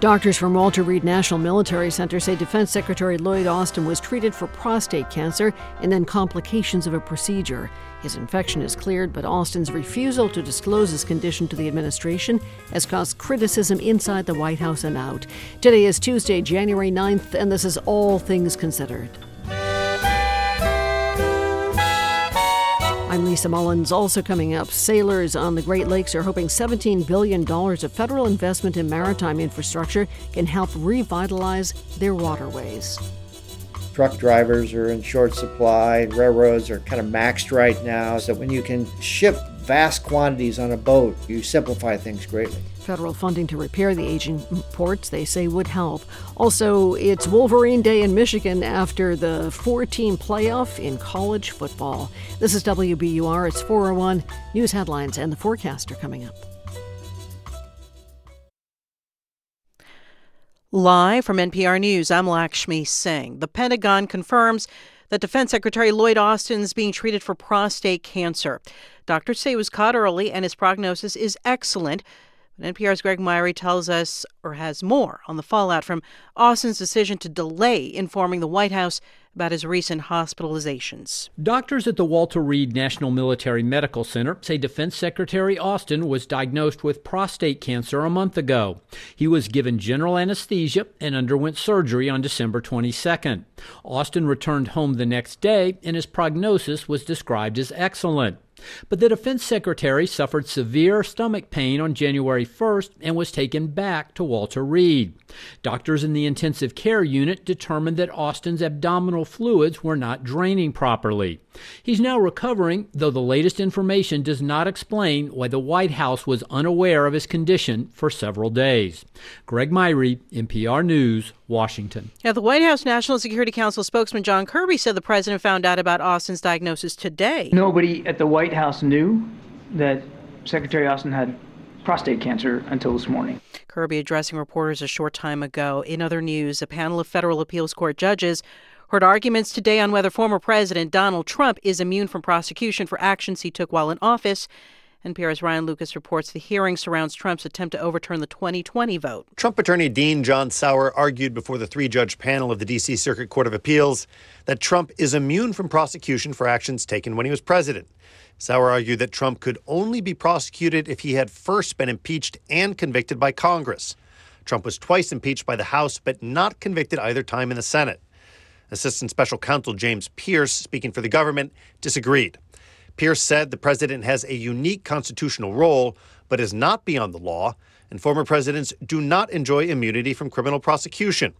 Doctors from Walter Reed National Military Center say Defense Secretary Lloyd Austin was treated for prostate cancer and then complications of a procedure. His infection is cleared, but Austin's refusal to disclose his condition to the administration has caused criticism inside the White House and out. Today is Tuesday, January 9th, and this is All Things Considered. I'm Lisa Mullins. Also coming up, sailors on the Great Lakes are hoping $17 billion of federal investment in maritime infrastructure can help revitalize their waterways. Truck drivers are in short supply, railroads are kind of maxed right now. So when you can ship vast quantities on a boat, you simplify things greatly. Federal funding to repair the aging ports, they say, would help. Also, it's Wolverine Day in Michigan after the four team playoff in college football. This is WBUR. It's 401 news headlines and the forecast are coming up. Live from NPR News, I'm Lakshmi Singh. The Pentagon confirms that Defense Secretary Lloyd Austin is being treated for prostate cancer. Doctors say he was caught early and his prognosis is excellent. But NPR's Greg Myre tells us, or has more, on the fallout from Austin's decision to delay informing the White House about his recent hospitalizations. Doctors at the Walter Reed National Military Medical Center say Defense Secretary Austin was diagnosed with prostate cancer a month ago. He was given general anesthesia and underwent surgery on December 22nd. Austin returned home the next day, and his prognosis was described as excellent. But the defense secretary suffered severe stomach pain on January 1st and was taken back to Walter Reed. Doctors in the intensive care unit determined that Austin's abdominal fluids were not draining properly. He's now recovering, though the latest information does not explain why the White House was unaware of his condition for several days. Greg Myre, NPR News, Washington. Yeah, the White House National Security Council spokesman John Kirby said the president found out about Austin's diagnosis today. Nobody at the White House knew that Secretary Austin had prostate cancer until this morning. Kirby addressing reporters a short time ago. In other news, a panel of federal appeals court judges heard arguments today on whether former President Donald Trump is immune from prosecution for actions he took while in office. NPR's Ryan Lucas reports the hearing surrounds Trump's attempt to overturn the 2020 vote. Trump attorney Dean John Sauer argued before the three judge panel of the D.C. Circuit Court of Appeals that Trump is immune from prosecution for actions taken when he was president. Sauer argued that Trump could only be prosecuted if he had first been impeached and convicted by Congress. Trump was twice impeached by the House, but not convicted either time in the Senate. Assistant Special Counsel James Pearce, speaking for the government, disagreed. Pearce said the president has a unique constitutional role, but is not beyond the law, and former presidents do not enjoy immunity from criminal prosecution.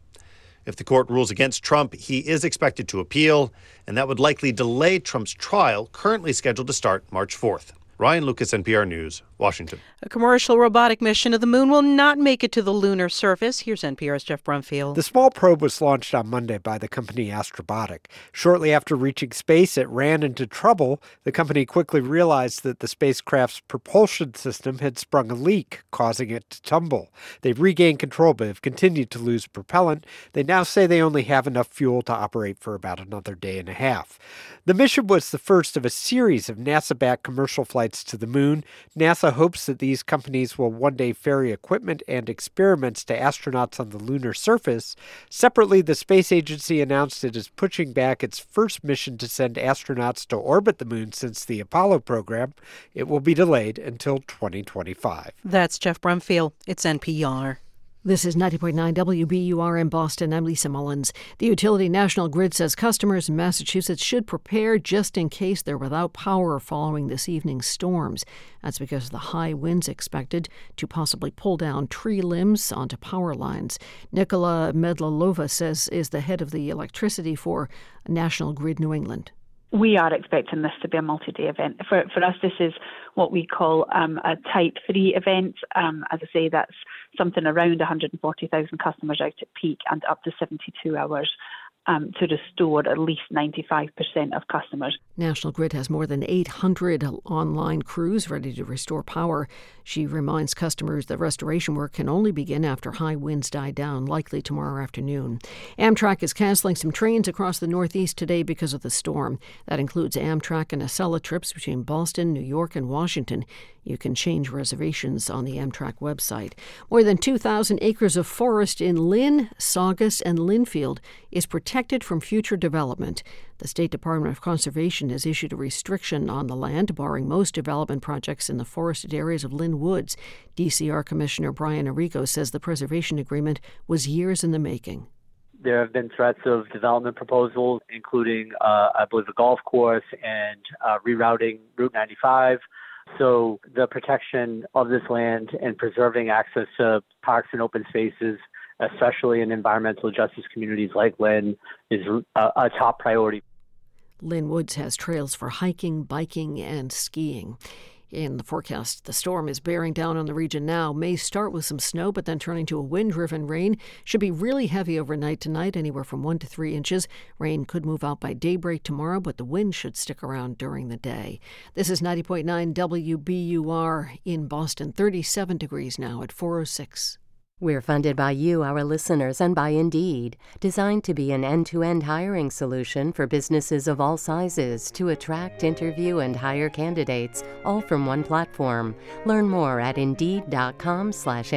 If the court rules against Trump, he is expected to appeal, and that would likely delay Trump's trial, currently scheduled to start March 4th. Ryan Lucas, NPR News, Washington. A commercial robotic mission to the moon will not make it to the lunar surface. Here's NPR's Geoff Brumfiel. The small probe was launched on Monday by the company Astrobotic. Shortly after reaching space, it ran into trouble. The company quickly realized that the spacecraft's propulsion system had sprung a leak, causing it to tumble. They've regained control but have continued to lose propellant. They now say they only have enough fuel to operate for about another day and a half. The mission was the first of a series of NASA backed commercial flights to the moon. NASA hopes that these companies will one day ferry equipment and experiments to astronauts on the lunar surface. Separately, the space agency announced it is pushing back its first mission to send astronauts to orbit the moon since the Apollo program. It will be delayed until 2025. That's Geoff Brumfiel. It's NPR. This is 90.9 WBUR in Boston. I'm Lisa Mullins. The utility National Grid says customers in Massachusetts should prepare just in case they're without power following this evening's storms. That's because of the high winds expected to possibly pull down tree limbs onto power lines. Nicola Medalova says is the head of the electricity for National Grid New England. We are expecting this to be a multi-day event. For, for us, this is what we call um, a Type 3 event. Um, as I say, that's something around 140,000 customers out at peak and up to 72 hours um, to restore at least 95% of customers. National Grid has more than 800 online crews ready to restore power. She reminds customers that restoration work can only begin after high winds die down, likely tomorrow afternoon. Amtrak is canceling some trains across the Northeast today because of the storm. That includes Amtrak and Acela trips between Boston, New York, and Washington. You can change reservations on the Amtrak website. More than 2,000 acres of forest in Lynn, Saugus, and Lynnfield is protected from future development. The State Department of Conservation has issued a restriction on the land, barring most development projects in the forested areas of Lynn Woods. DCR Commissioner Brian Arrigo says the preservation agreement was years in the making. There have been threats of development proposals, including, uh, I believe, a golf course and uh, rerouting Route 95. So the protection of this land and preserving access to parks and open spaces, especially in environmental justice communities like Lynn, is a, a top priority. Lynn Woods has trails for hiking, biking, and skiing. In the forecast, the storm is bearing down on the region now. May start with some snow, but then turning to a wind driven rain. Should be really heavy overnight tonight, anywhere from 1 to 3 inches. Rain could move out by daybreak tomorrow, but the wind should stick around during the day. This is 90.9 WBUR in Boston, 37 degrees now at 406. We're funded by you, our listeners, and by Indeed, designed to be an end to end hiring solution for businesses of all sizes to attract, interview, and hire candidates, all from one platform. Learn more at Indeed.com/slash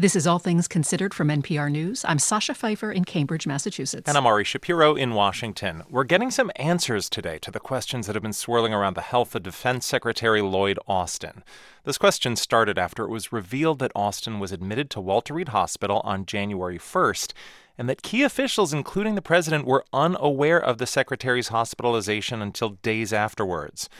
This is All Things Considered from NPR News. I'm Sasha Pfeiffer in Cambridge, Massachusetts. And I'm Ari Shapiro in Washington. We're getting some answers today to the questions that have been swirling around the health of Defense Secretary Lloyd Austin. This question started after it was revealed that Austin was admitted to Walter Reed Hospital on January 1st and that key officials, including the president, were unaware of the secretary's hospitalization until days afterwards.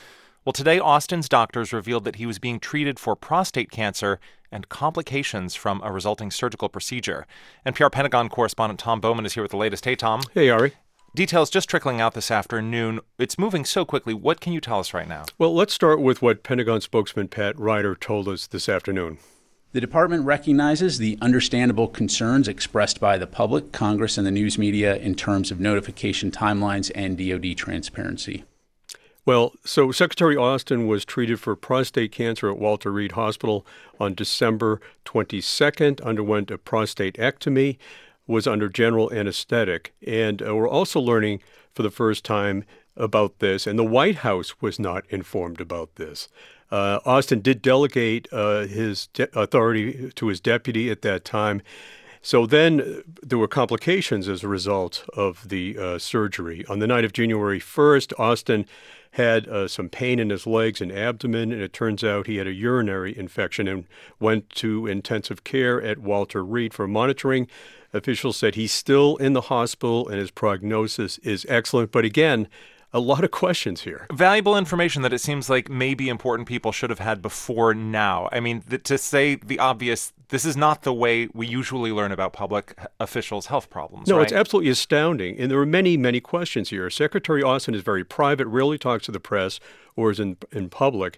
Well, today, Austin's doctors revealed that he was being treated for prostate cancer and complications from a resulting surgical procedure. NPR Pentagon correspondent Tom Bowman is here with the latest. Hey, Tom. Hey, Ari. Details just trickling out this afternoon. It's moving so quickly. What can you tell us right now? Well, let's start with what Pentagon spokesman Pat Ryder told us this afternoon. The department recognizes the understandable concerns expressed by the public, Congress, and the news media in terms of notification timelines and DoD transparency. Well, so Secretary Austin was treated for prostate cancer at Walter Reed Hospital on December 22nd, underwent a prostatectomy, was under general anesthetic. And uh, we're also learning for the first time about this, and the White House was not informed about this. Uh, Austin did delegate uh, his de- authority to his deputy at that time. So then uh, there were complications as a result of the uh, surgery. On the night of January 1st, Austin had uh, some pain in his legs and abdomen, and it turns out he had a urinary infection and went to intensive care at Walter Reed for monitoring. Officials said he's still in the hospital and his prognosis is excellent. But again, a lot of questions here. Valuable information that it seems like maybe important people should have had before now. I mean, th- to say the obvious, this is not the way we usually learn about public officials' health problems. No, right? it's absolutely astounding. And there are many, many questions here. Secretary Austin is very private, rarely talks to the press or is in, in public.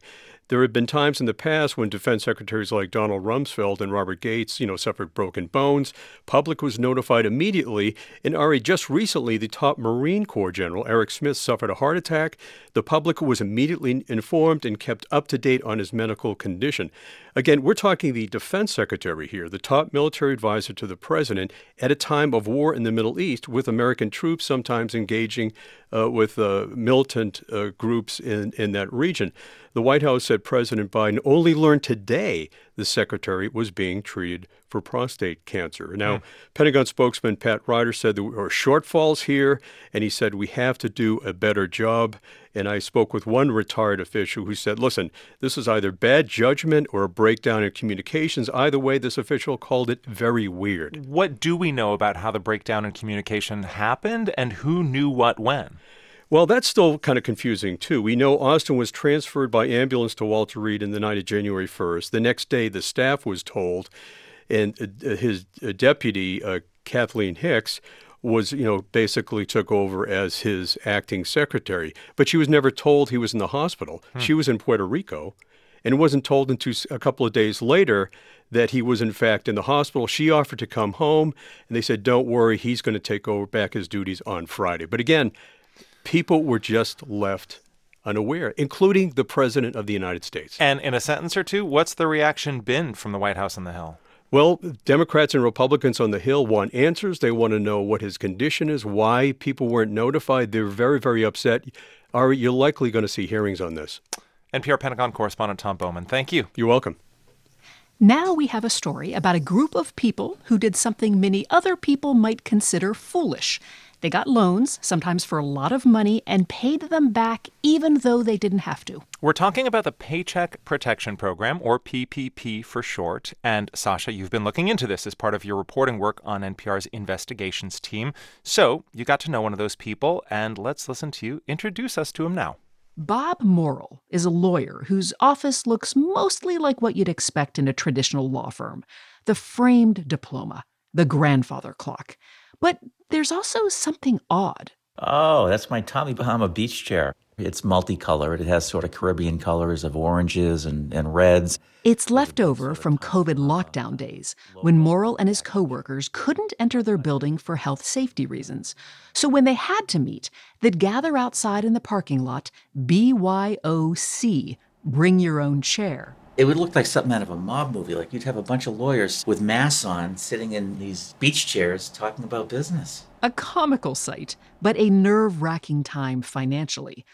There have been times in the past when defense secretaries like Donald Rumsfeld and Robert Gates, you know, suffered broken bones. Public was notified immediately. And Ari, just recently, the top Marine Corps general, Eric Smith, suffered a heart attack. The public was immediately informed and kept up to date on his medical condition. Again, we're talking the defense secretary here, the top military advisor to the president at a time of war in the Middle East, with American troops sometimes engaging uh, with uh, militant uh, groups in, in that region. The White House said President Biden only learned today the secretary was being treated for prostate cancer. Now, mm. Pentagon spokesman Pat Ryder said there were shortfalls here, and he said we have to do a better job. And I spoke with one retired official who said, listen, this is either bad judgment or a breakdown in communications. Either way, this official called it very weird. What do we know about how the breakdown in communication happened and who knew what when? Well, that's still kind of confusing, too. We know Austin was transferred by ambulance to Walter Reed in the night of January 1st. The next day, the staff was told and uh, his uh, deputy, uh, Kathleen Hicks, was, you know, basically took over as his acting secretary. But she was never told he was in the hospital. Hmm. She was in Puerto Rico and wasn't told until a couple of days later that he was in fact in the hospital. She offered to come home, and they said, "Don't worry, he's going to take over back his duties on Friday." But again, people were just left unaware, including the president of the United States. And in a sentence or two, what's the reaction been from the White House on the Hill? Well, Democrats and Republicans on the Hill want answers. They want to know what his condition is, why people weren't notified. They're very, very upset. Are you likely going to see hearings on this? NPR Pentagon correspondent Tom Bowman, thank you. You're welcome. Now we have a story about a group of people who did something many other people might consider foolish. They got loans, sometimes for a lot of money, and paid them back even though they didn't have to. We're talking about the Paycheck Protection Program, or PPP for short. And Sasha, you've been looking into this as part of your reporting work on NPR's investigations team. So you got to know one of those people, and let's listen to you introduce us to him now. Bob Morrill is a lawyer whose office looks mostly like what you'd expect in a traditional law firm the framed diploma, the grandfather clock. But there's also something odd. Oh, that's my Tommy Bahama beach chair. It's multicolored. It has sort of Caribbean colors of oranges and, and reds. It's leftover from COVID lockdown days when Morrill and his coworkers couldn't enter their building for health safety reasons. So when they had to meet, they'd gather outside in the parking lot, BYOC, bring your own chair. It would look like something out of a mob movie. Like you'd have a bunch of lawyers with masks on sitting in these beach chairs talking about business. A comical sight, but a nerve wracking time financially.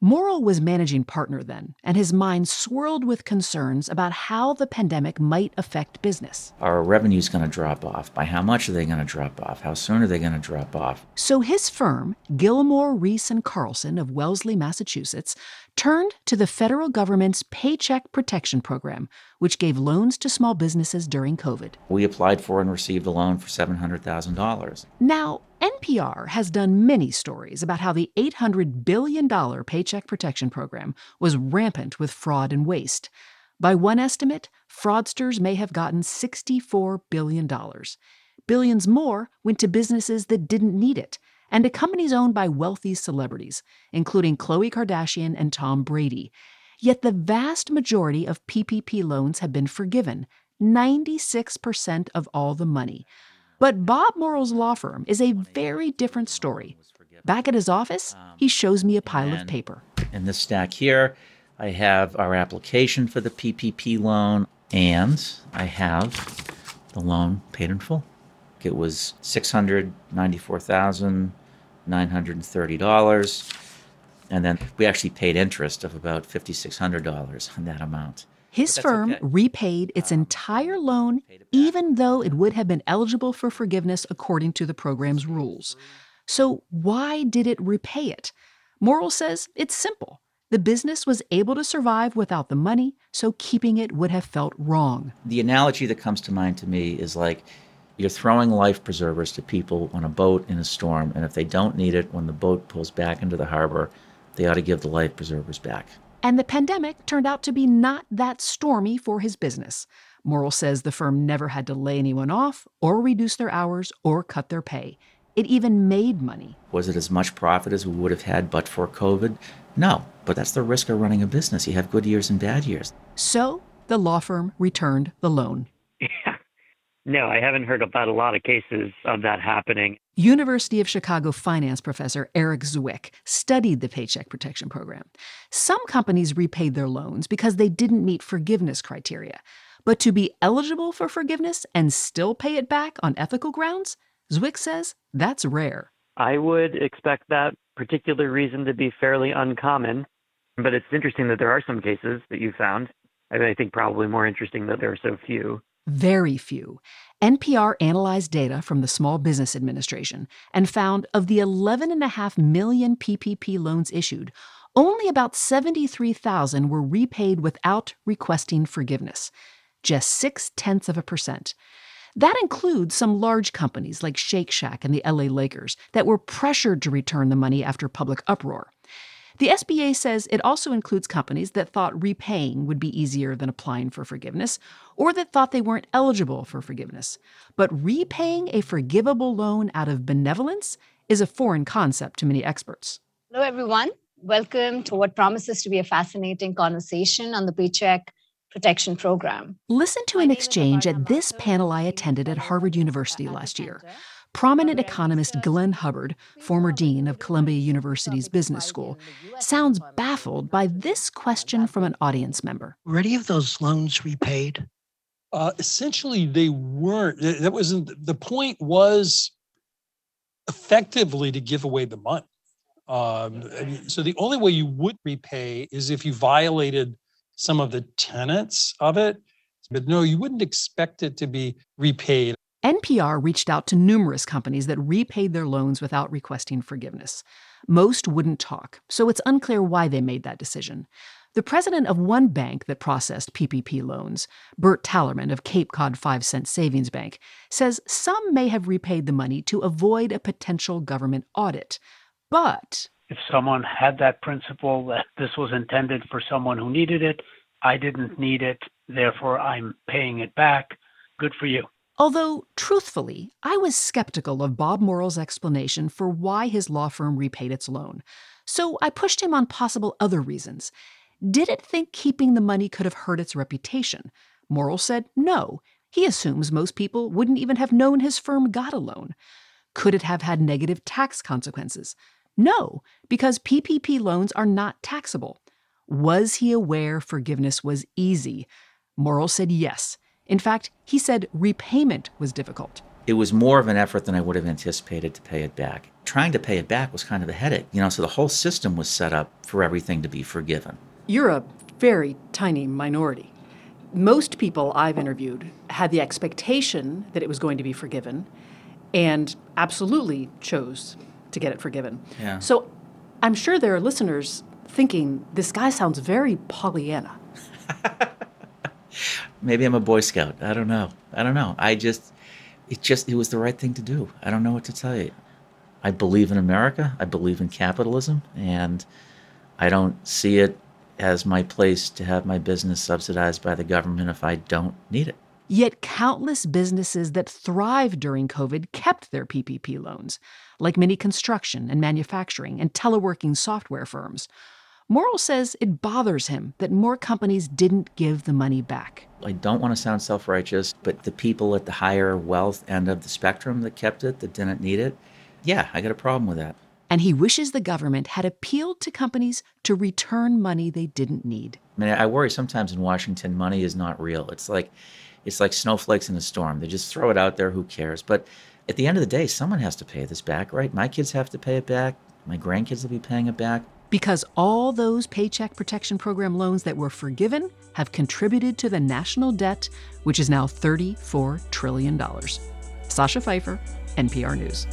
Morrill was managing partner then, and his mind swirled with concerns about how the pandemic might affect business. Our revenue's going to drop off. By how much are they going to drop off? How soon are they going to drop off? So his firm, Gilmore, Rees and Carlson of Wellesley, Massachusetts, turned to the federal government's Paycheck Protection Program, which gave loans to small businesses during COVID. We applied for and received a loan for $700,000. Now, NPR has done many stories about how the $800 billion Paycheck Protection Program was rampant with fraud and waste. By one estimate, fraudsters may have gotten $64 billion. Billions more went to businesses that didn't need it and to companies owned by wealthy celebrities, including Khloe Kardashian and Tom Brady. Yet the vast majority of PPP loans have been forgiven 96% of all the money. But Bob Morrill's law firm is a very different story. Back at his office, um, he shows me a pile of paper. In this stack here, I have our application for the PPP loan, and I have the loan paid in full. It was $694,930. And then we actually paid interest of about $5,600 on that amount. His firm okay. repaid its um, entire loan, even though it would have been eligible for forgiveness according to the program's rules. So, why did it repay it? Morrill says it's simple. The business was able to survive without the money, so keeping it would have felt wrong. The analogy that comes to mind to me is like you're throwing life preservers to people on a boat in a storm, and if they don't need it when the boat pulls back into the harbor, they ought to give the life preservers back. And the pandemic turned out to be not that stormy for his business. Morrill says the firm never had to lay anyone off, or reduce their hours, or cut their pay. It even made money. Was it as much profit as we would have had but for COVID? No, but that's the risk of running a business. You have good years and bad years. So the law firm returned the loan. No, I haven't heard about a lot of cases of that happening. University of Chicago finance professor Eric Zwick studied the Paycheck Protection Program. Some companies repaid their loans because they didn't meet forgiveness criteria. But to be eligible for forgiveness and still pay it back on ethical grounds, Zwick says that's rare. I would expect that particular reason to be fairly uncommon, but it's interesting that there are some cases that you found. I, mean, I think probably more interesting that there are so few. Very few. NPR analyzed data from the Small Business Administration and found of the 11.5 million PPP loans issued, only about 73,000 were repaid without requesting forgiveness, just six tenths of a percent. That includes some large companies like Shake Shack and the LA Lakers that were pressured to return the money after public uproar. The SBA says it also includes companies that thought repaying would be easier than applying for forgiveness, or that thought they weren't eligible for forgiveness. But repaying a forgivable loan out of benevolence is a foreign concept to many experts. Hello, everyone. Welcome to what promises to be a fascinating conversation on the Paycheck Protection Program. Listen to an exchange at this panel I attended at Harvard University last year. Prominent economist Glenn Hubbard, former dean of Columbia University's Business School, sounds baffled by this question from an audience member. Were any of those loans repaid? Uh, essentially, they weren't. That wasn't the point. Was effectively to give away the money. Um, I mean, so the only way you would repay is if you violated some of the tenets of it. But no, you wouldn't expect it to be repaid. NPR reached out to numerous companies that repaid their loans without requesting forgiveness. Most wouldn't talk, so it's unclear why they made that decision. The president of one bank that processed PPP loans, Bert Tallerman of Cape Cod 5 Cent Savings Bank, says some may have repaid the money to avoid a potential government audit. But if someone had that principle that this was intended for someone who needed it, I didn't need it, therefore I'm paying it back, good for you. Although, truthfully, I was skeptical of Bob Morrill's explanation for why his law firm repaid its loan. So I pushed him on possible other reasons. Did it think keeping the money could have hurt its reputation? Morrill said no. He assumes most people wouldn't even have known his firm got a loan. Could it have had negative tax consequences? No, because PPP loans are not taxable. Was he aware forgiveness was easy? Morrill said yes. In fact, he said repayment was difficult. It was more of an effort than I would have anticipated to pay it back. Trying to pay it back was kind of a headache, you know, so the whole system was set up for everything to be forgiven. You're a very tiny minority. Most people I've interviewed had the expectation that it was going to be forgiven and absolutely chose to get it forgiven. Yeah. So I'm sure there are listeners thinking this guy sounds very Pollyanna. Maybe I'm a Boy Scout. I don't know. I don't know. I just, it just, it was the right thing to do. I don't know what to tell you. I believe in America. I believe in capitalism. And I don't see it as my place to have my business subsidized by the government if I don't need it. Yet countless businesses that thrived during COVID kept their PPP loans, like many construction and manufacturing and teleworking software firms. Morrill says it bothers him that more companies didn't give the money back. I don't want to sound self righteous, but the people at the higher wealth end of the spectrum that kept it, that didn't need it, yeah, I got a problem with that. And he wishes the government had appealed to companies to return money they didn't need. I mean, I worry sometimes in Washington money is not real. It's like it's like snowflakes in a storm. They just throw it out there, who cares? But at the end of the day, someone has to pay this back, right? My kids have to pay it back. My grandkids will be paying it back. Because all those Paycheck Protection Program loans that were forgiven have contributed to the national debt, which is now $34 trillion. Sasha Pfeiffer, NPR News.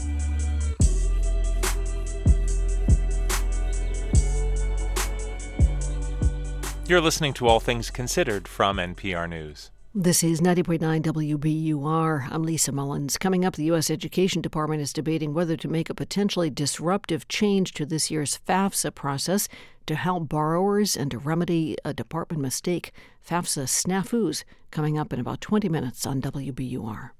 You're listening to All Things Considered from NPR News. This is 90.9 WBUR. I'm Lisa Mullins. Coming up, the U.S. Education Department is debating whether to make a potentially disruptive change to this year's FAFSA process to help borrowers and to remedy a department mistake. FAFSA snafus coming up in about 20 minutes on WBUR.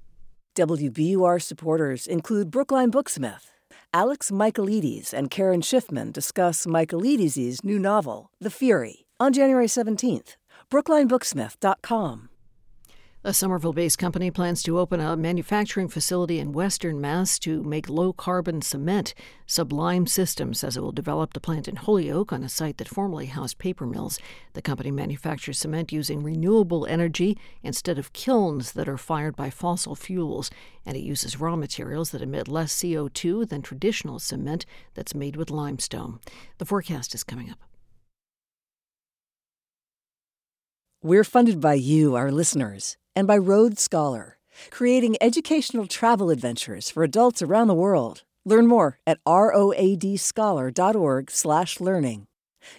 WBUR supporters include Brookline Booksmith. Alex Michaelides and Karen Schiffman discuss Michaelides' new novel, The Fury on January 17th. BrooklineBooksmith.com. A Somerville based company plans to open a manufacturing facility in Western Mass to make low carbon cement. Sublime Systems says it will develop the plant in Holyoke on a site that formerly housed paper mills. The company manufactures cement using renewable energy instead of kilns that are fired by fossil fuels, and it uses raw materials that emit less CO2 than traditional cement that's made with limestone. The forecast is coming up. We're funded by you, our listeners, and by Road Scholar, creating educational travel adventures for adults around the world. Learn more at roadscholar.org/learning.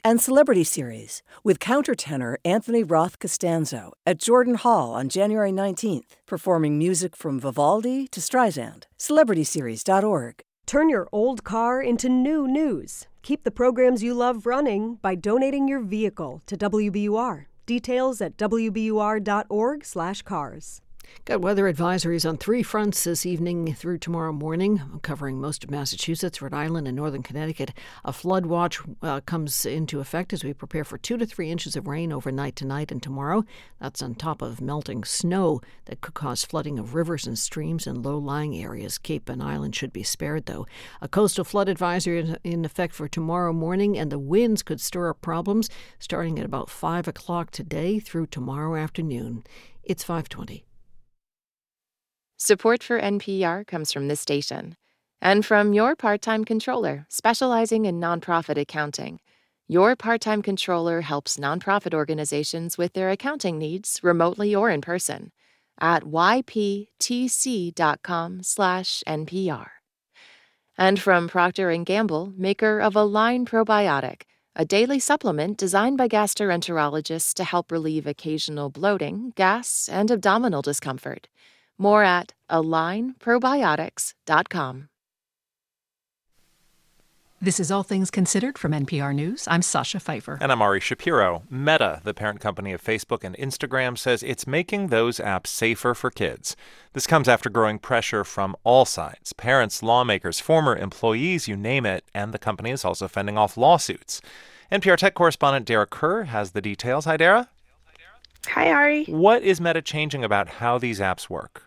And Celebrity Series with countertenor Anthony Roth Costanzo at Jordan Hall on January 19th, performing music from Vivaldi to Streisand. CelebritySeries.org. Turn your old car into new news. Keep the programs you love running by donating your vehicle to WBUR. Details at wbur.org/cars. Got weather advisories on three fronts this evening through tomorrow morning, covering most of Massachusetts, Rhode Island, and northern Connecticut. A flood watch uh, comes into effect as we prepare for two to three inches of rain overnight tonight and tomorrow. That's on top of melting snow that could cause flooding of rivers and streams in low lying areas. Cape and Island should be spared, though. A coastal flood advisory in effect for tomorrow morning, and the winds could stir up problems starting at about 5 o'clock today through tomorrow afternoon. It's 520. Support for NPR comes from this station and from your part time controller specializing in nonprofit accounting. Your part time controller helps nonprofit organizations with their accounting needs remotely or in person at yptc.com/slash NPR. And from Procter & Gamble, maker of Align Probiotic, a daily supplement designed by gastroenterologists to help relieve occasional bloating, gas, and abdominal discomfort. More at alignprobiotics.com. This is All Things Considered from NPR News. I'm Sasha Pfeiffer. And I'm Ari Shapiro. Meta, the parent company of Facebook and Instagram, says it's making those apps safer for kids. This comes after growing pressure from all sides parents, lawmakers, former employees, you name it, and the company is also fending off lawsuits. NPR tech correspondent Dara Kerr has the details. Hi, Dara. Hi, Ari. What is Meta changing about how these apps work?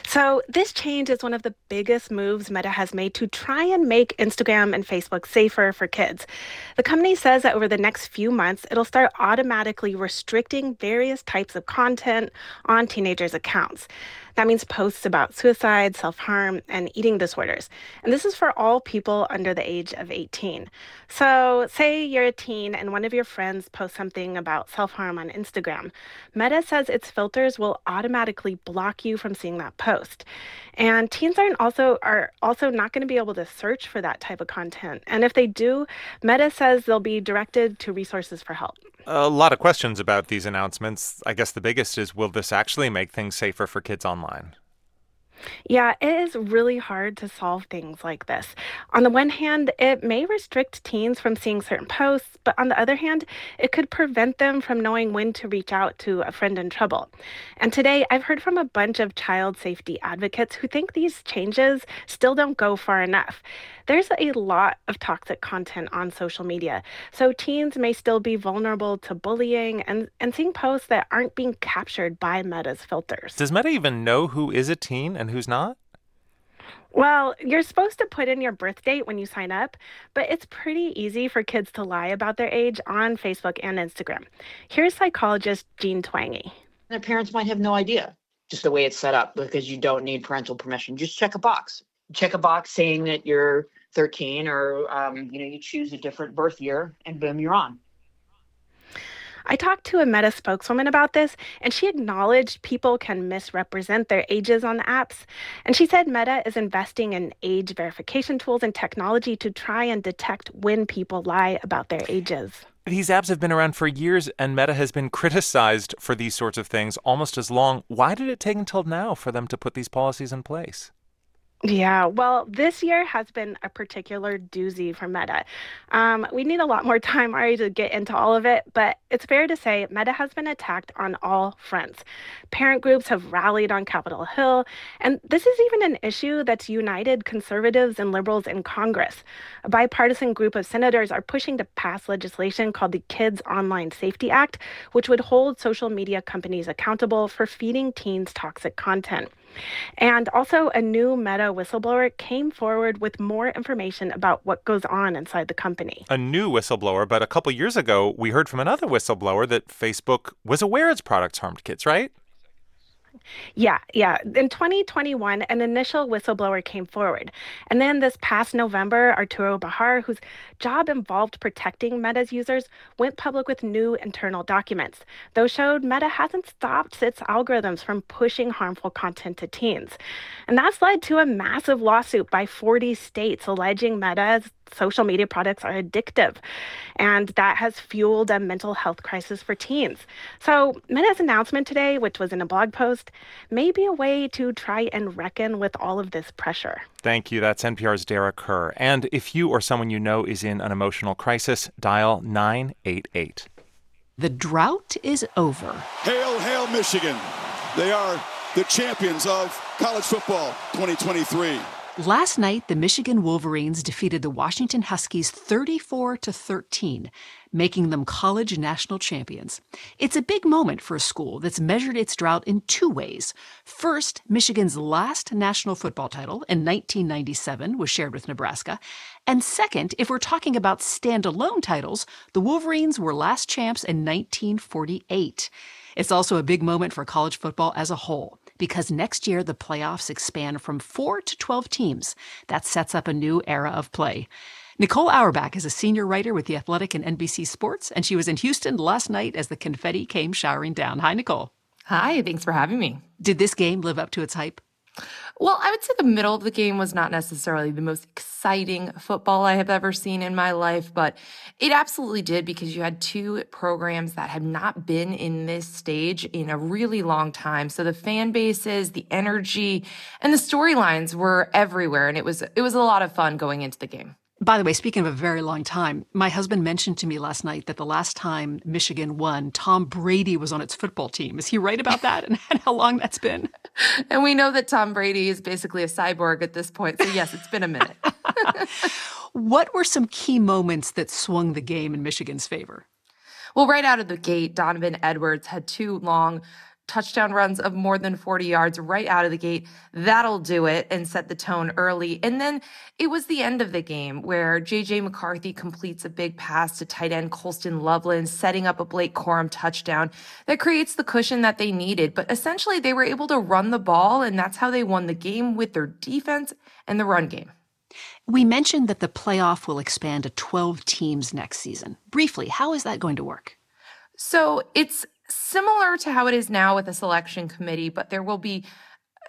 So, this change is one of the biggest moves Meta has made to try and make Instagram and Facebook safer for kids. The company says that over the next few months, it'll start automatically restricting various types of content on teenagers' accounts. That means posts about suicide, self harm, and eating disorders. And this is for all people under the age of 18. So, say you're a teen and one of your friends posts something about self harm on Instagram. Meta says its filters will automatically block you from seeing that post. And teens aren't also are also not going to be able to search for that type of content. And if they do, Meta says they'll be directed to resources for help. A lot of questions about these announcements. I guess the biggest is will this actually make things safer for kids online? Yeah, it is really hard to solve things like this. On the one hand, it may restrict teens from seeing certain posts, but on the other hand, it could prevent them from knowing when to reach out to a friend in trouble. And today, I've heard from a bunch of child safety advocates who think these changes still don't go far enough. There's a lot of toxic content on social media, so teens may still be vulnerable to bullying and, and seeing posts that aren't being captured by Meta's filters. Does Meta even know who is a teen and who's not? Well, you're supposed to put in your birth date when you sign up, but it's pretty easy for kids to lie about their age on Facebook and Instagram. Here's psychologist Jean Twenge. Their parents might have no idea, just the way it's set up, because you don't need parental permission. Just check a box. Check a box saying that you're 13 or, um, you know, you choose a different birth year, and boom, you're on. I talked to a Meta spokeswoman about this, and she acknowledged people can misrepresent their ages on the apps. And she said Meta is investing in age verification tools and technology to try and detect when people lie about their ages. These apps have been around for years, and Meta has been criticized for these sorts of things almost as long. Why did it take until now for them to put these policies in place? Yeah, well, this year has been a particular doozy for Meta. Um, we need a lot more time, Ari, to get into all of it, but it's fair to say Meta has been attacked on all fronts. Parent groups have rallied on Capitol Hill, and this is even an issue that's united conservatives and liberals in Congress. A bipartisan group of senators are pushing to pass legislation called the Kids Online Safety Act, which would hold social media companies accountable for feeding teens toxic content. And also, a new Meta whistleblower came forward with more information about what goes on inside the company. A new whistleblower, but a couple years ago, we heard from another whistleblower that Facebook was aware its products harmed kids, right? Yeah, yeah. In 2021, an initial whistleblower came forward. And then this past November, Arturo Béjar, whose job involved protecting Meta's users, went public with new internal documents. Those showed Meta hasn't stopped its algorithms from pushing harmful content to teens. And that's led to a massive lawsuit by 40 states alleging Meta's social media products are addictive, and that has fueled a mental health crisis for teens. So, Meta's announcement today, which was in a blog post, may be a way to try and reckon with all of this pressure. Thank you. That's NPR's Dara Kerr. And if you or someone you know is in an emotional crisis, dial 988. The drought is over. Hail, hail, Michigan. They are the champions of college football 2023. Last night, the Michigan Wolverines defeated the Washington Huskies 34 to 13, making them college national champions. It's a big moment for a school that's measured its drought in two ways. First, Michigan's last national football title in 1997 was shared with Nebraska. And second, if we're talking about standalone titles, the Wolverines were last champs in 1948. It's also a big moment for college football as a whole because next year the playoffs expand from 4 to 12 teams. That sets up a new era of play. Nicole Auerbach is a senior writer with The Athletic and NBC Sports, and she was in Houston last night as the confetti came showering down. Hi, Nicole. Hi, thanks for having me. Did this game live up to its hype? Well, I would say the middle of the game was not necessarily the most exciting football I have ever seen in my life, but it absolutely did because you had two programs that had not been in this stage in a really long time. So the fan bases, the energy, and the storylines were everywhere and it was it was a lot of fun going into the game. By the way, speaking of a very long time, my husband mentioned to me last night that the last time Michigan won, Tom Brady was on its football team. Is he right about that and how long that's been? And we know that Tom Brady is basically a cyborg at this point. So, yes, it's been a minute. what were some key moments that swung the game in Michigan's favor? Well, right out of the gate, Donovan Edwards had two long touchdown runs of more than 40 yards right out of the gate. That'll do it and set the tone early. And then it was the end of the game where JJ McCarthy completes a big pass to tight end Colston Loveland, setting up a Blake Corum touchdown that creates the cushion that they needed. But essentially, they were able to run the ball, and that's how they won the game with their defense and the run game. We mentioned that the playoff will expand to 12 teams next season. Briefly, how is that going to work? So it's similar to how it is now with a selection committee, but there will be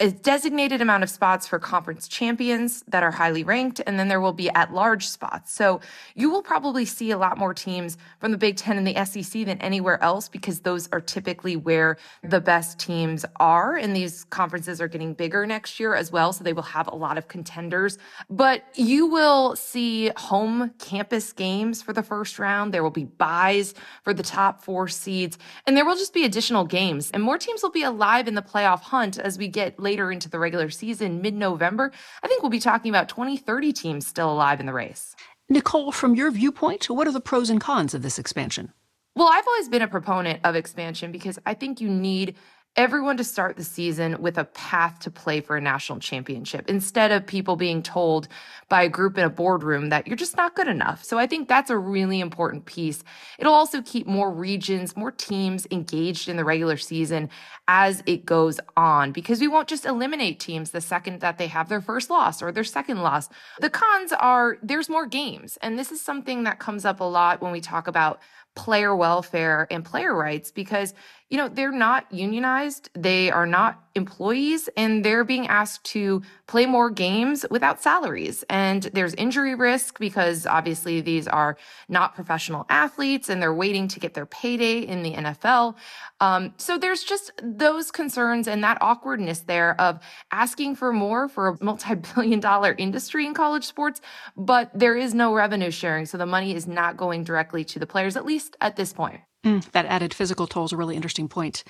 a designated amount of spots for conference champions that are highly ranked, and then there will be at large spots. So you will probably see a lot more teams from the Big Ten and the SEC than anywhere else because those are typically where the best teams are. And these conferences are getting bigger next year as well. So they will have a lot of contenders. But you will see home campus games for the first round. There will be buys for the top four seeds, and there will just be additional games. And more teams will be alive in the playoff hunt as we get later into the regular season, mid November, I think we'll be talking about 20, 30 teams still alive in the race. Nicole, from your viewpoint, what are the pros and cons of this expansion? Well, I've always been a proponent of expansion because I think you need everyone to start the season with a path to play for a national championship instead of people being told by a group in a boardroom that you're just not good enough. So I think that's a really important piece. It'll also keep more regions, more teams engaged in the regular season as it goes on because we won't just eliminate teams the second that they have their first loss or their second loss. The cons are there's more games. And this is something that comes up a lot when we talk about player welfare and player rights because you know they're not unionized. They are not employees and they're being asked to play more games without salaries. And there's injury risk because obviously these are not professional athletes and they're waiting to get their payday in the NFL um, so there's just those concerns and that awkwardness there of asking for more for a multi-billion dollar industry in college sports but there is no revenue sharing so the money is not going directly to the players at least at this point. Mm, that added physical toll is a really interesting point.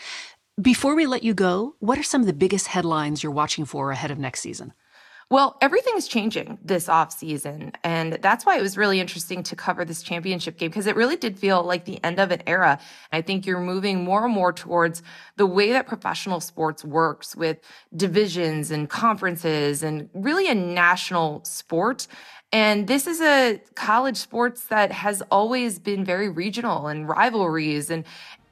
Before we let you go, what are some of the biggest headlines you're watching for ahead of next season? Well, everything's changing this off season, and that's why it was really interesting to cover this championship game because it really did feel like the end of an era. I think you're moving more and more towards the way that professional sports works with divisions and conferences and really a national sport. And this is a college sports that has always been very regional and rivalries and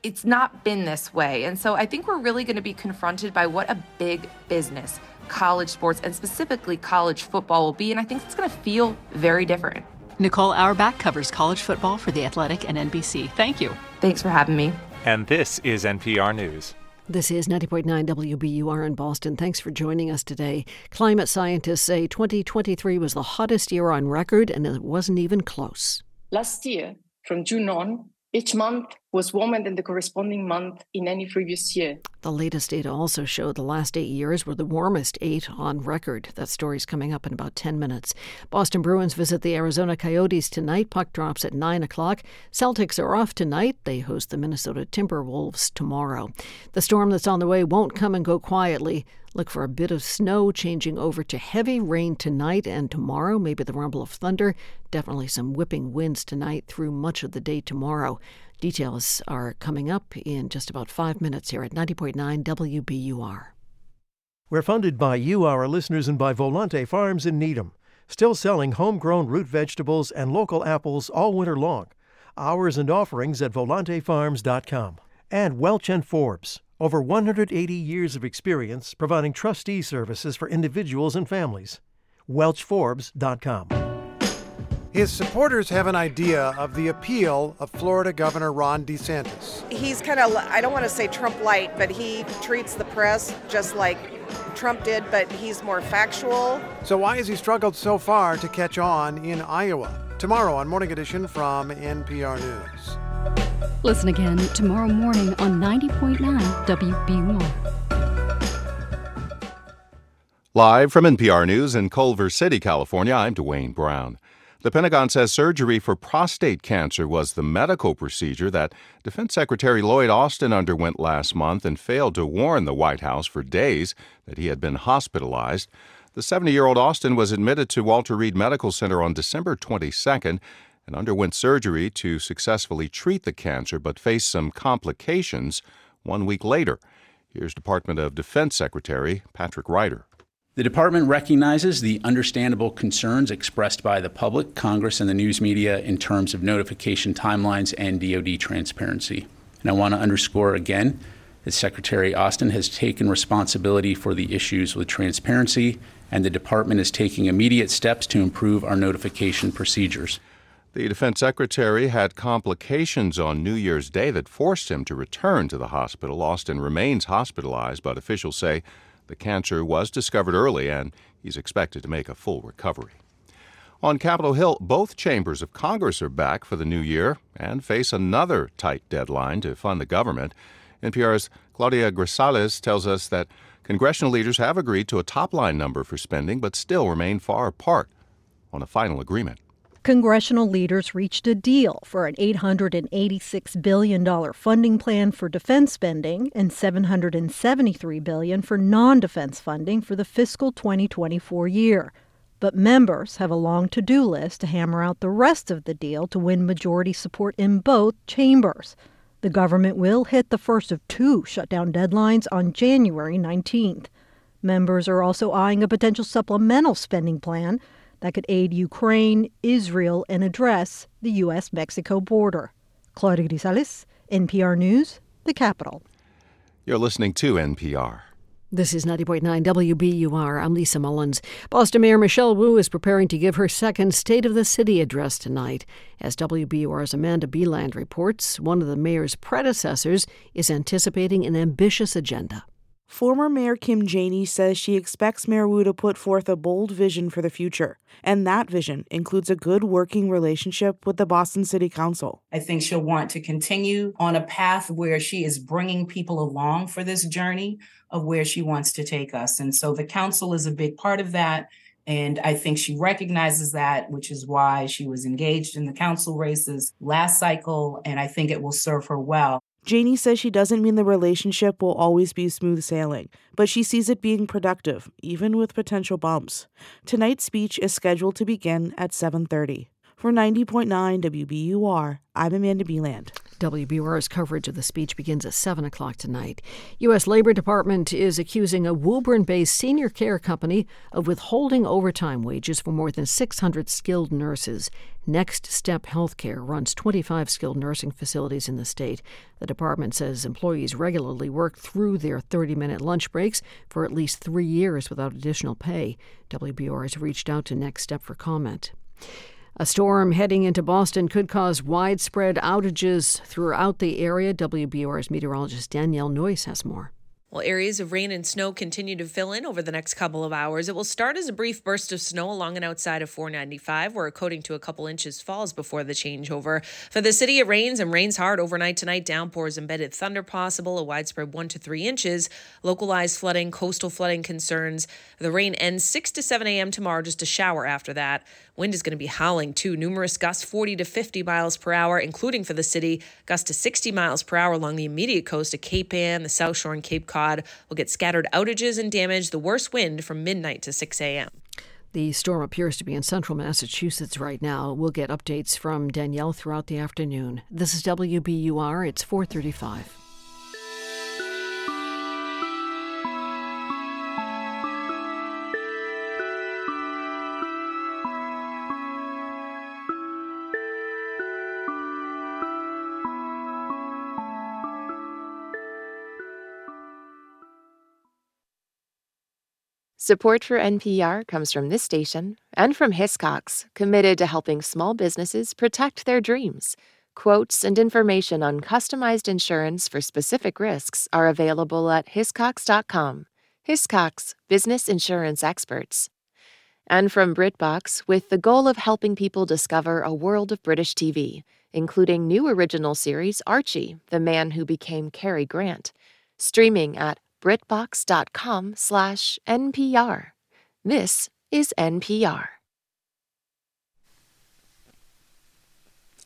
it's not been this way. And so I think we're really going to be confronted by what a big business college sports and specifically college football will be. And I think it's going to feel very different. Nicole Auerbach covers college football for The Athletic and NBC. Thank you. Thanks for having me. And this is NPR News. This is 90.9 WBUR in Boston. Thanks for joining us today. Climate scientists say 2023 was the hottest year on record, and it wasn't even close. Last year, from June on, each month was warmer than the corresponding month in any previous year. The latest data also show the last eight years were the warmest eight on record. That story's coming up in about 10 minutes. Boston Bruins visit the Arizona Coyotes tonight. Puck drops at 9 o'clock. Celtics are off tonight. They host the Minnesota Timberwolves tomorrow. The storm that's on the way won't come and go quietly. Look for a bit of snow changing over to heavy rain tonight and tomorrow, maybe the rumble of thunder. Definitely some whipping winds tonight through much of the day tomorrow. Details are coming up in just about five minutes here at 90.9 WBUR. We're funded by you, our listeners, and by Volante Farms in Needham, still selling homegrown root vegetables and local apples all winter long. Hours and offerings at volantefarms.com. And Welch and Forbes, over 180 years of experience providing trustee services for individuals and families. WelchForbes.com. His supporters have an idea of the appeal of Florida Governor Ron DeSantis. He's kind of, I don't want to say Trump light, but he treats the press just like Trump did, but he's more factual. So, why has he struggled so far to catch on in Iowa? Tomorrow on Morning Edition from NPR News. Listen again tomorrow morning on 90.9 WBUR. Live from NPR News in Culver City, California, I'm Dwayne Brown. The Pentagon says surgery for prostate cancer was the medical procedure that Defense Secretary Lloyd Austin underwent last month and failed to warn the White House for days that he had been hospitalized. The 70 year old Austin was admitted to Walter Reed Medical Center on December 22nd and underwent surgery to successfully treat the cancer but faced some complications one week later. Here's Department of Defense Secretary Patrick Ryder. The department recognizes the understandable concerns expressed by the public, Congress, and the news media in terms of notification timelines and DoD transparency. And I want to underscore again that Secretary Austin has taken responsibility for the issues with transparency, and the department is taking immediate steps to improve our notification procedures. The defense secretary had complications on New Year's Day that forced him to return to the hospital. Austin remains hospitalized, but officials say the cancer was discovered early and he's expected to make a full recovery. On Capitol Hill, both chambers of Congress are back for the new year and face another tight deadline to fund the government. NPR's Claudia Grisales tells us that congressional leaders have agreed to a top line number for spending, but still remain far apart on a final agreement congressional leaders reached a deal for an $886 billion funding plan for defense spending and 773 billion for non-defense funding for the fiscal 2024 year. But members have a long to-do list to hammer out the rest of the deal to win majority support in both chambers. The government will hit the first of two shutdown deadlines on January 19th. Members are also eyeing a potential supplemental spending plan that could aid Ukraine, Israel, and address the U.S. Mexico border. Claudia Grisales, NPR News, the Capitol. You're listening to NPR. This is 90.9 WBUR. I'm Lisa Mullins. Boston Mayor Michelle Wu is preparing to give her second State of the City address tonight. As WBUR's Amanda Beland reports, one of the mayor's predecessors is anticipating an ambitious agenda. Former Mayor Kim Janey says she expects Mayor Wu to put forth a bold vision for the future, and that vision includes a good working relationship with the Boston City Council. I think she'll want to continue on a path where she is bringing people along for this journey of where she wants to take us. And so the council is a big part of that. And I think she recognizes that, which is why she was engaged in the council races last cycle. And I think it will serve her well. Janey says she doesn't mean the relationship will always be smooth sailing, but she sees it being productive, even with potential bumps. Tonight's speech is scheduled to begin at 7:30. For 90.9 WBUR, I'm Amanda Beland. WBUR's coverage of the speech begins at 7 o'clock tonight. U.S. Labor Department is accusing a Woburn based senior care company of withholding overtime wages for more than 600 skilled nurses. Next Step Healthcare runs 25 skilled nursing facilities in the state. The department says employees regularly work through their 30 minute lunch breaks for at least three years without additional pay. WBR has reached out to Next Step for comment. A storm heading into Boston could cause widespread outages throughout the area. WBUR's meteorologist Danielle Noyes has more. While areas of rain and snow continue to fill in over the next couple of hours, it will start as a brief burst of snow along and outside of 495, where a coating to a couple inches falls before the changeover. For the city, it rains and rains hard overnight tonight. Downpours, embedded thunder possible, a widespread 1 to 3 inches, localized flooding, coastal flooding concerns. The rain ends 6 to 7 a.m. tomorrow, just a shower after that. Wind is going to be howling too. Numerous gusts 40 to 50 miles per hour, including for the city, gusts to 60 miles per hour along the immediate coast of Cape Ann, the South Shore, and Cape Cod. We'll get scattered outages and damage, the worst wind from midnight to 6 a.m. The storm appears to be in central Massachusetts right now. We'll get updates from Danielle throughout the afternoon. This is WBUR. It's 435. Support for NPR comes from this station and from Hiscox, committed to helping small businesses protect their dreams. Quotes and information on customized insurance for specific risks are available at hiscox.com. Hiscox, business insurance experts. And from BritBox, with the goal of helping people discover a world of British TV, including new original series Archie, the man who became Cary Grant, streaming at BritBox.com slash NPR. This is NPR.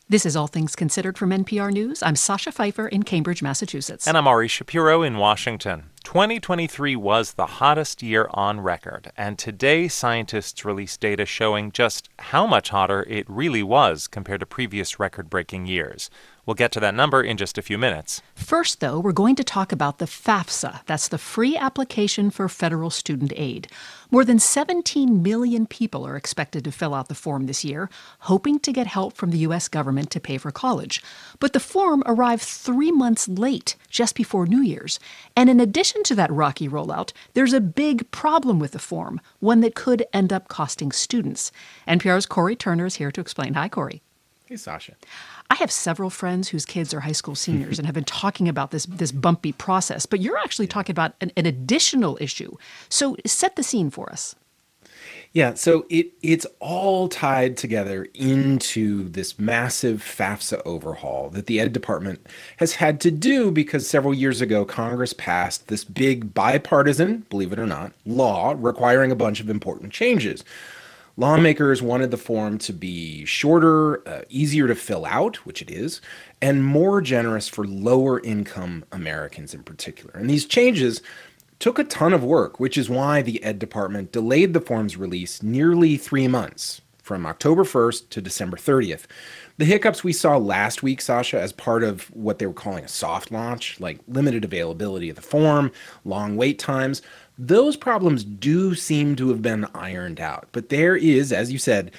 This is All Things Considered from NPR News. I'm Sasha Pfeiffer in Cambridge, Massachusetts. And I'm Ari Shapiro in Washington. 2023 was the hottest year on record, and today scientists released data showing just how much hotter it really was compared to previous record breaking years. We'll get to that number in just a few minutes. First, though, we're going to talk about the FAFSA. That's the Free Application for Federal Student Aid. More than 17 million people are expected to fill out the form this year, hoping to get help from the U.S. government to pay for college. But the form arrived three months late, just before New Year's. And in addition to that rocky rollout, there's a big problem with the form, one that could end up costing students. NPR's Cory Turner is here to explain. Hi, Cory. Hey, Sasha. I have several friends whose kids are high school seniors and have been talking about this this bumpy process, but you're actually talking about an, an additional issue. So set the scene for us. Yeah, so it it's all tied together into this massive FAFSA overhaul that the Ed Department has had to do because several years ago Congress passed this big bipartisan, believe it or not, law requiring a bunch of important changes. Lawmakers wanted the form to be shorter, uh, easier to fill out, which it is, and more generous for lower income Americans in particular. And these changes took a ton of work, which is why the Ed Department delayed the form's release nearly three months, from October 1st to December 30th. The hiccups we saw last week, Sasha, as part of what they were calling a soft launch, like limited availability of the form, long wait times, those problems do seem to have been ironed out. But there is, as you said,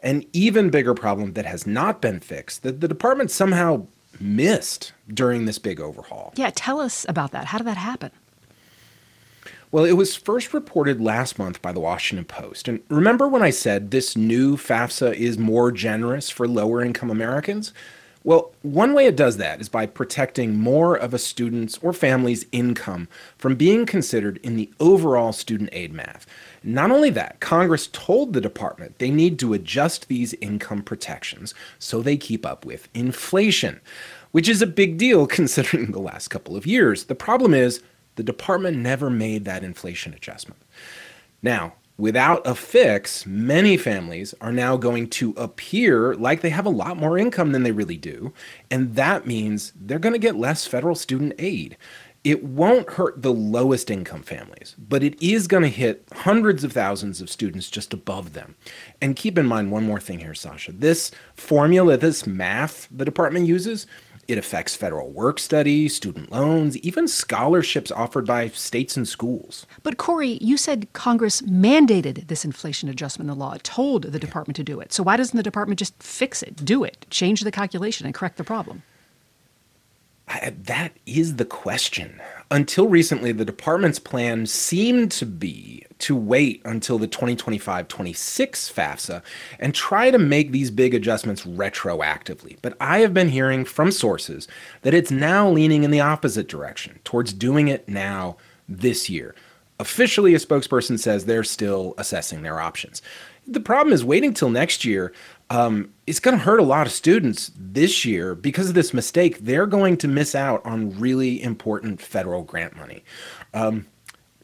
an even bigger problem that has not been fixed that the department somehow missed during this big overhaul. Yeah, tell us about that. How did that happen? Well, it was first reported last month by the Washington Post. And remember when I said this new FAFSA is more generous for lower income Americans? Well, one way it does that is by protecting more of a student's or family's income from being considered in the overall student aid math. Not only that, Congress told the department they need to adjust these income protections so they keep up with inflation, which is a big deal considering the last couple of years. The problem is the department never made that inflation adjustment. Now, Without a fix, many families are now going to appear like they have a lot more income than they really do. And that means they're going to get less federal student aid. It won't hurt the lowest income families, but it is going to hit hundreds of thousands of students just above them. And keep in mind one more thing here, Sasha. This formula, this math the department uses, it affects federal work study, student loans, even scholarships offered by states and schools. But Cory, you said Congress mandated this inflation adjustment in the law, told the department to do it. So why doesn't the department just fix it, do it, change the calculation, and correct the problem? I, that is the question. Until recently, the department's plan seemed to be to wait until the 2025 26 FAFSA and try to make these big adjustments retroactively. But I have been hearing from sources that it's now leaning in the opposite direction towards doing it now this year. Officially, a spokesperson says they're still assessing their options. The problem is waiting till next year. Um, it's going to hurt a lot of students this year because of this mistake. They're going to miss out on really important federal grant money. Um,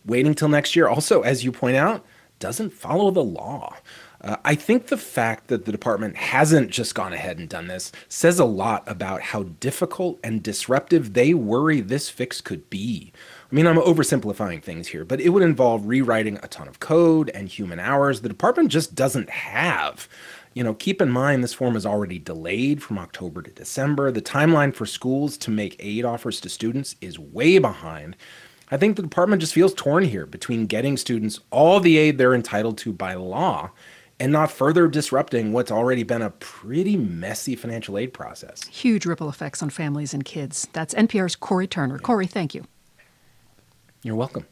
waiting till next year, also, as you point out, doesn't follow the law. Uh, I think the fact that the department hasn't just gone ahead and done this says a lot about how difficult and disruptive they worry this fix could be. I mean, I'm oversimplifying things here, but it would involve rewriting a ton of code and human hours the department just doesn't have. You know, keep in mind this form is already delayed from October to December. The timeline for schools to make aid offers to students is way behind. I think the department just feels torn here between getting students all the aid they're entitled to by law and not further disrupting what's already been a pretty messy financial aid process. Huge ripple effects on families and kids. That's NPR's Cory Turner. Cory, thank you. You're welcome.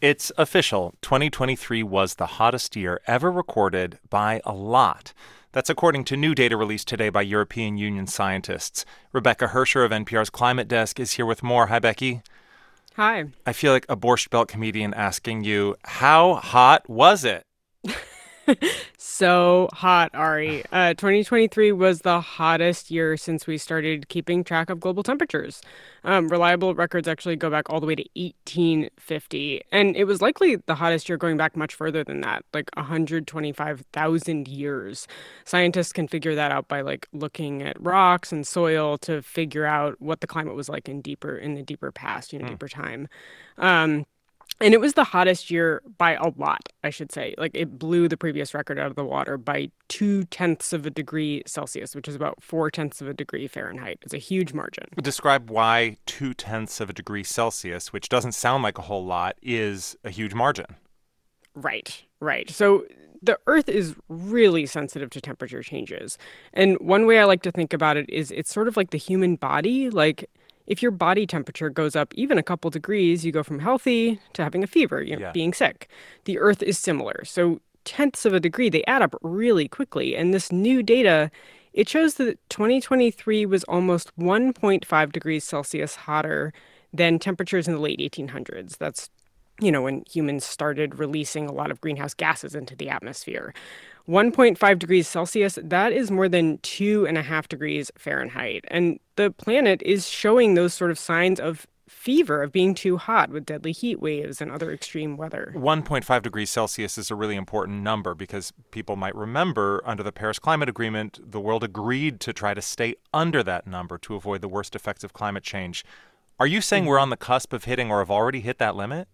It's official. 2023 was the hottest year ever recorded by a lot. That's according to new data released today by European Union scientists. Rebecca Hersher of NPR's Climate Desk is here with more. Hi, Becky. Hi. I feel like a Borscht Belt comedian asking you, how hot was it? so hot, Ari. Uh, 2023 was the hottest year since we started keeping track of global temperatures. Um, reliable records actually go back all the way to 1850. And it was likely the hottest year going back much further than that, like 125,000 years. Scientists can figure that out by like looking at rocks and soil to figure out what the climate was like in deeper in the deeper past, you know, mm. deeper time. Um, and it was the hottest year by a lot, I should say. Like it blew the previous record out of the water by two tenths of a degree Celsius, which is about four tenths of a degree Fahrenheit. It's a huge margin. Describe why two tenths of a degree Celsius, which doesn't sound like a whole lot, is a huge margin. Right, right. So the Earth is really sensitive to temperature changes. And one way I like to think about it is it's sort of like the human body. Like, if your body temperature goes up even a couple degrees, you go from healthy to having a fever, you know, yeah. being sick. The Earth is similar. So tenths of a degree, they add up really quickly. And this new data, it shows that 2023 was almost 1.5 degrees Celsius hotter than temperatures in the late 1800s. That's you know, when humans started releasing a lot of greenhouse gases into the atmosphere. 1.5 degrees Celsius, that is more than two and a half degrees Fahrenheit. And the planet is showing those sort of signs of fever, of being too hot with deadly heat waves and other extreme weather. 1.5 degrees Celsius is a really important number because people might remember under the Paris Climate Agreement, the world agreed to try to stay under that number to avoid the worst effects of climate change. Are you saying mm-hmm. we're on the cusp of hitting or have already hit that limit?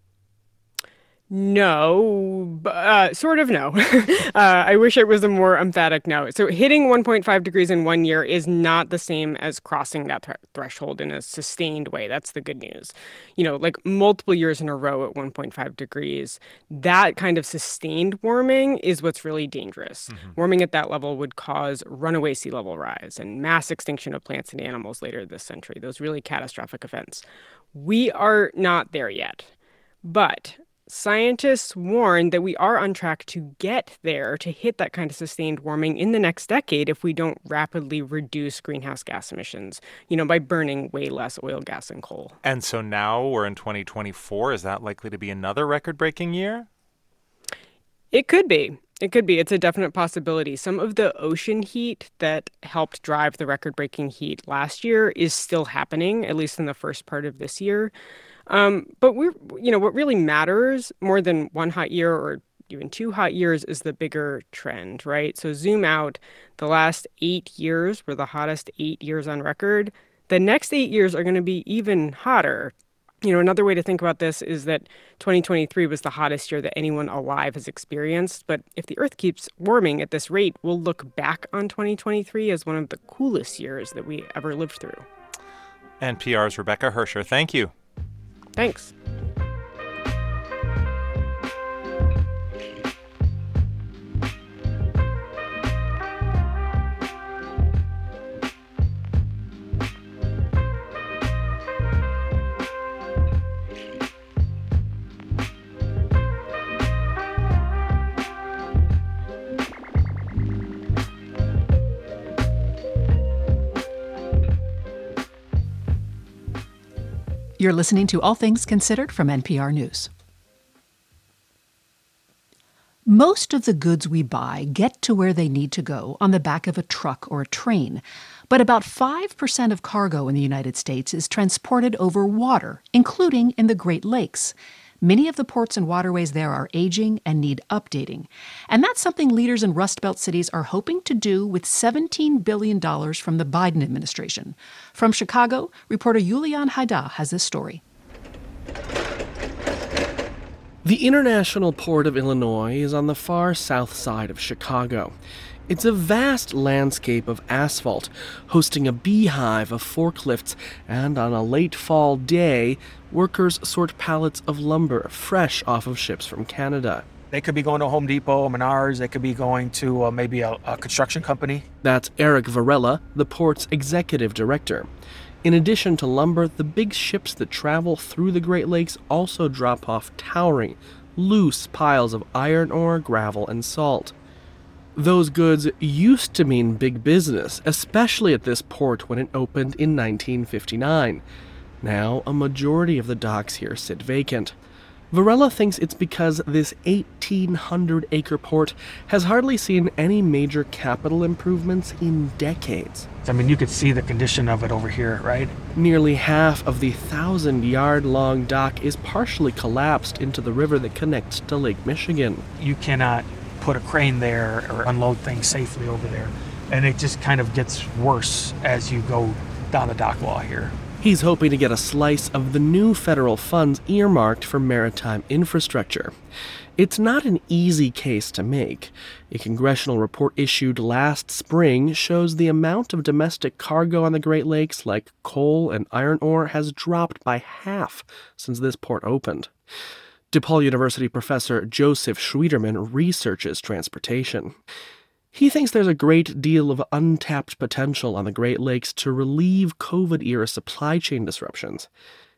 No, uh, sort of no. uh, I wish it was a more emphatic no. So hitting 1.5 degrees in one year is not the same as crossing that th- threshold in a sustained way. That's the good news. You know, like multiple years in a row at 1.5 degrees, that kind of sustained warming is what's really dangerous. Mm-hmm. Warming at that level would cause runaway sea level rise and mass extinction of plants and animals later this century, those really catastrophic events. We are not there yet. But scientists warn that we are on track to get there to hit that kind of sustained warming in the next decade if we don't rapidly reduce greenhouse gas emissions, you know, by burning way less oil, gas, and coal. And so now we're in 2024. Is that likely to be another record breaking year? It could be. It could be. It's a definite possibility. Some of the ocean heat that helped drive the record breaking heat last year is still happening, at least in the first part of this year. Um, but we're, you know, what really matters more than one hot year or even two hot years is the bigger trend, right? So zoom out. The last eight years were the hottest eight years on record. The next eight years are going to be even hotter. You know, another way to think about this is that 2023 was the hottest year that anyone alive has experienced. But if the Earth keeps warming at this rate, we'll look back on 2023 as one of the coolest years that we ever lived through. NPR's Rebecca Hersher, thank you. Thanks. You're listening to All Things Considered from NPR News. Most of the goods we buy get to where they need to go on the back of a truck or a train. But about 5% of cargo in the United States is transported over water, including in the Great Lakes. Many of the ports and waterways there are aging and need updating. And that's something leaders in Rust Belt cities are hoping to do with $17 billion from the Biden administration. From Chicago, reporter Julian Hayda has this story. The International Port of Illinois is on the far south side of Chicago. It's a vast landscape of asphalt, hosting a beehive of forklifts, and on a late fall day, workers sort pallets of lumber fresh off of ships from Canada. They could be going to Home Depot, Menards, they could be going to uh, maybe a, a construction company. That's Eric Varela, the port's executive director. In addition to lumber, the big ships that travel through the Great Lakes also drop off towering, loose piles of iron ore, gravel, and salt. Those goods used to mean big business, especially at this port when it opened in 1959. Now, a majority of the docks here sit vacant. Varela thinks it's because this 1,800 acre port has hardly seen any major capital improvements in decades. I mean, you could see the condition of it over here, right? Nearly half of the thousand yard long dock is partially collapsed into the river that connects to Lake Michigan. You cannot put a crane there or unload things safely over there. And it just kind of gets worse as you go down the dock wall here. He's hoping to get a slice of the new federal funds earmarked for maritime infrastructure. It's not an easy case to make. A congressional report issued last spring shows the amount of domestic cargo on the Great Lakes, like coal and iron ore, has dropped by half since this port opened. DePaul University professor Joseph Schwieterman researches transportation. He thinks there's a great deal of untapped potential on the Great Lakes to relieve COVID era supply chain disruptions.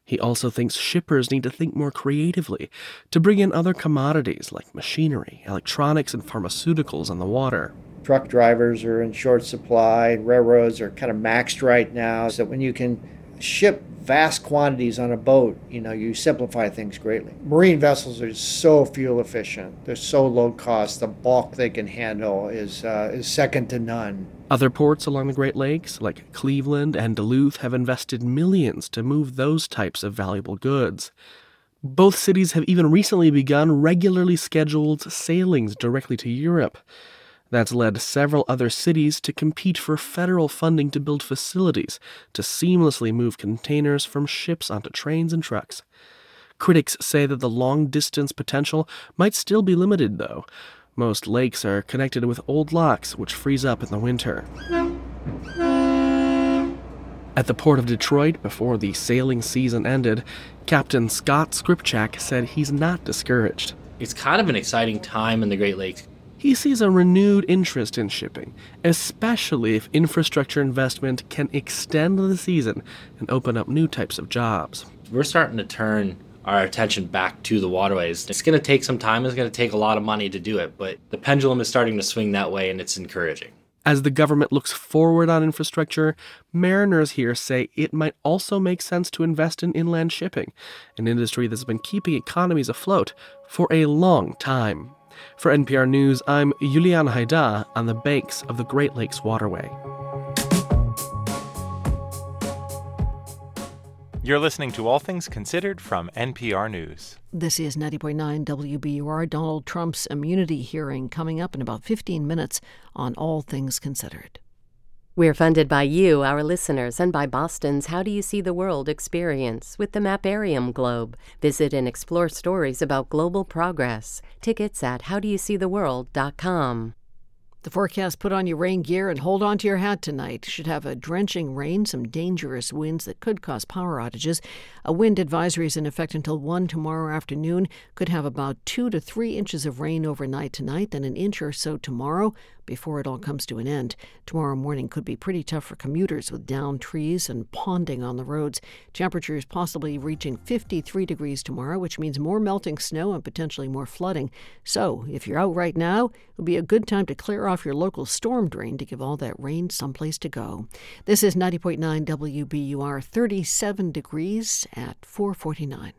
He also thinks shippers need to think more creatively to bring in other commodities like machinery, electronics, and pharmaceuticals on the water. Truck drivers are in short supply, railroads are kind of maxed right now, so when you can ship vast quantities on a boat, you know, you simplify things greatly. Marine vessels are so fuel efficient. They're so low cost. The bulk they can handle is uh, is second to none. Other ports along the Great Lakes, like Cleveland and Duluth, have invested millions to move those types of valuable goods. Both cities have even recently begun regularly scheduled sailings directly to Europe. That's led several other cities to compete for federal funding to build facilities to seamlessly move containers from ships onto trains and trucks. Critics say that the long distance potential might still be limited, though. Most lakes are connected with old locks, which freeze up in the winter. At the port of Detroit, before the sailing season ended, Captain Scott Skripchak said he's not discouraged. It's kind of an exciting time in the Great Lakes he sees a renewed interest in shipping, especially if infrastructure investment can extend the season and open up new types of jobs. We're starting to turn our attention back to the waterways. It's going to take some time, it's going to take a lot of money to do it, but the pendulum is starting to swing that way and it's encouraging. As the government looks forward on infrastructure, mariners here say it might also make sense to invest in inland shipping, an industry that's been keeping economies afloat for a long time. For NPR News, I'm Julian Hayda on the banks of the Great Lakes Waterway. You're listening to All Things Considered from NPR News. This is 90.9 WBUR. Donald Trump's immunity hearing coming up in about 15 minutes on All Things Considered. We're funded by you, our listeners, and by Boston's How Do You See the World experience with the Mapparium Globe. Visit and explore stories about global progress. Tickets at howdoyouseetheworld.com. The forecast put on your rain gear and hold on to your hat tonight. Should have a drenching rain, some dangerous winds that could cause power outages. A wind advisory is in effect until 1 tomorrow afternoon. Could have about 2 to 3 inches of rain overnight tonight, then an inch or so tomorrow. Before it all comes to an end. Tomorrow morning could be pretty tough for commuters with downed trees and ponding on the roads. Temperatures possibly reaching 53 degrees tomorrow, which means more melting snow and potentially more flooding. So, if you're out right now, it would be a good time to clear off your local storm drain to give all that rain someplace to go. This is 90.9 WBUR, 37 degrees at 449.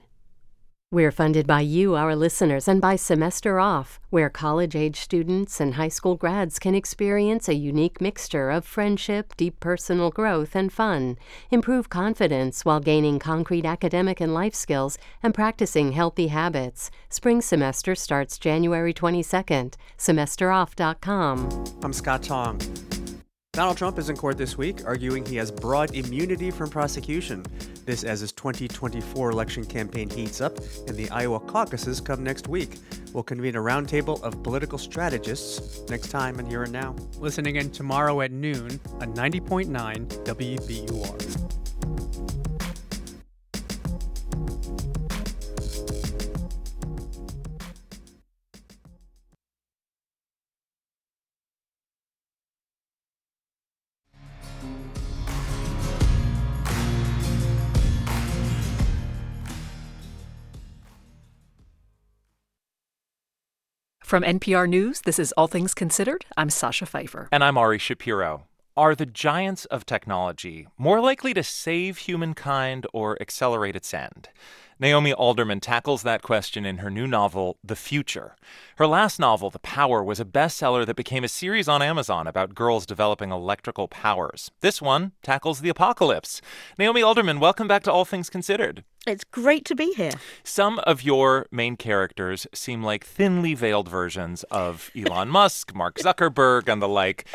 We're funded by you, our listeners, and by Semester Off, where college age students and high school grads can experience a unique mixture of friendship, deep personal growth, and fun. Improve confidence while gaining concrete academic and life skills and practicing healthy habits. Spring semester starts January 22nd. SemesterOff.com. I'm Scott Tong. Donald Trump is in court this week, arguing he has broad immunity from prosecution. This as his 2024 election campaign heats up and the Iowa caucuses come next week. We'll convene a roundtable of political strategists next time and Here and Now. Listen again tomorrow at noon on 90.9 WBUR. From NPR News, this is All Things Considered. I'm Sasha Pfeiffer. And I'm Ari Shapiro. Are the giants of technology more likely to save humankind or accelerate its end? Naomi Alderman tackles that question in her new novel, The Future. Her last novel, The Power, was a bestseller that became a series on Amazon about girls developing electrical powers. This one tackles the apocalypse. Naomi Alderman, welcome back to All Things Considered. It's great to be here. Some of your main characters seem like thinly veiled versions of Elon Musk, Mark Zuckerberg, and the like.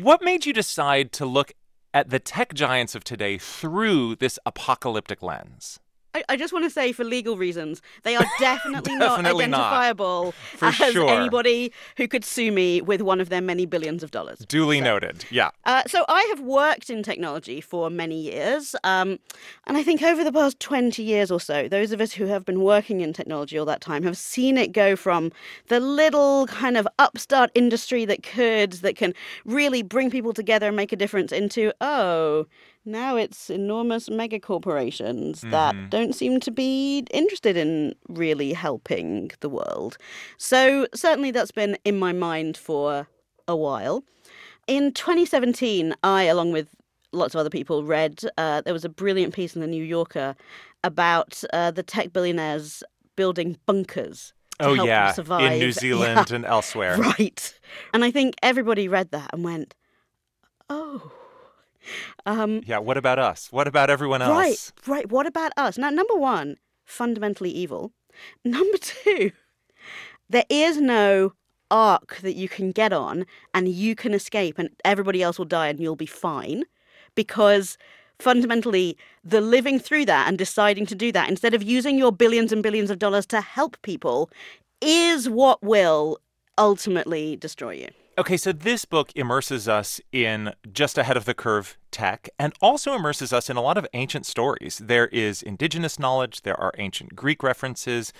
What made you decide to look at the tech giants of today through this apocalyptic lens? I, I just want to say, for legal reasons, they are definitely, not Definitely not. identifiable For as sure. anybody who could sue me with one of their many billions of dollars. Duly noted. Yeah. Uh, so I have worked in technology for many years, um, and I think over the past 20 years or so, those of us who have been working in technology all that time have seen it go from the little kind of upstart industry that could, that can really bring people together and make a difference, into, oh, now it's enormous mega corporations that Mhm. don't seem to be interested in really helping the world. So, certainly that's been in my mind for a while. In 2017, I, along with lots of other people, read uh, there was a brilliant piece in the New Yorker about uh, the tech billionaires building bunkers. to Oh, yeah. survive. In New Zealand Yeah. and elsewhere. Right. And I think everybody read that and went, oh. Um, Yeah. What about us? What about everyone else? Right, right. What about us? Now, number one, fundamentally evil. Number two, there is no ark that you can get on and you can escape and everybody else will die and you'll be fine because fundamentally the living through that and deciding to do that instead of using your billions and billions of dollars to help people is what will ultimately destroy you. Okay, so this book immerses us in just ahead of the curve tech and also immerses us in a lot of ancient stories. There is indigenous knowledge, there are ancient Greek references.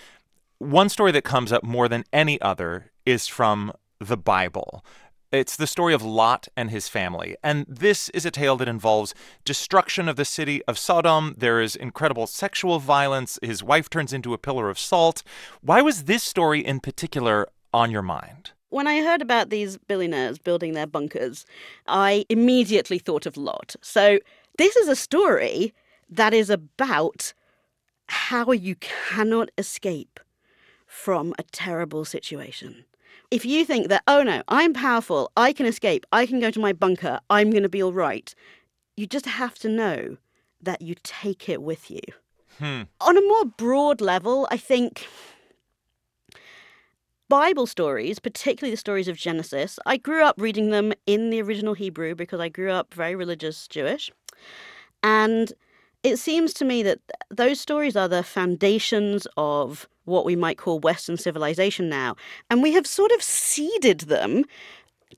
One story that comes up more than any other is from the Bible. It's the story of Lot and his family. And this is a tale that involves destruction of the city of Sodom. There is incredible sexual violence. His wife turns into a pillar of salt. Why was this story in particular on your mind? When I heard about these billionaires building their bunkers, I immediately thought of Lot. So, this is a story that is about how you cannot escape from a terrible situation. If you think that, oh no, I'm powerful, I can escape, I can go to my bunker, I'm going to be all right, you just have to know that you take it with you. Hmm. On a more broad level, I think Bible stories, particularly the stories of Genesis, I grew up reading them in the original Hebrew because I grew up very religious Jewish. And it seems to me that those stories are the foundations of what we might call Western civilization now. And we have sort of ceded them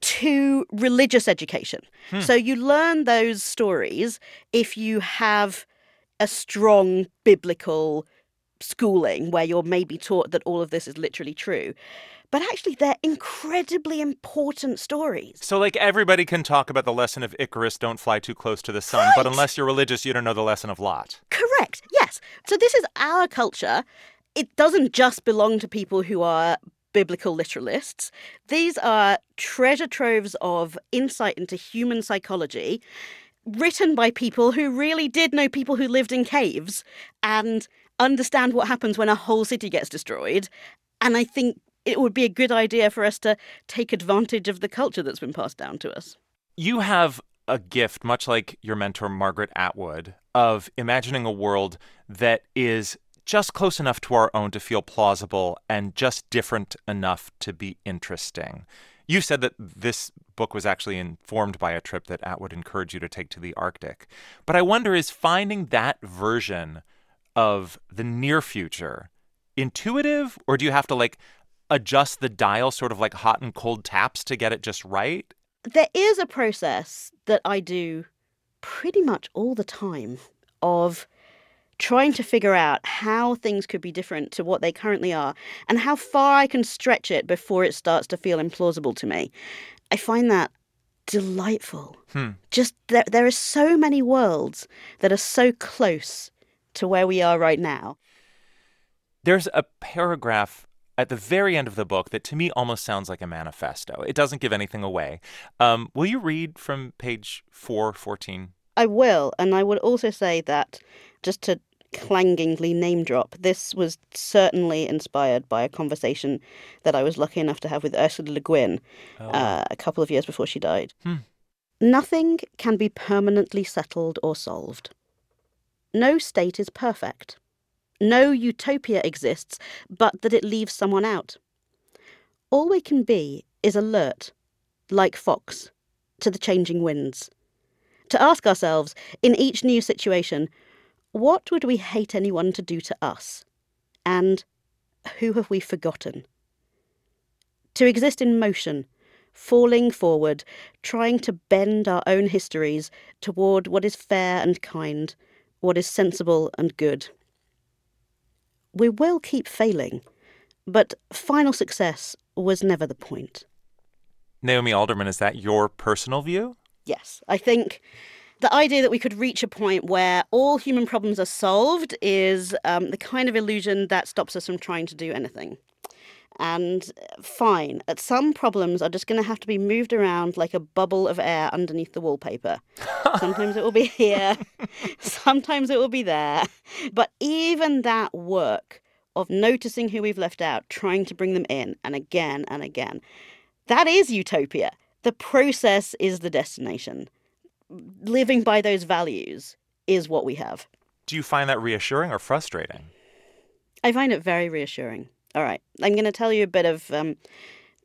to religious education. Hmm. So you learn those stories if you have a strong biblical schooling where you're maybe taught that all of this is literally true. But actually, they're incredibly important stories. So, like, everybody can talk about the lesson of Icarus, don't fly too close to the sun, right. but unless you're religious, you don't know the lesson of Lot. Correct, yes. So, this is our culture. It doesn't just belong to people who are biblical literalists. These are treasure troves of insight into human psychology written by people who really did know people who lived in caves and understand what happens when a whole city gets destroyed. And I think it would be a good idea for us to take advantage of the culture that's been passed down to us. You have a gift, much like your mentor, Margaret Atwood, of imagining a world that is just close enough to our own to feel plausible and just different enough to be interesting. You said that this book was actually informed by a trip that Atwood encouraged you to take to the Arctic. But I wonder is finding that version of the near future intuitive, or do you have to like adjust the dial sort of like hot and cold taps to get it just right? There is a process that I do pretty much all the time of trying to figure out how things could be different to what they currently are and how far I can stretch it before it starts to feel implausible to me. I find that delightful. Hmm. Just there, there are so many worlds that are so close to where we are right now. There's a paragraph at the very end of the book that to me almost sounds like a manifesto. It doesn't give anything away. Um, will you read from page 414? I will. And I would also say that, just to clangingly name drop, this was certainly inspired by a conversation that I was lucky enough to have with Ursula Le Guin Oh. uh, a couple of years before she died. Hmm. Nothing can be permanently settled or solved. No state is perfect. No utopia exists, but that it leaves someone out. All we can be is alert, like Fox, to the changing winds. To ask ourselves, in each new situation, what would we hate anyone to do to us? And who have we forgotten? To exist in motion, falling forward, trying to bend our own histories toward what is fair and kind, what is sensible and good. We will keep failing, but final success was never the point. Naomi Alderman, is that your personal view? Yes, I think the idea that we could reach a point where all human problems are solved is um, the kind of illusion that stops us from trying to do anything. And uh, fine, uh, some problems are just going to have to be moved around like a bubble of air underneath the wallpaper. sometimes it will be here, sometimes it will be there. But even that work of noticing who we've left out, trying to bring them in, and again and again, that is utopia. The process is the destination. Living by those values is what we have. Do you find that reassuring or frustrating? I find it very reassuring. All right, I'm going to tell you a bit of um,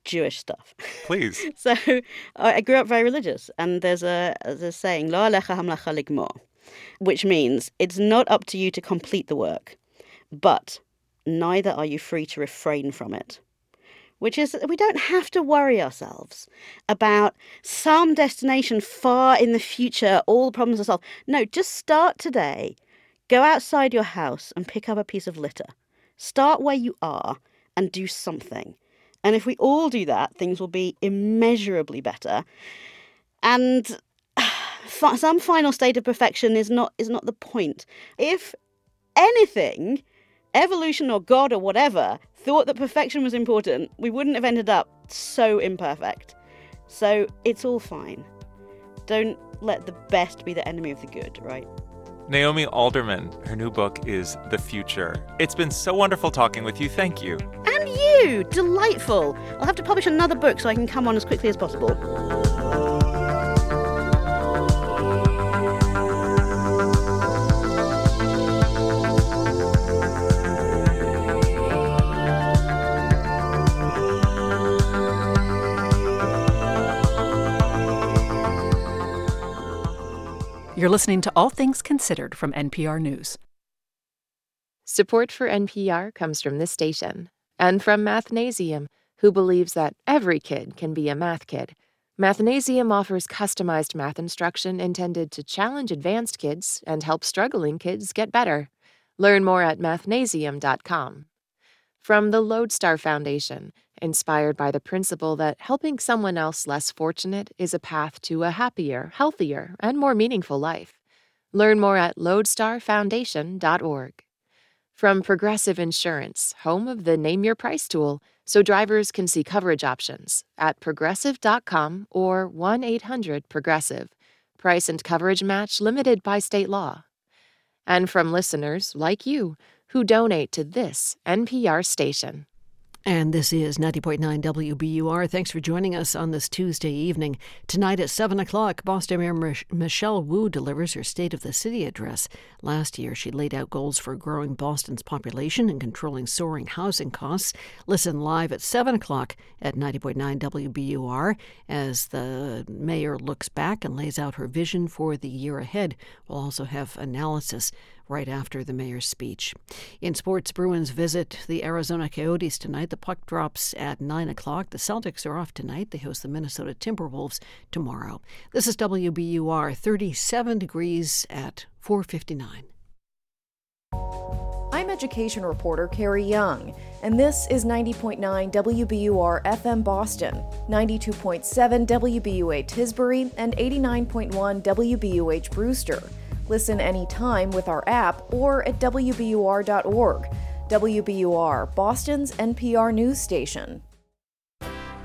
Jewish stuff. Please. so I grew up very religious, and there's a, there's a saying, Lo alecha hamlacha ligmor, which means it's not up to you to complete the work, but neither are you free to refrain from it. Which is, that we don't have to worry ourselves about some destination far in the future, all the problems are solved. No, just start today. Go outside your house and pick up a piece of litter. Start where you are and do something. And if we all do that, things will be immeasurably better. And some final state of perfection is not is not the point. If anything, evolution or God or whatever thought that perfection was important, we wouldn't have ended up so imperfect. So it's all fine. Don't let the best be the enemy of the good, right? Naomi Alderman, her new book is The Future. It's been so wonderful talking with you. Thank you. And you! Delightful! I'll have to publish another book so I can come on as quickly as possible. You're listening to All Things Considered from NPR News. Support for NPR comes from this station and from Mathnasium, who believes that every kid can be a math kid. Mathnasium offers customized math instruction intended to challenge advanced kids and help struggling kids get better. Learn more at mathnasium.com. From the Lodestar Foundation, inspired by the principle that helping someone else less fortunate is a path to a happier, healthier, and more meaningful life. Learn more at lodestarfoundation.org. From Progressive Insurance, home of the Name Your Price tool, so drivers can see coverage options at progressive.com or 1 800 Progressive. Price and coverage match limited by state law. And from listeners like you who donate to this NPR station. And this is 90.9 WBUR. Thanks for joining us on this Tuesday evening. Tonight at 7 o'clock, Boston Mayor Mich- Michelle Wu delivers her State of the City address. Last year, she laid out goals for growing Boston's population and controlling soaring housing costs. Listen live at 7 o'clock at 90.9 WBUR as the mayor looks back and lays out her vision for the year ahead. We'll also have analysis right after the mayor's speech. In sports, Bruins visit the Arizona Coyotes tonight. The puck drops at 9 o'clock. The Celtics are off tonight. They host the Minnesota Timberwolves tomorrow. This is WBUR 37 degrees at 459. I'm education reporter Carrie Jung, and this is 90.9 WBUR FM Boston, 92.7 WBUA Tisbury, and 89.1 WBUH Brewster. Listen anytime with our app or at WBUR.org. WBUR, Boston's NPR news station.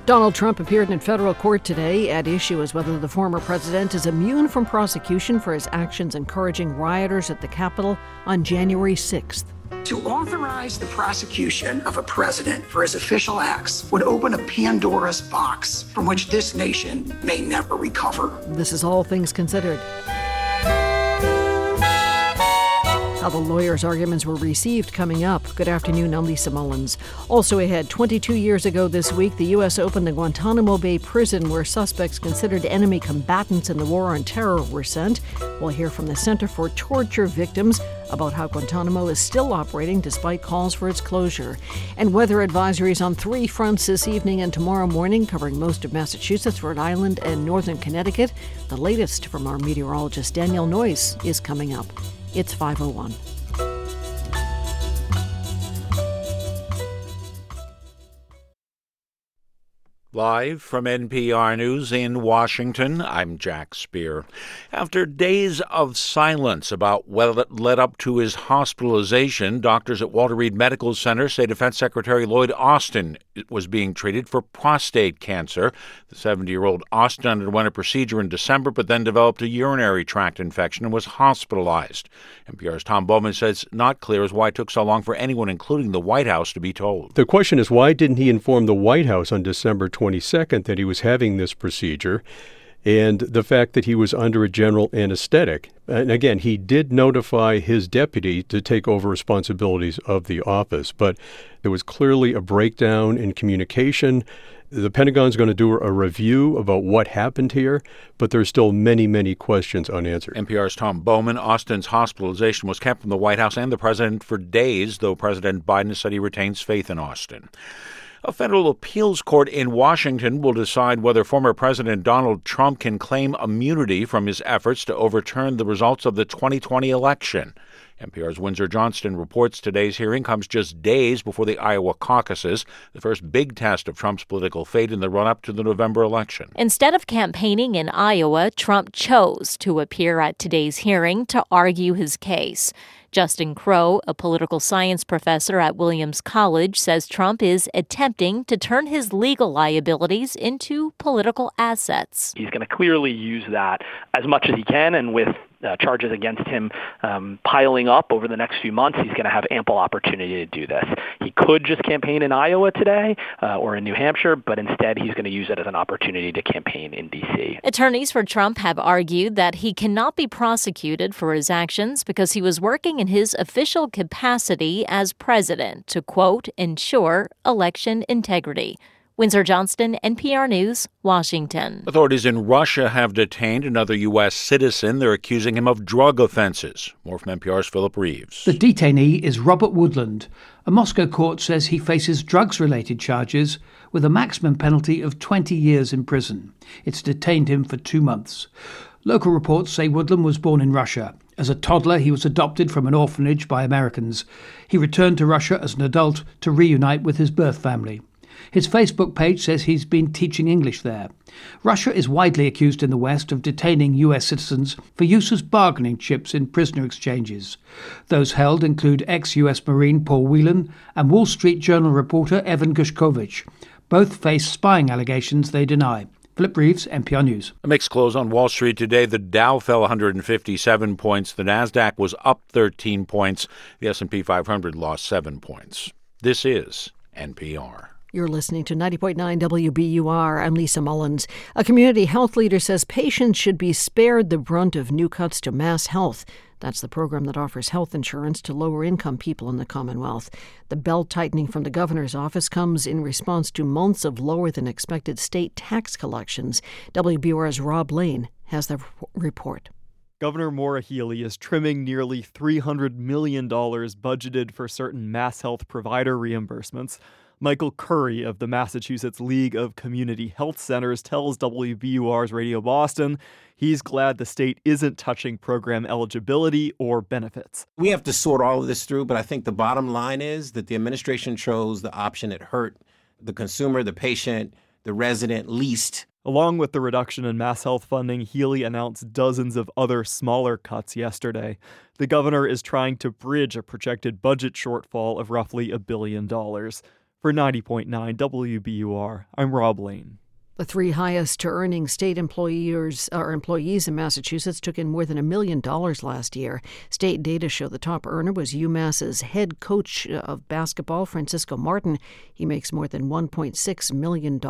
Donald Trump appeared in federal court today. At issue is whether the former president is immune from prosecution for his actions encouraging rioters at the Capitol on January 6th. To authorize the prosecution of a president for his official acts would open a Pandora's box from which this nation may never recover. This is All Things Considered. How the lawyers' arguments were received coming up. Good afternoon, I'm Lisa Mullins. Also ahead, 22 years ago this week, the U.S. opened the Guantanamo Bay prison where suspects considered enemy combatants in the war on terror were sent. We'll hear from the Center for Torture Victims about how Guantanamo is still operating despite calls for its closure. And weather advisories on three fronts this evening and tomorrow morning, covering most of Massachusetts, Rhode Island, and northern Connecticut. The latest from our meteorologist Danielle Noyes is coming up. It's 501. Live from NPR News in Washington, I'm Jack Speer. After days of silence about what led up to his hospitalization, doctors at Walter Reed Medical Center say Defense Secretary Lloyd Austin was being treated for prostate cancer. The 70 year old Austin underwent a procedure in December, but then developed a urinary tract infection and was hospitalized. NPR's Tom Bowman says not clear as why it took so long for anyone, including the White House, to be told. The question is why didn't he inform the White House on December 22nd that he was having this procedure? and the fact that he was under a general anesthetic. And again, he did notify his deputy to take over responsibilities of the office, but there was clearly a breakdown in communication. The Pentagon's going to do a review about what happened here, but there's still many, many questions unanswered. NPR's Tom Bowman. Austin's hospitalization was kept from the White House and the president for days, though President Biden said he retains faith in Austin. A federal appeals court in Washington will decide whether former President Donald Trump can claim immunity from his efforts to overturn the results of the 2020 election. NPR's Windsor Johnston reports today's hearing comes just days before the Iowa caucuses, the first big test of Trump's political fate in the run up to the November election. Instead of campaigning in Iowa, Trump chose to appear at today's hearing to argue his case. Justin Crowe, a political science professor at Williams College, says Trump is attempting to turn his legal liabilities into political assets. He's going to clearly use that as much as he can, and with uh, charges against him um, piling up over the next few months, he's going to have ample opportunity to do this. He could just campaign in Iowa today uh, or in New Hampshire, but instead he's going to use it as an opportunity to campaign in D.C. Attorneys for Trump have argued that he cannot be prosecuted for his actions because he was working in his official capacity as president to, quote, ensure election integrity. Windsor Johnston, NPR News, Washington. Authorities in Russia have detained another U.S. citizen. They're accusing him of drug offenses. More from NPR's Philip Reeves. The detainee is Robert Woodland. A Moscow court says he faces drugs related charges with a maximum penalty of 20 years in prison. It's detained him for two months. Local reports say Woodland was born in Russia. As a toddler, he was adopted from an orphanage by Americans. He returned to Russia as an adult to reunite with his birth family. His Facebook page says he's been teaching English there. Russia is widely accused in the West of detaining US citizens for use as bargaining chips in prisoner exchanges. Those held include ex US Marine Paul Whelan and Wall Street Journal reporter Evan Gershkovich. Both face spying allegations they deny. Philip Reeves, NPR News. A mixed close on Wall Street today. The Dow fell 157 points. The Nasdaq was up 13 points. The S&P 500 lost 7 points. This is NPR. You're listening to 90.9 WBUR. I'm Lisa Mullins. A community health leader says patients should be spared the brunt of new cuts to Mass Health. That's the program that offers health insurance to lower income people in the Commonwealth. The belt tightening from the governor's office comes in response to months of lower than expected state tax collections. WBUR's Rob Lane has the report. Governor Maura Healey is trimming nearly $300 million budgeted for certain mass health provider reimbursements. Michael Curry of the Massachusetts League of Community Health Centers tells WBUR's Radio Boston he's glad the state isn't touching program eligibility or benefits. We have to sort all of this through, but I think the bottom line is that the administration chose the option that hurt the consumer, the patient, the resident least. Along with the reduction in mass health funding, Healey announced dozens of other smaller cuts yesterday. The governor is trying to bridge a projected budget shortfall of roughly a billion dollars. For 90.9 WBUR, I'm Rob Lane. The three highest earning state employers or employees in Massachusetts took in more than a million dollars last year. State data show the top earner was UMass's head coach of basketball, Francisco Martin. He makes more than $1.6 million.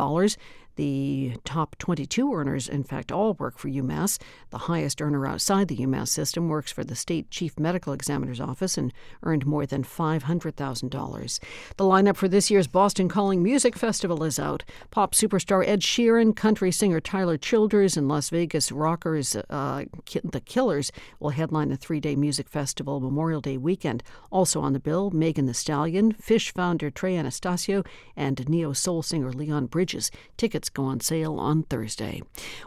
The top 22 earners, in fact, all work for UMass. The highest earner outside the UMass system works for the state chief medical examiner's office and earned more than $500,000. The lineup for this year's Boston Calling Music Festival is out. Pop superstar Ed Sheeran, country singer Tyler Childers, and Las Vegas rockers uh, The Killers will headline the three day music festival Memorial Day weekend. Also on the bill, Megan Thee Stallion, Phish founder Trey Anastasio, and neo soul singer Leon Bridges. Tickets tickets go on sale on Thursday.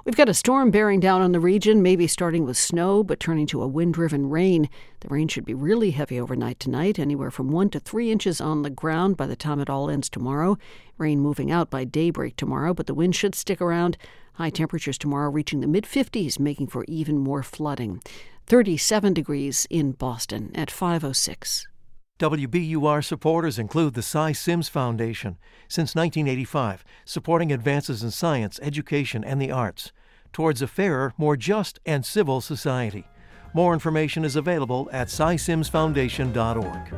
We've got a storm bearing down on the region, maybe starting with snow, but turning to a wind driven rain. The rain should be really heavy overnight tonight, anywhere from one to three inches on the ground by the time it all ends tomorrow. Rain moving out by daybreak tomorrow, but the wind should stick around. High temperatures tomorrow reaching the mid 50s, making for even more flooding. 37 degrees in Boston at 506. WBUR supporters include the Cy Sims Foundation, since 1985, supporting advances in science, education, and the arts, towards a fairer, more just, and civil society. More information is available at cysimsfoundation.org.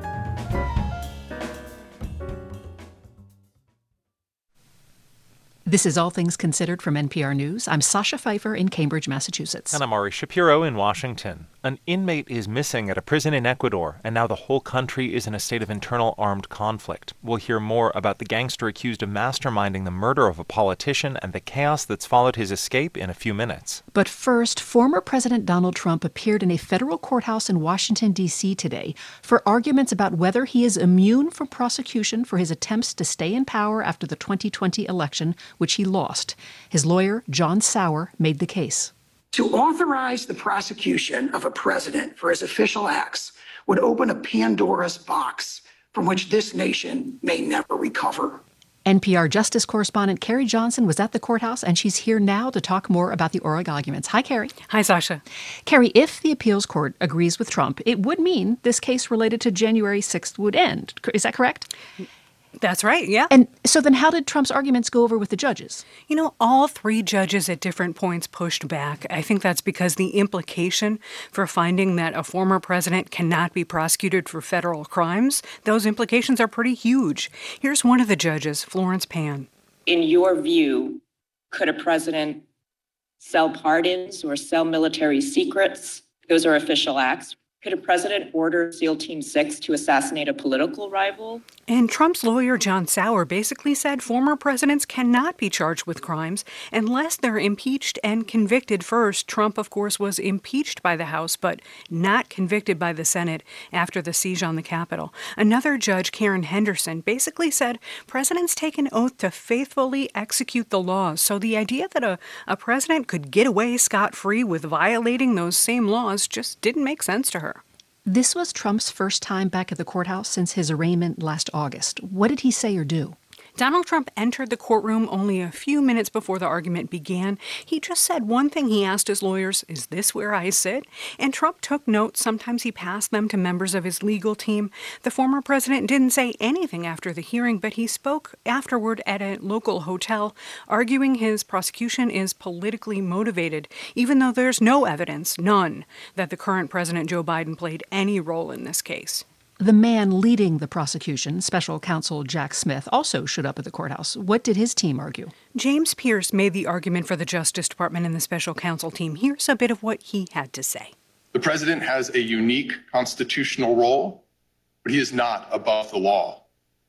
This is All Things Considered from NPR News. I'm Sasha Pfeiffer in Cambridge, Massachusetts. And I'm Ari Shapiro in Washington. An inmate is missing at a prison in Ecuador, and now the whole country is in a state of internal armed conflict. We'll hear more about the gangster accused of masterminding the murder of a politician and the chaos that's followed his escape in a few minutes. But first, former President Donald Trump appeared in a federal courthouse in Washington, D.C. today for arguments about whether he is immune from prosecution for his attempts to stay in power after the 2020 election, which he lost. His lawyer, John Sauer, made the case. To authorize the prosecution of a president for his official acts would open a Pandora's box from which this nation may never recover. NPR Justice correspondent Carrie Johnson was at the courthouse, and she's here now to talk more about the oral arguments. Hi, Carrie. Hi, Sasha. Carrie, if the appeals court agrees with Trump, it would mean this case related to January 6th would end. Is that correct? That's right, yeah. And so then how did Trump's arguments go over with the judges? You know, all three judges at different points pushed back. I think that's because the implication for finding that a former president cannot be prosecuted for federal crimes, those implications are pretty huge. Here's one of the judges, Florence Pan. In your view, could a president sell pardons or sell military secrets? Those are official acts. Could a president order SEAL Team 6 to assassinate a political rival? And Trump's lawyer, John Sauer, basically said former presidents cannot be charged with crimes unless they're impeached and convicted first. Trump, of course, was impeached by the House, but not convicted by the Senate after the siege on the Capitol. Another judge, Karen Henderson, basically said presidents take an oath to faithfully execute the laws. So the idea that a, a president could get away scot free with violating those same laws just didn't make sense to her. This was Trump's first time back at the courthouse since his arraignment last August. What did he say or do? Donald Trump entered the courtroom only a few minutes before the argument began. He just said one thing he asked his lawyers Is this where I sit? And Trump took notes. Sometimes he passed them to members of his legal team. The former president didn't say anything after the hearing, but he spoke afterward at a local hotel, arguing his prosecution is politically motivated, even though there's no evidence, none, that the current President Joe Biden played any role in this case. The man leading the prosecution, special counsel Jack Smith, also showed up at the courthouse. What did his team argue? James Pierce made the argument for the Justice Department and the special counsel team. Here's a bit of what he had to say. The president has a unique constitutional role, but he is not above the law.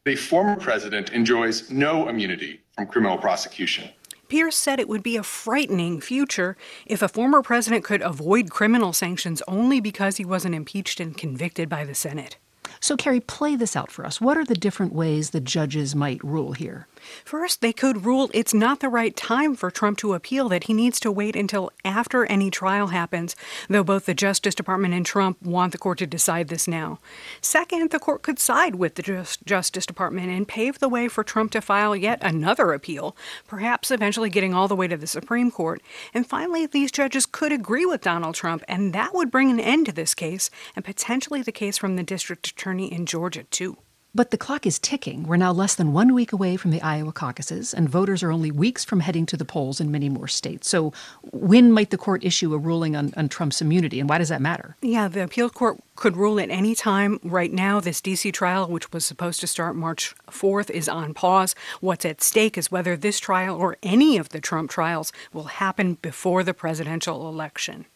A former president enjoys no immunity from criminal prosecution. Pierce said it would be a frightening future if a former president could avoid criminal sanctions only because he wasn't impeached and convicted by the Senate. So, Carrie, play this out for us. What are the different ways the judges might rule here? First, they could rule it's not the right time for Trump to appeal, that he needs to wait until after any trial happens, though both the Justice Department and Trump want the court to decide this now. Second, the court could side with the Just- Justice Department and pave the way for Trump to file yet another appeal, perhaps eventually getting all the way to the Supreme Court. And finally, these judges could agree with Donald Trump, and that would bring an end to this case and potentially the case from the district attorney in Georgia, too. But the clock is ticking. We're now less than one week away from the Iowa caucuses, and voters are only weeks from heading to the polls in many more states. So, when might the court issue a ruling on, on Trump's immunity, and why does that matter? Yeah, the appeal court could rule at any time. Right now, this D.C. trial, which was supposed to start March 4th, is on pause. What's at stake is whether this trial or any of the Trump trials will happen before the presidential election.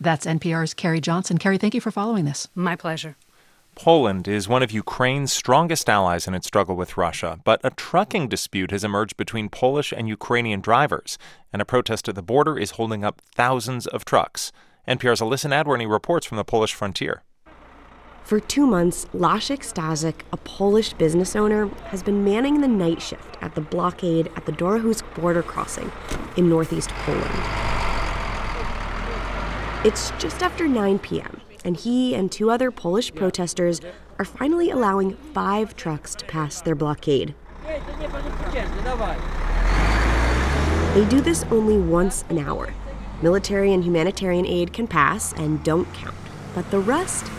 That's NPR's Carrie Johnson. Carrie, thank you for following this. My pleasure. Poland is one of Ukraine's strongest allies in its struggle with Russia, but a trucking dispute has emerged between Polish and Ukrainian drivers, and a protest at the border is holding up thousands of trucks. NPR's Alyssa Nadworny reports from the Polish frontier. For two months, Leszek Stasik, a Polish business owner, has been manning the night shift at the blockade at the Dorohusk border crossing in northeast Poland. It's just after 9 p.m and he and two other Polish protesters are finally allowing five trucks to pass their blockade. They do this only once an hour. Military and humanitarian aid can pass and don't count, but the rest,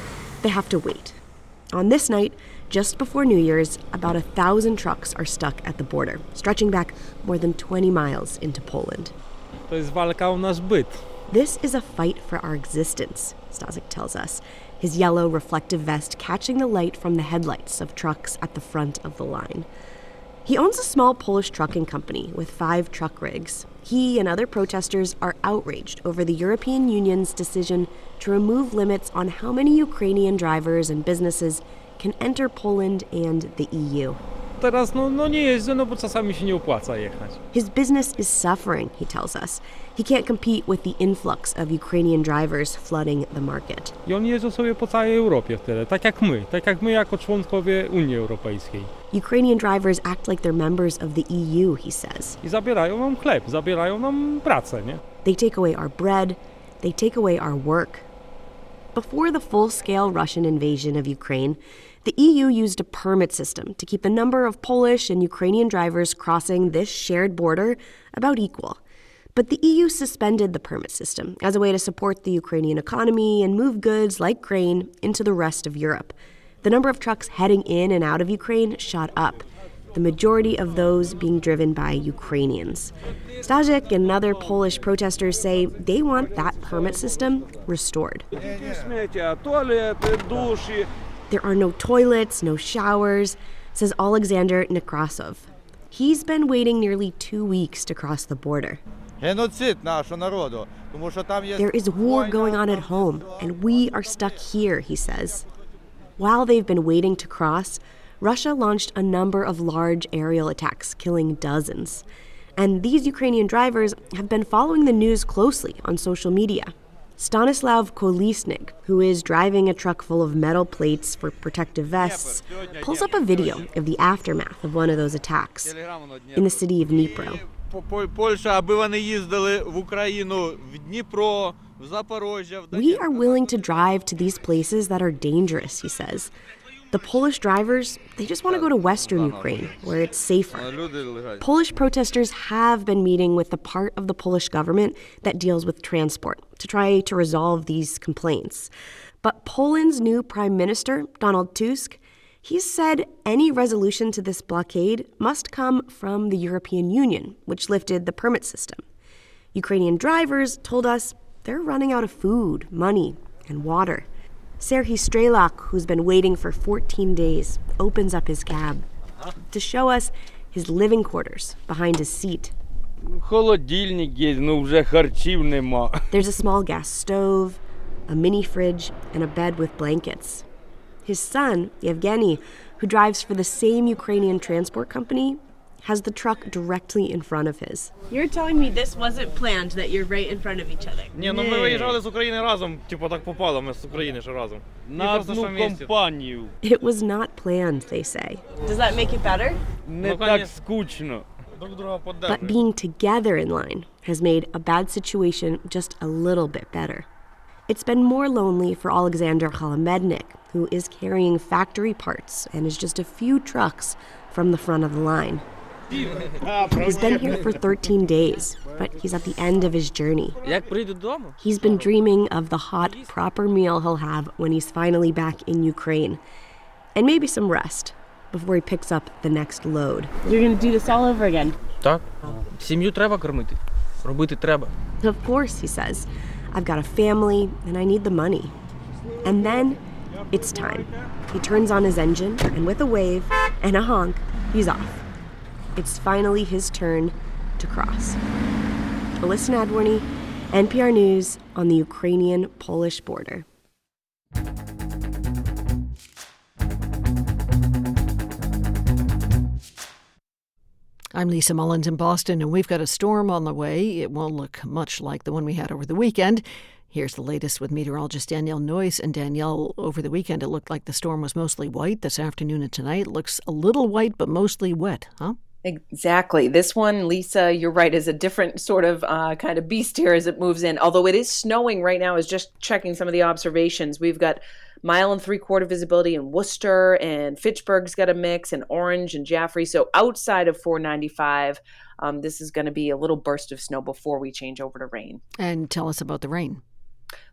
they have to wait. On this night, just before New Year's, about a thousand trucks are stuck at the border, stretching back more than 20 miles into Poland. This is a fight for our existence, Stasik tells us, his yellow reflective vest catching the light from the headlights of trucks at the front of the line. He owns a small Polish trucking company with five truck rigs. He and other protesters are outraged over the European Union's decision to remove limits on how many Ukrainian drivers and businesses can enter Poland and the EU. Teraz no, no nie jeżdżę, no bo czasami się nie opłaca jechać. His business is suffering, he tells us. He can't compete with the influx of Ukrainian drivers flooding the market. I oni jeżdżą sobie po całej Europie wtedy, tak jak my, tak jak my jako członkowie Unii Europejskiej. Ukrainian drivers act like they're members of the EU, he says. I zabierają nam chleb, zabierają nam pracę, nie? They take away our bread, they take away our work. Before the full-scale Russian invasion of Ukraine, the EU used a permit system to keep the number of Polish and Ukrainian drivers crossing this shared border about equal. But the EU suspended the permit system as a way to support the Ukrainian economy and move goods like grain into the rest of Europe. The number of trucks heading in and out of Ukraine shot up, the majority of those being driven by Ukrainians. Stasik and other Polish protesters say they want that permit system restored. There are no toilets, no showers, says Alexander Nekrasov. He's been waiting nearly two weeks to cross the border. There is war going on at home, and we are stuck here, he says. While they've been waiting to cross, Russia launched a number of large aerial attacks, killing dozens. And these Ukrainian drivers have been following the news closely on social media. Stanislav Kolisnik, who is driving a truck full of metal plates for protective vests, pulls up a video of the aftermath of one of those attacks in the city of Dnipro. We are willing to drive to these places that are dangerous, he says. The Polish drivers, they just want to go to Western Ukraine, where it's safer. Polish protesters have been meeting with the part of the Polish government that deals with transport to try to resolve these complaints. But Poland's new prime minister, Donald Tusk, he said any resolution to this blockade must come from the European Union, which lifted the permit system. Ukrainian drivers told us they're running out of food, money, and water. Serhiy Strelak, who's been waiting for 14 days, opens up his cab to show us his living quarters behind his seat. There's a small gas stove, a mini fridge, and a bed with blankets. His son, Yevgeny, who drives for the same Ukrainian transport company, has the truck directly in front of his. You're telling me this wasn't planned, that you're right in front of each other? Ні, ну ми виїжджали з України разом, типу так попало, ми з України ж разом. На одну компанію. It was not planned, they say. Does that make it better? Не так скучно. But being together in line has made a bad situation just a little bit better. It's been more lonely for Alexander Khalamednik, who is carrying factory parts and is just a few trucks from the front of the line. He's been here for 13 days, but he's at the end of his journey. He's been dreaming of the hot, proper meal he'll have when he's finally back in Ukraine. And maybe some rest before he picks up the next load. You're gonna do this all over again. Так. Сім'ю треба кормити. Робити треба. Of course, he says. I've got a family and I need the money. And then it's time. He turns on his engine, and with a wave and a honk, he's off. It's finally his turn to cross. Alyssa Nadworny, NPR News on the Ukrainian Polish border. I'm Lisa Mullins in Boston, and we've got a storm on the way. It won't look much like the one we had over the weekend. Here's the latest with meteorologist Danielle Noyes. And Danielle, over the weekend, it looked like the storm was mostly white. This afternoon and tonight it looks a little white, but mostly wet, huh? Exactly. This one, Lisa, you're right, is a different sort of uh, kind of beast here as it moves in. Although it is snowing right now, is just checking some of the observations. We've got mile and three quarter visibility in Worcester, and Fitchburg's got a mix, and Orange and Jaffrey. So outside of 495, um, this is going to be a little burst of snow before we change over to rain. And tell us about the rain.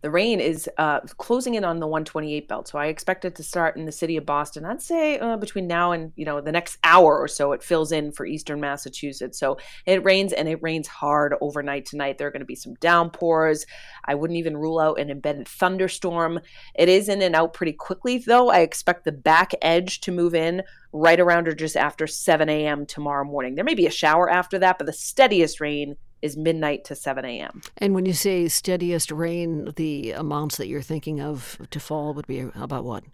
The rain is uh, closing in on the 128 belt, so I expect it to start in the city of Boston. I'd say uh, between now and you know the next hour or so, it fills in for eastern Massachusetts. So it rains and it rains hard overnight tonight. There are going to be some downpours. I wouldn't even rule out an embedded thunderstorm. It is in and out pretty quickly, though. I expect the back edge to move in right around or just after 7 a.m. tomorrow morning. There may be a shower after that, but the steadiest rain is midnight to 7 a.m. And when you say steadiest rain, the amounts that you're thinking of to fall would be about what?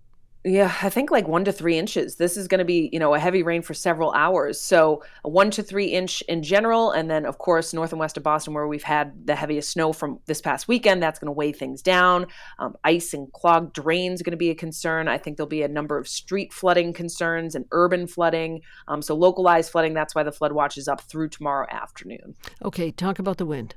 Yeah, I think like one to three inches. This is going to be, you know, a heavy rain for several hours. So one to three inch in general, and then of course north and west of Boston, where we've had the heaviest snow from this past weekend, that's going to weigh things down. Um, ice and clogged drains going to be a concern. I think there'll be a number of street flooding concerns and urban flooding. Um, so localized flooding. That's why the flood watch is up through tomorrow afternoon. Okay, talk about the wind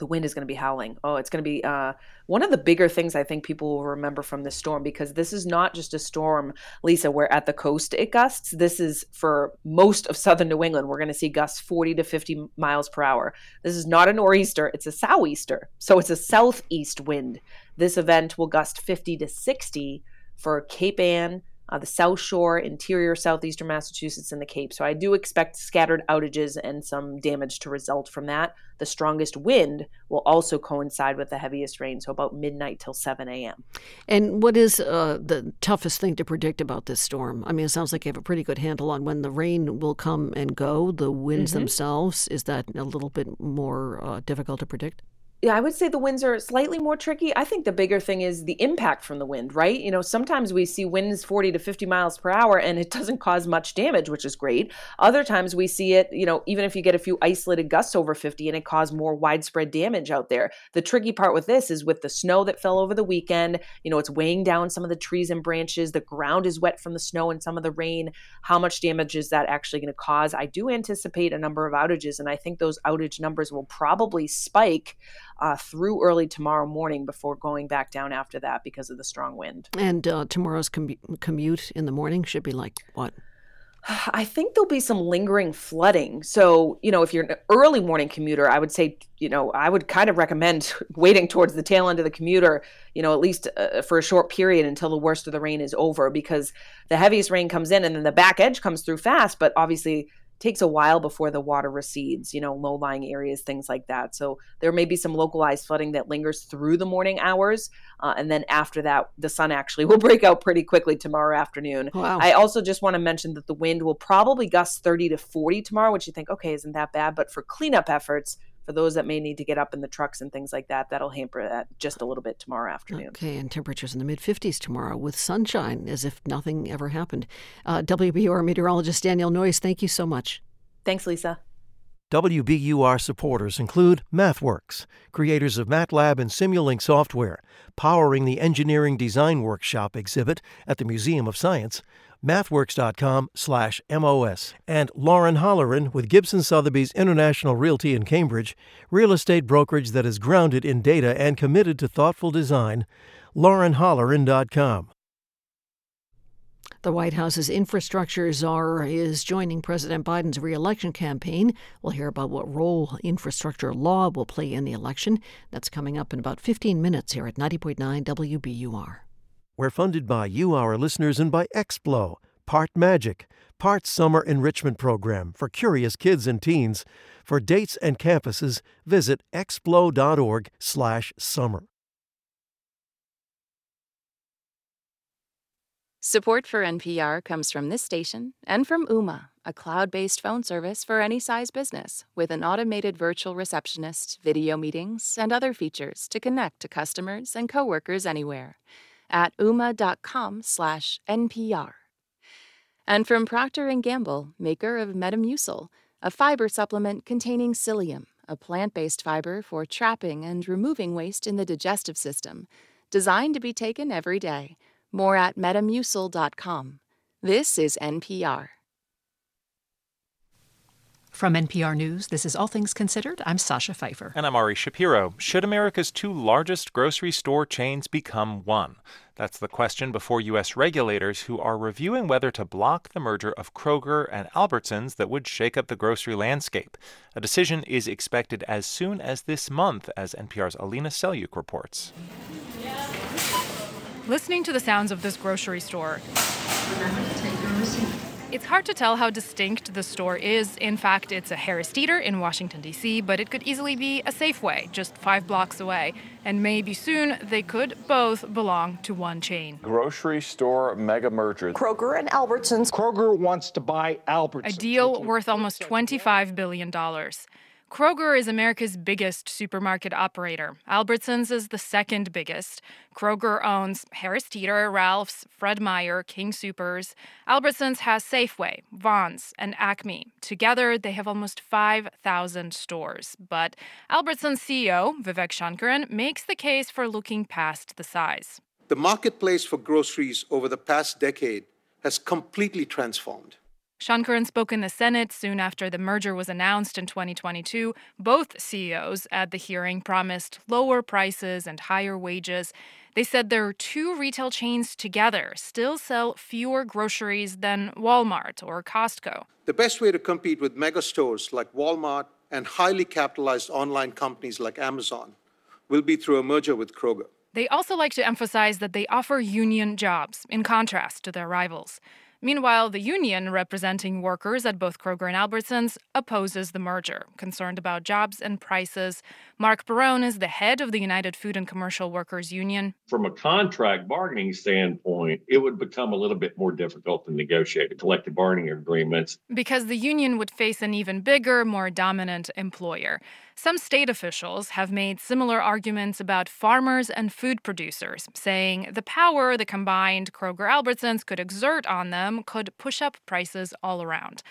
the wind is going to be howling. Oh, it's going to be uh, one of the bigger things I think people will remember from this storm because this is not just a storm, Lisa, where at the coast it gusts. This is for most of southern New England. We're going to see gusts 40 to 50 miles per hour. This is not a nor'easter, it's a sou'easter. So it's a southeast wind. This event will gust 50 to 60 for Cape Ann, uh, the South Shore, interior southeastern Massachusetts, and the Cape. So I do expect scattered outages and some damage to result from that. The strongest wind will also coincide with the heaviest rain, so about midnight till 7 a.m. And what is uh, the toughest thing to predict about this storm? I mean, it sounds like you have a pretty good handle on when the rain will come and go. The winds Mhm. themselves, is that a little bit more uh, difficult to predict? Yeah, I would say the winds are slightly more tricky. I think the bigger thing is the impact from the wind, right? You know, sometimes we see winds 40 to 50 miles per hour and it doesn't cause much damage, which is great. Other times we see it, you know, even if you get a few isolated gusts over 50 and it cause more widespread damage out there. The tricky part with this is with the snow that fell over the weekend, you know, it's weighing down some of the trees and branches. The ground is wet from the snow and some of the rain. How much damage is that actually going to cause? I do anticipate a number of outages and I think those outage numbers will probably spike uh, through early tomorrow morning before going back down after that because of the strong wind. And uh, tomorrow's commu- commute in the morning should be like what? I think there'll be some lingering flooding. So, you know, if you're an early morning commuter, I would say, you know, I would kind of recommend waiting towards the tail end of the commuter, you know, at least uh, for a short period until the worst of the rain is over because the heaviest rain comes in and then the back edge comes through fast, but obviously takes a while before the water recedes, you know, low lying areas, things like that. So there may be some localized flooding that lingers through the morning hours. Uh, and then after that, the sun actually will break out pretty quickly tomorrow afternoon. Wow. I also just want to mention that the wind will probably gust 30 to 40 tomorrow, which you think, okay, isn't that bad? But for cleanup efforts, for those that may need to get up in the trucks and things like that, that'll hamper that just a little bit tomorrow afternoon. Okay, and temperatures in the mid 50s tomorrow with sunshine as if nothing ever happened. Uh, WBUR meteorologist Danielle Noyes, thank you so much. Thanks, Lisa. WBUR supporters include MathWorks, creators of MATLAB and Simulink software, powering the Engineering Design Workshop exhibit at the Museum of Science, mathworks.com/mos, and Lauren Holleran with Gibson Sotheby's International Realty in Cambridge, real estate brokerage that is grounded in data and committed to thoughtful design, laurenholleran.com. The White House's infrastructure czar is joining President Biden's reelection campaign. We'll hear about what role infrastructure law will play in the election. That's coming up in about 15 minutes here at 90.9 WBUR. We're funded by you, our listeners, and by Explo, Part Magic, Part Summer Enrichment Program for curious kids and teens. For dates and campuses, visit explo.org/summer. Support for NPR comes from this station and from Ooma, a cloud based phone service for any size business with an automated virtual receptionist, video meetings, and other features to connect to customers and coworkers anywhere at ooma.com/npr. And from Procter & Gamble, maker of Metamucil, a fiber supplement containing psyllium, a plant-based fiber for trapping and removing waste in the digestive system, designed to be taken every day. More at metamucil.com. This is NPR. From NPR News, this is All Things Considered. I'm Sasha Pfeiffer. And I'm Ari Shapiro. Should America's two largest grocery store chains become one? That's the question before U.S. regulators who are reviewing whether to block the merger of Kroger and Albertsons that would shake up the grocery landscape. A decision is expected as soon as this month, as NPR's Alina Selyukh reports. Listening to the sounds of this grocery store, it's hard to tell how distinct the store is. In fact, it's a Harris Teeter in Washington, D.C., but it could easily be a Safeway just five blocks away. And maybe soon they could both belong to one chain. Grocery store mega merger. Kroger and Albertsons. Kroger wants to buy Albertsons. A deal worth almost $25 billion. Kroger is America's biggest supermarket operator. Albertsons is the second biggest. Kroger owns Harris Teeter, Ralph's, Fred Meyer, King Supers. Albertsons has Safeway, Vons, and Acme. Together, they have almost 5,000 stores. But Albertsons CEO, Vivek Sankaran, makes the case for looking past the size. The marketplace for groceries over the past decade has completely transformed. Sankaran spoke in the Senate soon after the merger was announced in 2022. Both CEOs at the hearing promised lower prices and higher wages. They said their two retail chains together still sell fewer groceries than Walmart or Costco. The best way to compete with mega stores like Walmart and highly capitalized online companies like Amazon will be through a merger with Kroger. They also like to emphasize that they offer union jobs, in contrast to their rivals. Meanwhile, the union representing workers at both Kroger and Albertsons opposes the merger, concerned about jobs and prices. Marc Perrone is the head of the United Food and Commercial Workers Union. From a contract bargaining standpoint, it would become a little bit more difficult to negotiate collective bargaining agreements. Because the union would face an even bigger, more dominant employer. Some state officials have made similar arguments about farmers and food producers, saying the power the combined Kroger Albertsons could exert on them could push up prices all around.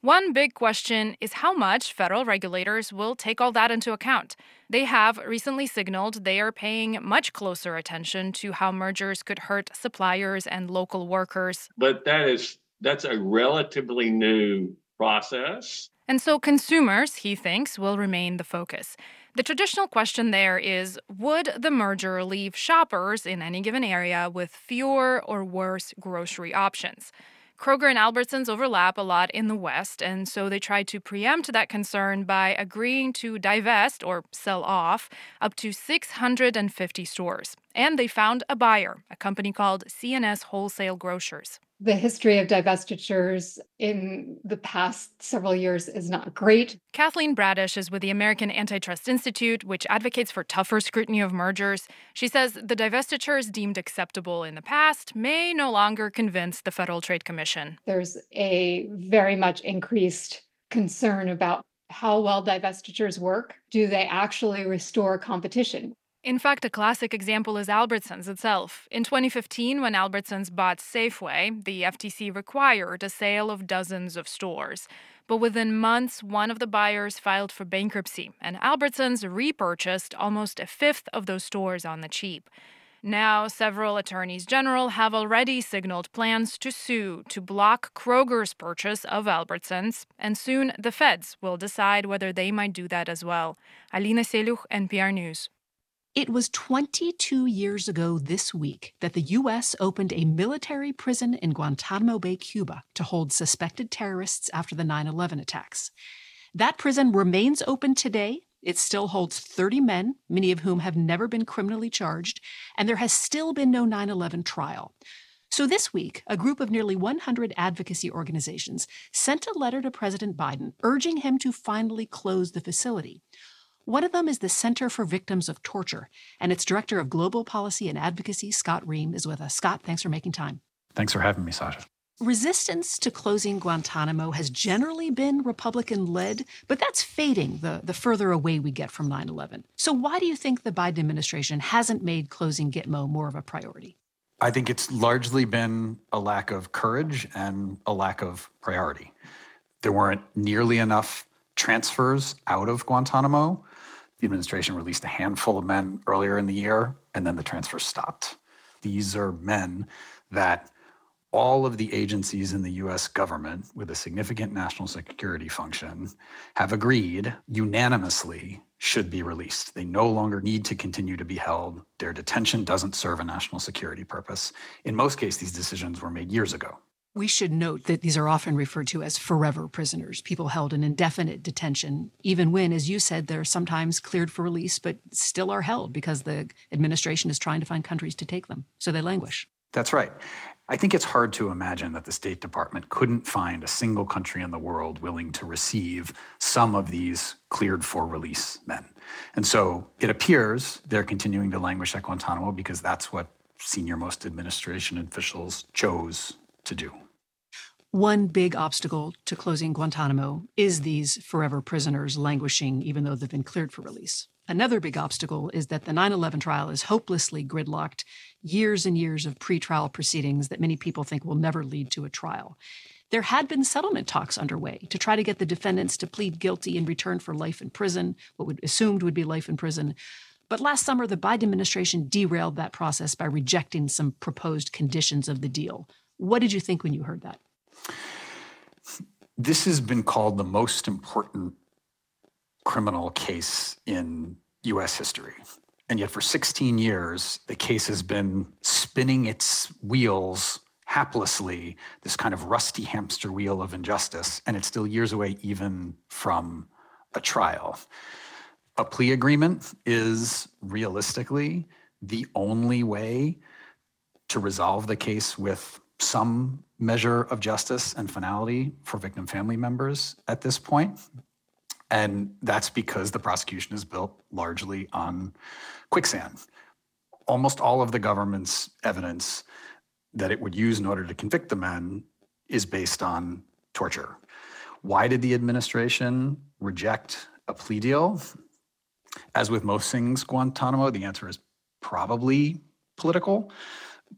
One big question is how much federal regulators will take all that into account. They have recently signaled they are paying much closer attention to how mergers could hurt suppliers and local workers. But that is that's a relatively new process. And so consumers, he thinks, will remain the focus. The traditional question there is Would the merger leave shoppers in any given area with fewer or worse grocery options? Kroger and Albertsons overlap a lot in the West, and so they tried to preempt that concern by agreeing to divest or sell off up to 650 stores. And they found a buyer, a company called C&S Wholesale Grocers the history of divestitures in the past several years is not great. Kathleen Bradish is with the American Antitrust Institute, which advocates for tougher scrutiny of mergers. She says the divestitures deemed acceptable in the past may no longer convince the Federal Trade Commission. There's a very much increased concern about how well divestitures work. Do they actually restore competition? In fact, a classic example is Albertsons itself. In 2015, when Albertsons bought Safeway, the FTC required a sale of dozens of stores. But within months, one of the buyers filed for bankruptcy, and Albertsons repurchased almost a fifth of those stores on the cheap. Now, several attorneys general have already signaled plans to sue to block Kroger's purchase of Albertsons, and soon the feds will decide whether they might do that as well. Alina Selyukh, NPR News. It was 22 years ago this week that the U.S. opened a military prison in Guantanamo Bay, Cuba, to hold suspected terrorists after the 9 11 attacks. That prison remains open today. It still holds 30 men, many of whom have never been criminally charged, and there has still been no 9 11 trial. So this week, a group of nearly 100 advocacy organizations sent a letter to President Biden urging him to finally close the facility. One of them is the Center for Victims of Torture, and its Director of Global Policy and Advocacy, Scott Roehm, is with us. Scott, thanks for making time. Thanks for having me, Sasha. Resistance to closing Guantanamo has generally been Republican led, but that's fading the, the further away we get from 9 11. So, why do you think the Biden administration hasn't made closing Gitmo more of a priority? I think it's largely been a lack of courage and a lack of priority. There weren't nearly enough transfers out of Guantanamo the administration released a handful of men earlier in the year, and then the transfer stopped. These are men that all of the agencies in the US government with a significant national security function have agreed unanimously should be released. They no longer need to continue to be held. Their detention doesn't serve a national security purpose. In most cases, these decisions were made years ago. We should note that these are often referred to as forever prisoners, people held in indefinite detention, even when, as you said, they're sometimes cleared for release, but still are held because the administration is trying to find countries to take them. So they languish. That's right. I think it's hard to imagine that the State Department couldn't find a single country in the world willing to receive some of these cleared for release men. And so it appears they're continuing to languish at Guantanamo because that's what senior most administration officials chose to do. One big obstacle to closing Guantanamo is these forever prisoners languishing even though they've been cleared for release. Another big obstacle is that the 9 11 trial is hopelessly gridlocked, years and years of pretrial proceedings that many people think will never lead to a trial. There had been settlement talks underway to try to get the defendants to plead guilty in return for life in prison, what would assumed would be life in prison. But last summer, the Biden administration derailed that process by rejecting some proposed conditions of the deal. What did you think when you heard that? This has been called the most important criminal case in US history. And yet, for 16 years, the case has been spinning its wheels haplessly, this kind of rusty hamster wheel of injustice, and it's still years away even from a trial. A plea agreement is realistically the only way to resolve the case with some measure of justice and finality for victim family members at this point. And that's because the prosecution is built largely on quicksand. Almost all of the government's evidence that it would use in order to convict the men is based on torture. Why did the administration reject a plea deal? As with most things Guantanamo, the answer is probably political.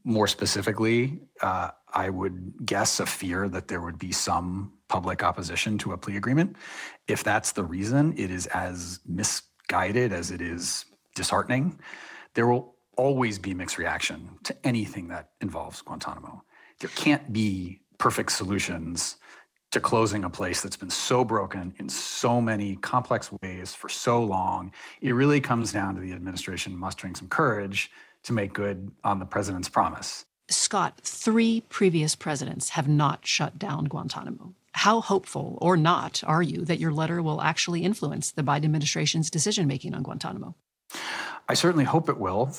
More specifically, uh, I would guess a fear that there would be some public opposition to a plea agreement. If that's the reason, it is as misguided as it is disheartening. There will always be mixed reaction to anything that involves Guantanamo. There can't be perfect solutions to closing a place that's been so broken in so many complex ways for so long. It really comes down to the administration mustering some courage to make good on the president's promise. Scott, three previous presidents have not shut down Guantanamo. How hopeful or not are you that your letter will actually influence the Biden administration's decision making on Guantanamo? I certainly hope it will.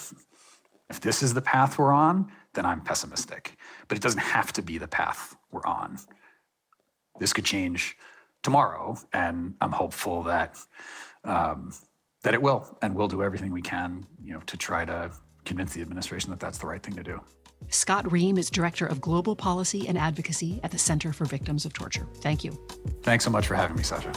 If this is the path we're on, then I'm pessimistic. But it doesn't have to be the path we're on. This could change tomorrow, and I'm hopeful that um, that it will, and we'll do everything we can, you know, to try to convince the administration that that's the right thing to do. Scott Roehm is Director of Global Policy and Advocacy at the Center for Victims of Torture. Thank you. Thanks so much for having me, Sasha.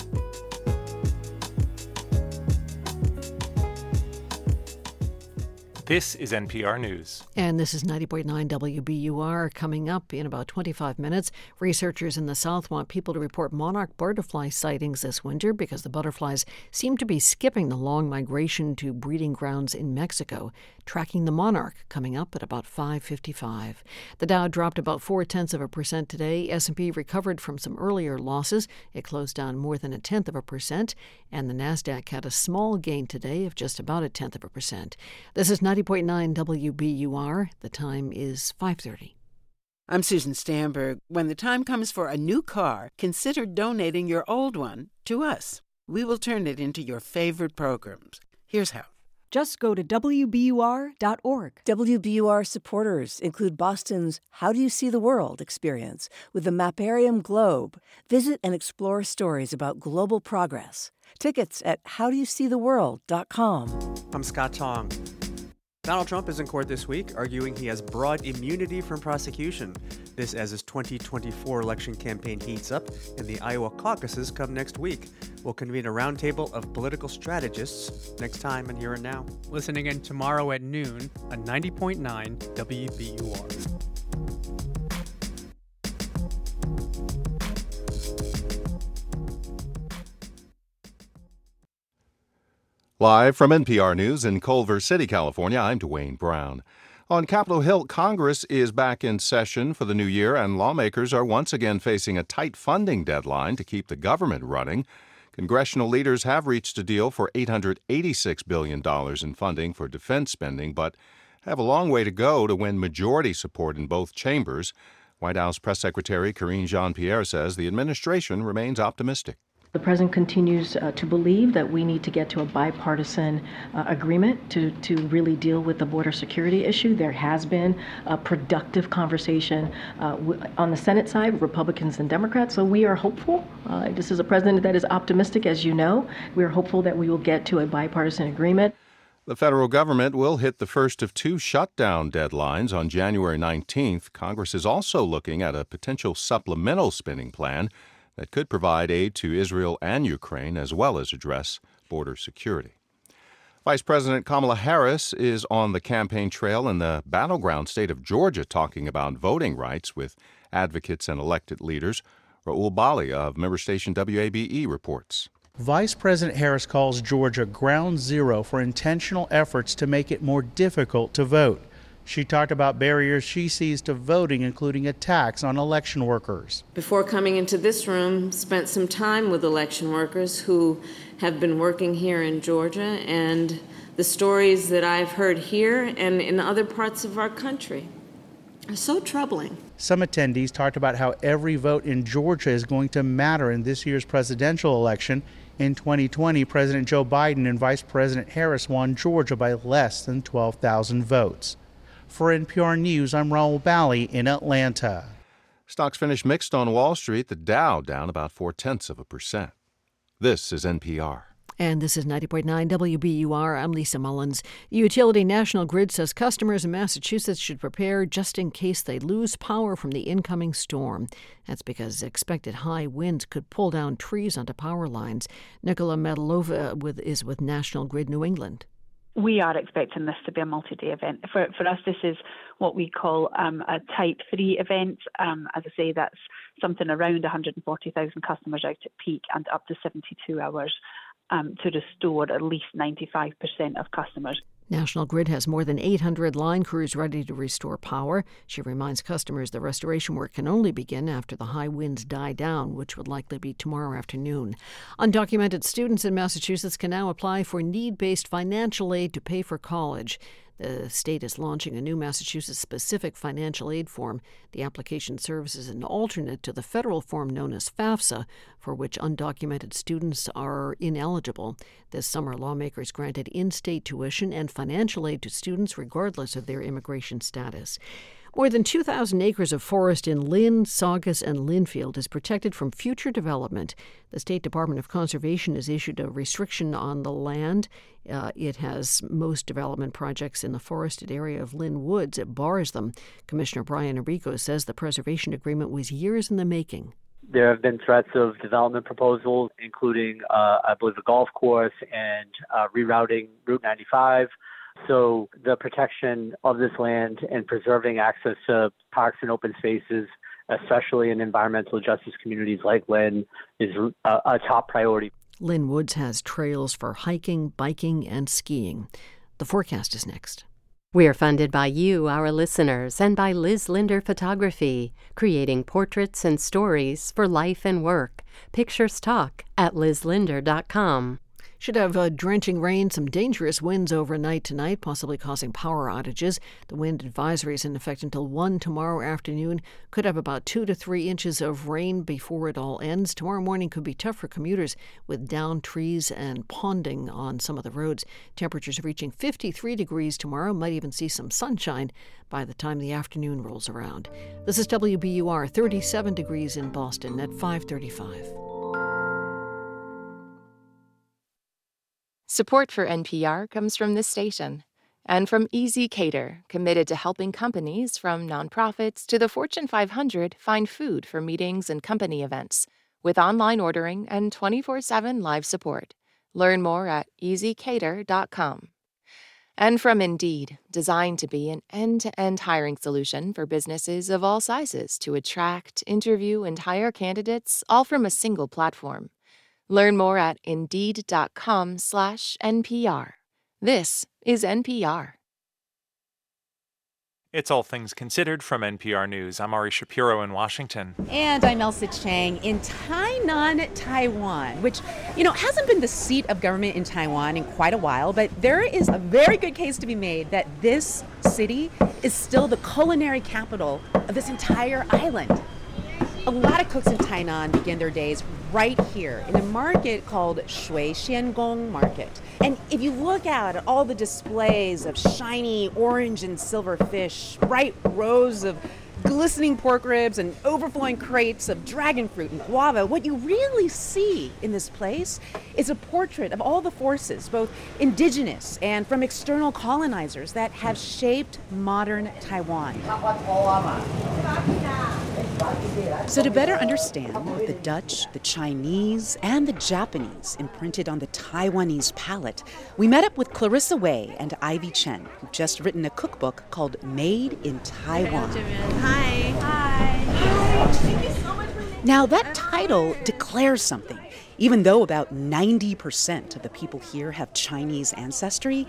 This is NPR News. And this is 90.9 WBUR. Coming up in about 25 minutes, researchers in the South want people to report monarch butterfly sightings this winter because the butterflies seem to be skipping the long migration to breeding grounds in Mexico. Tracking the monarch coming up at about 5:55. The Dow dropped about four tenths of a percent today. S&P recovered from some earlier losses. It closed down more than a tenth of a percent, and the Nasdaq had a small gain today of just about a tenth of a percent. This is 90.9 WBUR. The time is 5:30. I'm Susan Stamberg. When the time comes for a new car, consider donating your old one to us. We will turn it into your favorite programs. Here's how. Just go to WBUR.org. WBUR supporters include Boston's How Do You See the World experience with the Mapparium Globe. Visit and explore stories about global progress. Tickets at HowDoYouSeeTheWorld.com. I'm Scott Tong. Donald Trump is in court this week, arguing he has broad immunity from prosecution. This as his 2024 election campaign heats up and the Iowa caucuses come next week. We'll convene a roundtable of political strategists next time and Here and Now. Listen again tomorrow at noon on 90.9 WBUR. Live from NPR News in Culver City, California, I'm Dwayne Brown. On Capitol Hill, Congress is back in session for the new year, and lawmakers are once again facing a tight funding deadline to keep the government running. Congressional leaders have reached a deal for $886 billion in funding for defense spending, but have a long way to go to win majority support in both chambers. White House Press Secretary Karine Jean Pierre says the administration remains optimistic. The president continues uh, to believe that we need to get to a bipartisan uh, agreement to, to really deal with the border security issue. There has been a productive conversation uh, on the Senate side, Republicans and Democrats. So we are hopeful. Uh, this is a president that is optimistic, as you know. We are hopeful that we will get to a bipartisan agreement. The federal government will hit the first of two shutdown deadlines on January 19th. Congress is also looking at a potential supplemental spending plan that could provide aid to Israel and Ukraine as well as address border security. Vice President Kamala Harris is on the campaign trail in the battleground state of Georgia talking about voting rights with advocates and elected leaders. Rahul Bali of member station WABE reports. Vice President Harris calls Georgia ground zero for intentional efforts to make it more difficult to vote. She talked about barriers she sees to voting, including attacks on election workers. Before coming into this room, spent some time with election workers who have been working here in Georgia, and the stories that I've heard here and in other parts of our country are so troubling. Some attendees talked about how every vote in Georgia is going to matter in this year's presidential election In 2020, President Joe Biden and Vice President Harris won Georgia by less than 12,000 votes. For NPR News, I'm Rahul Bali in Atlanta. Stocks finished mixed on Wall Street, the Dow down about four tenths of a percent. This is NPR. And this is 90.9 WBUR. I'm Lisa Mullins. Utility National Grid says customers in Massachusetts should prepare just in case they lose power from the incoming storm. That's because expected high winds could pull down trees onto power lines. Nicola Medalova with, is with National Grid New England we are expecting this to be a multi-day event. For, for us, this is what we call um, a Type 3 event. Um, as I say, that's something around 140,000 customers out at peak and up to 72 hours um, to restore at least 95% of customers. National Grid has more than 800 line crews ready to restore power. She reminds customers the restoration work can only begin after the high winds die down, which would likely be tomorrow afternoon. Undocumented students in Massachusetts can now apply for need based financial aid to pay for college. The state is launching a new Massachusetts specific financial aid form. The application serves as an alternate to the federal form known as FAFSA, for which undocumented students are ineligible. This summer, lawmakers granted in state tuition and financial aid to students regardless of their immigration status. More than 2,000 acres of forest in Lynn, Saugus, and Lynnfield is protected from future development. The State Department of Conservation has issued a restriction on the land. Uh, it has most development projects in the forested area of Lynn Woods. It bars them. Commissioner Brian Arrigo says the preservation agreement was years in the making. There have been threats of development proposals, including, uh, I believe, a golf course and uh, rerouting Route 95. So the protection of this land and preserving access to parks and open spaces, especially in environmental justice communities like Lynn, is a, a top priority. Lynn Woods has trails for hiking, biking, and skiing. The forecast is next. We're funded by you, our listeners, and by Liz Linder Photography, creating portraits and stories for life and work. Pictures talk at lizlinder.com. Should have uh, drenching rain, some dangerous winds overnight tonight, possibly causing power outages. The wind advisory is in effect until 1 tomorrow afternoon. Could have about 2 to 3 inches of rain before it all ends. Tomorrow morning could be tough for commuters with downed trees and ponding on some of the roads. Temperatures reaching 53 degrees tomorrow. Might even see some sunshine by the time the afternoon rolls around. This is WBUR 37 degrees in Boston at 535. Support for NPR comes from this station and from ezCater, committed to helping companies from nonprofits to the Fortune 500 find food for meetings and company events with online ordering and 24 7 live support. Learn more at ezcater.com. And from Indeed, designed to be an end to end hiring solution for businesses of all sizes to attract, interview, and hire candidates all from a single platform. Learn more at indeed.com/npr. This is NPR. It's All Things Considered from NPR News. I'm Ari Shapiro in Washington. And I'm Ailsa Chang in Tainan, Taiwan, which, you know, hasn't been the seat of government in Taiwan in quite a while, but there is a very good case to be made that this city is still the culinary capital of this entire island. A lot of cooks in Tainan begin their days right here in a market called Shui Xiangong Market. And if you look out at all the displays of shiny orange and silver fish, bright rows of glistening pork ribs and overflowing crates of dragon fruit and guava, what you really see in this place is a portrait of all the forces, both indigenous and from external colonizers, that have shaped modern Taiwan. So, to better understand the Dutch, the Chinese, and the Japanese imprinted on the Taiwanese palate, we met up with Clarissa Wei and Ivy Chen, who've just written a cookbook called Made in Taiwan. Hi. Hi. Now, that title declares something. Even though about 90% of the people here have Chinese ancestry,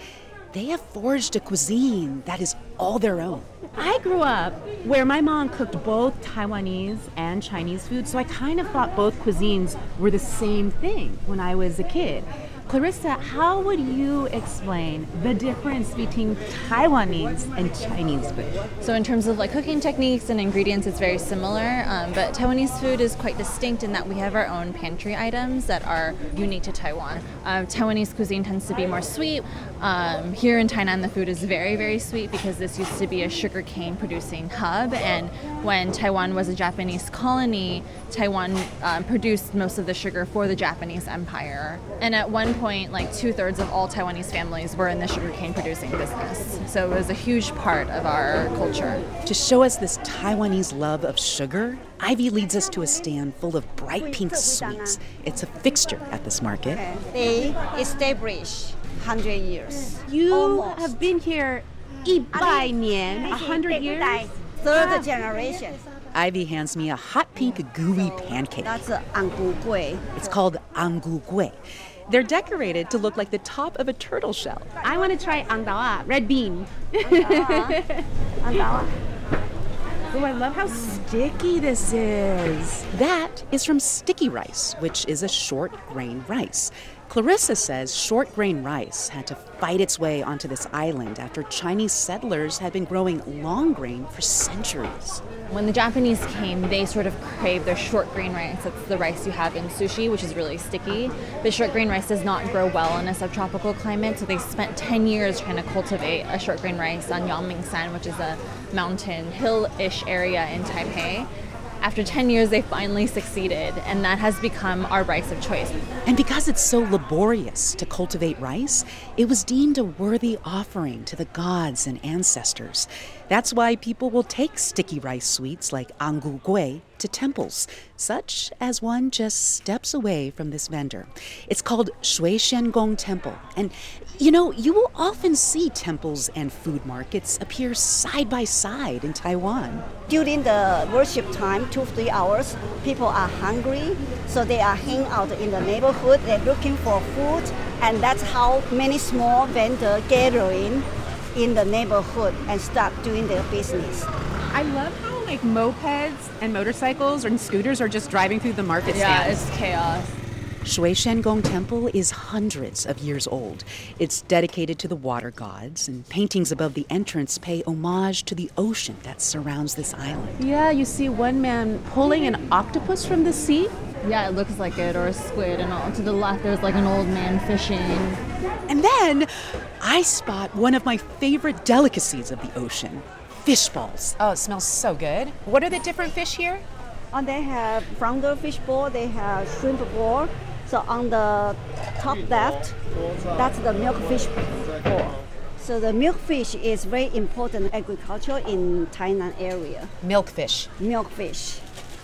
they have forged a cuisine that is all their own. I grew up where my mom cooked both Taiwanese and Chinese food, so I kind of thought both cuisines were the same thing when I was a kid. Clarissa, how would you explain the difference between Taiwanese and Chinese food? So, in terms of like cooking techniques and ingredients, it's very similar. Um, but Taiwanese food is quite distinct in that we have our own pantry items that are unique to Taiwan. Um, Taiwanese cuisine tends to be more sweet. Um, here in Tainan, the food is very, very sweet because this used to be a sugarcane producing hub. And when Taiwan was a Japanese colony, Taiwan um, produced most of the sugar for the Japanese Empire. And at one point, like two thirds of all Taiwanese families were in the sugarcane producing business. So it was a huge part of our culture. To show us this Taiwanese love of sugar, Ivy leads us to a stand full of bright pink sweets. It's a fixture at this market. They established 100 years. You Almost. have been here 100年,100 years? Third generation. Ivy hands me a hot pink gooey pancake. That's angu gui. It's called angu gui. They're decorated to look like the top of a turtle shell. I want to try angdawa, red bean. Angdawa. Oh, I love how sticky this is. That is from sticky rice, which is a short grain rice. Clarissa says short grain rice had to fight its way onto this island after Chinese settlers had been growing long grain for centuries. When the Japanese came, they sort of craved their short grain rice. That's the rice you have in sushi, which is really sticky. But short grain rice does not grow well in a subtropical climate, so they spent 10 years trying to cultivate a short grain rice on Yangmingshan, which is a mountain hill-ish area in Taipei. After 10 years, they finally succeeded, and that has become our rice of choice. And because it's so laborious to cultivate rice, it was deemed a worthy offering to the gods and ancestors. That's why people will take sticky rice sweets like angu gui to temples, such as one just steps away from this vendor. It's called Shui Shen Gong Temple. And you know, you will often see temples and food markets appear side by side in Taiwan. During the worship time, two, three hours, people are hungry, so they are hanging out in the neighborhood. They're looking for food, and that's how many small vendors gathering in the neighborhood and start doing their business. I love how like mopeds and motorcycles and scooters are just driving through the market Yeah, stands. it's chaos. Shui Shen Gong Temple is hundreds of years old. It's dedicated to the water gods, and paintings above the entrance pay homage to the ocean that surrounds this island. Yeah, you see one man pulling an octopus from the sea. Yeah, it looks like it, or a squid, and all, to the left there's like an old man fishing. And then I spot one of my favorite delicacies of the ocean fish balls. Oh, it smells so good. What are the different fish here? And they have from the fish ball, they have shrimp ball. So on the top left, that's the milkfish ball. So the milkfish is very important agriculture in Tainan area. Milkfish. Milkfish.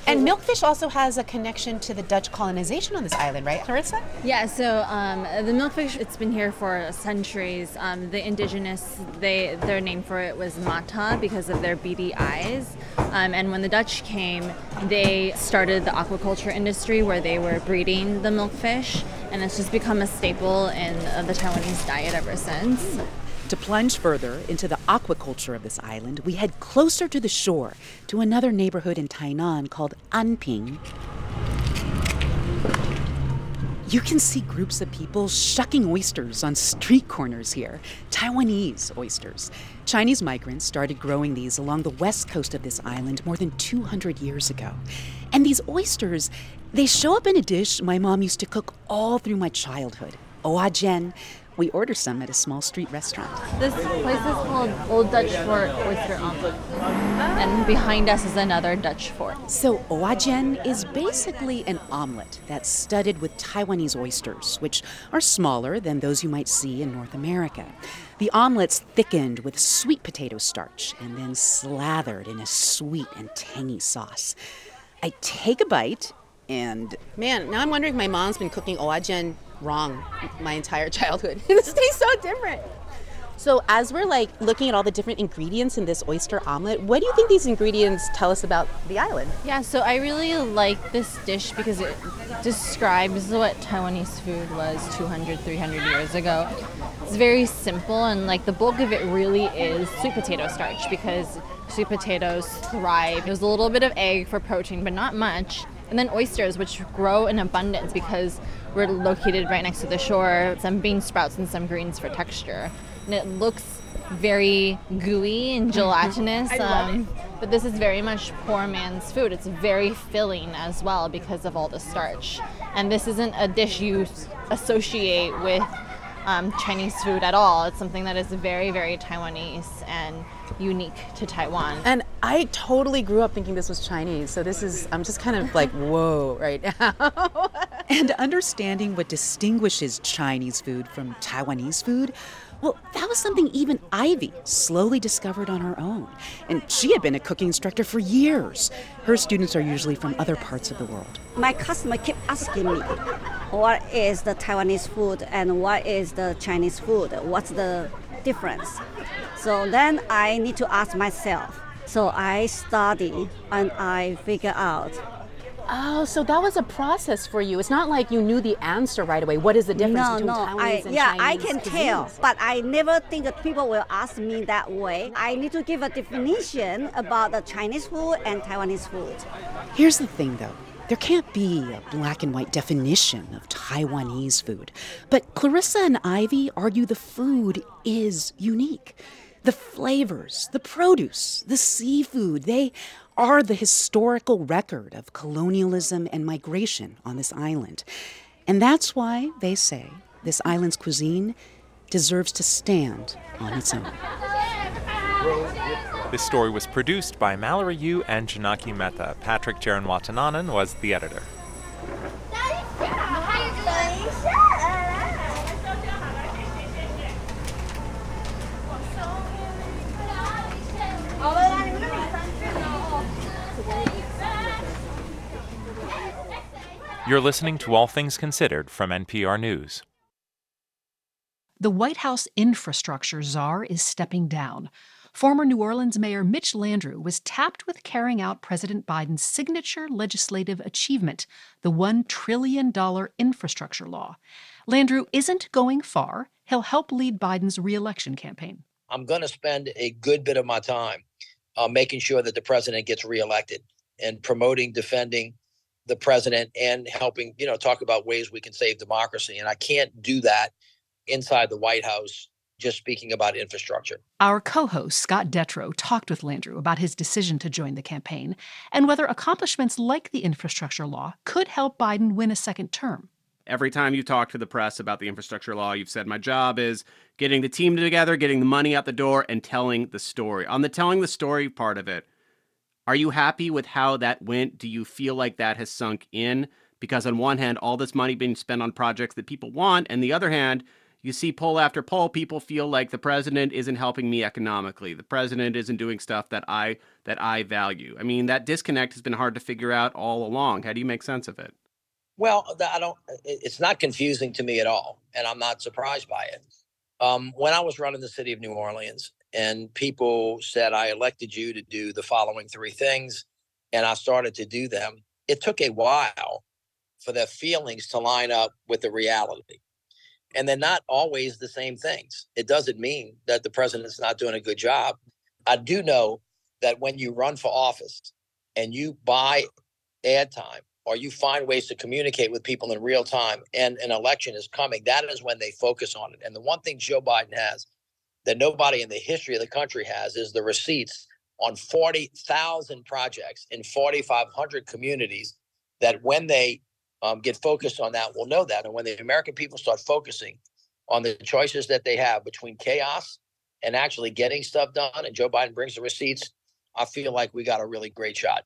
And milkfish also has a connection to the Dutch colonization on this island, right, Clarissa? Yeah, so um, the milkfish, it's been here for centuries. Um, the indigenous, they their name for it was mata because of their beady eyes. Um, and when the Dutch came, they started the aquaculture industry where they were breeding the milkfish, and it's just become a staple in uh, the Taiwanese diet ever since. To plunge further into the aquaculture of this island, we head closer to the shore to another neighborhood in Tainan called Anping. You can see groups of people shucking oysters on street corners here, Taiwanese oysters. Chinese migrants started growing these along the west coast of this island more than 200 years ago. And these oysters, they show up in a dish my mom used to cook all through my childhood. Oajen. We order some at a small street restaurant. This place is called Old Dutch Fort Oyster Omelet. And behind us is another Dutch fort. So, oajen is basically an omelet that's studded with Taiwanese oysters, which are smaller than those you might see in North America. The omelet's thickened with sweet potato starch and then slathered in a sweet and tangy sauce. I take a bite and Man, now I'm wondering if my mom's been cooking oajen wrong my entire childhood. this tastes so different. So as we're like looking at all the different ingredients in this oyster omelet, what do you think these ingredients tell us about the island? Yeah, so I really like this dish because it describes what Taiwanese food was 200, 300 years ago. It's very simple, and like the bulk of it really is sweet potato starch because sweet potatoes thrive. There's a little bit of egg for protein, but not much. And then oysters, which grow in abundance because we're located right next to the shore. Some bean sprouts and some greens for texture. And it looks very gooey and gelatinous. Um, but this is very much poor man's food. It's very filling as well because of all the starch. And this isn't a dish you associate with um, Chinese food at all. It's something that is very, very Taiwanese and unique to Taiwan. And I totally grew up thinking this was Chinese, so this is, I'm just kind of like, whoa, right now. and understanding what distinguishes Chinese food from Taiwanese food well, that was something even Ivy slowly discovered on her own. And she had been a cooking instructor for years. Her students are usually from other parts of the world. My customer keep asking me, what is the Taiwanese food and what is the Chinese food? What's the difference? So then I need to ask myself. So I study and I figure out Oh, so that was a process for you. It's not like you knew the answer right away. What is the difference no, between no, Taiwanese I, and yeah, Chinese Yeah, I can cuisines? tell, but I never think that people will ask me that way. I need to give a definition about the Chinese food and Taiwanese food. Here's the thing, though. There can't be a black and white definition of Taiwanese food. But Clarissa and Ivy argue the food is unique. The flavors, the produce, the seafood, they are the historical record of colonialism and migration on this island. And that's why they say this island's cuisine deserves to stand on its own. This story was produced by Mallory Yu and Janaki Mehta. Patrick Jarenwattananon was the editor. You're listening to All Things Considered from NPR News. The White House infrastructure czar is stepping down. Former New Orleans Mayor Mitch Landrieu was tapped with carrying out President Biden's signature legislative achievement, the $1 trillion infrastructure law. Landrieu isn't going far. He'll help lead Biden's reelection campaign. I'm going to spend a good bit of my time uh, making sure that the president gets reelected and promoting, defending the president and helping, you know, talk about ways we can save democracy. And I can't do that inside the White House just speaking about infrastructure. Our co host, Scott Detrow, talked with Landrieu about his decision to join the campaign and whether accomplishments like the infrastructure law could help Biden win a second term. Every time you talk to the press about the infrastructure law, you've said, My job is getting the team together, getting the money out the door, and telling the story. On the telling the story part of it, are you happy with how that went? Do you feel like that has sunk in? Because on one hand, all this money being spent on projects that people want, and the other hand, you see poll after poll, people feel like the president isn't helping me economically. The president isn't doing stuff that I that I value. I mean, that disconnect has been hard to figure out all along. How do you make sense of it? Well, I don't. It's not confusing to me at all, and I'm not surprised by it. Um, when I was running the city of New Orleans, and people said, I elected you to do the following three things. And I started to do them. It took a while for their feelings to line up with the reality. And they're not always the same things. It doesn't mean that the president's not doing a good job. I do know that when you run for office and you buy ad time or you find ways to communicate with people in real time and an election is coming, that is when they focus on it. And the one thing Joe Biden has that nobody in the history of the country has is the receipts on 40,000 projects in 4,500 communities that when they um, get focused on that, will know that. And when the American people start focusing on the choices that they have between chaos and actually getting stuff done, and Joe Biden brings the receipts, I feel like we got a really great shot.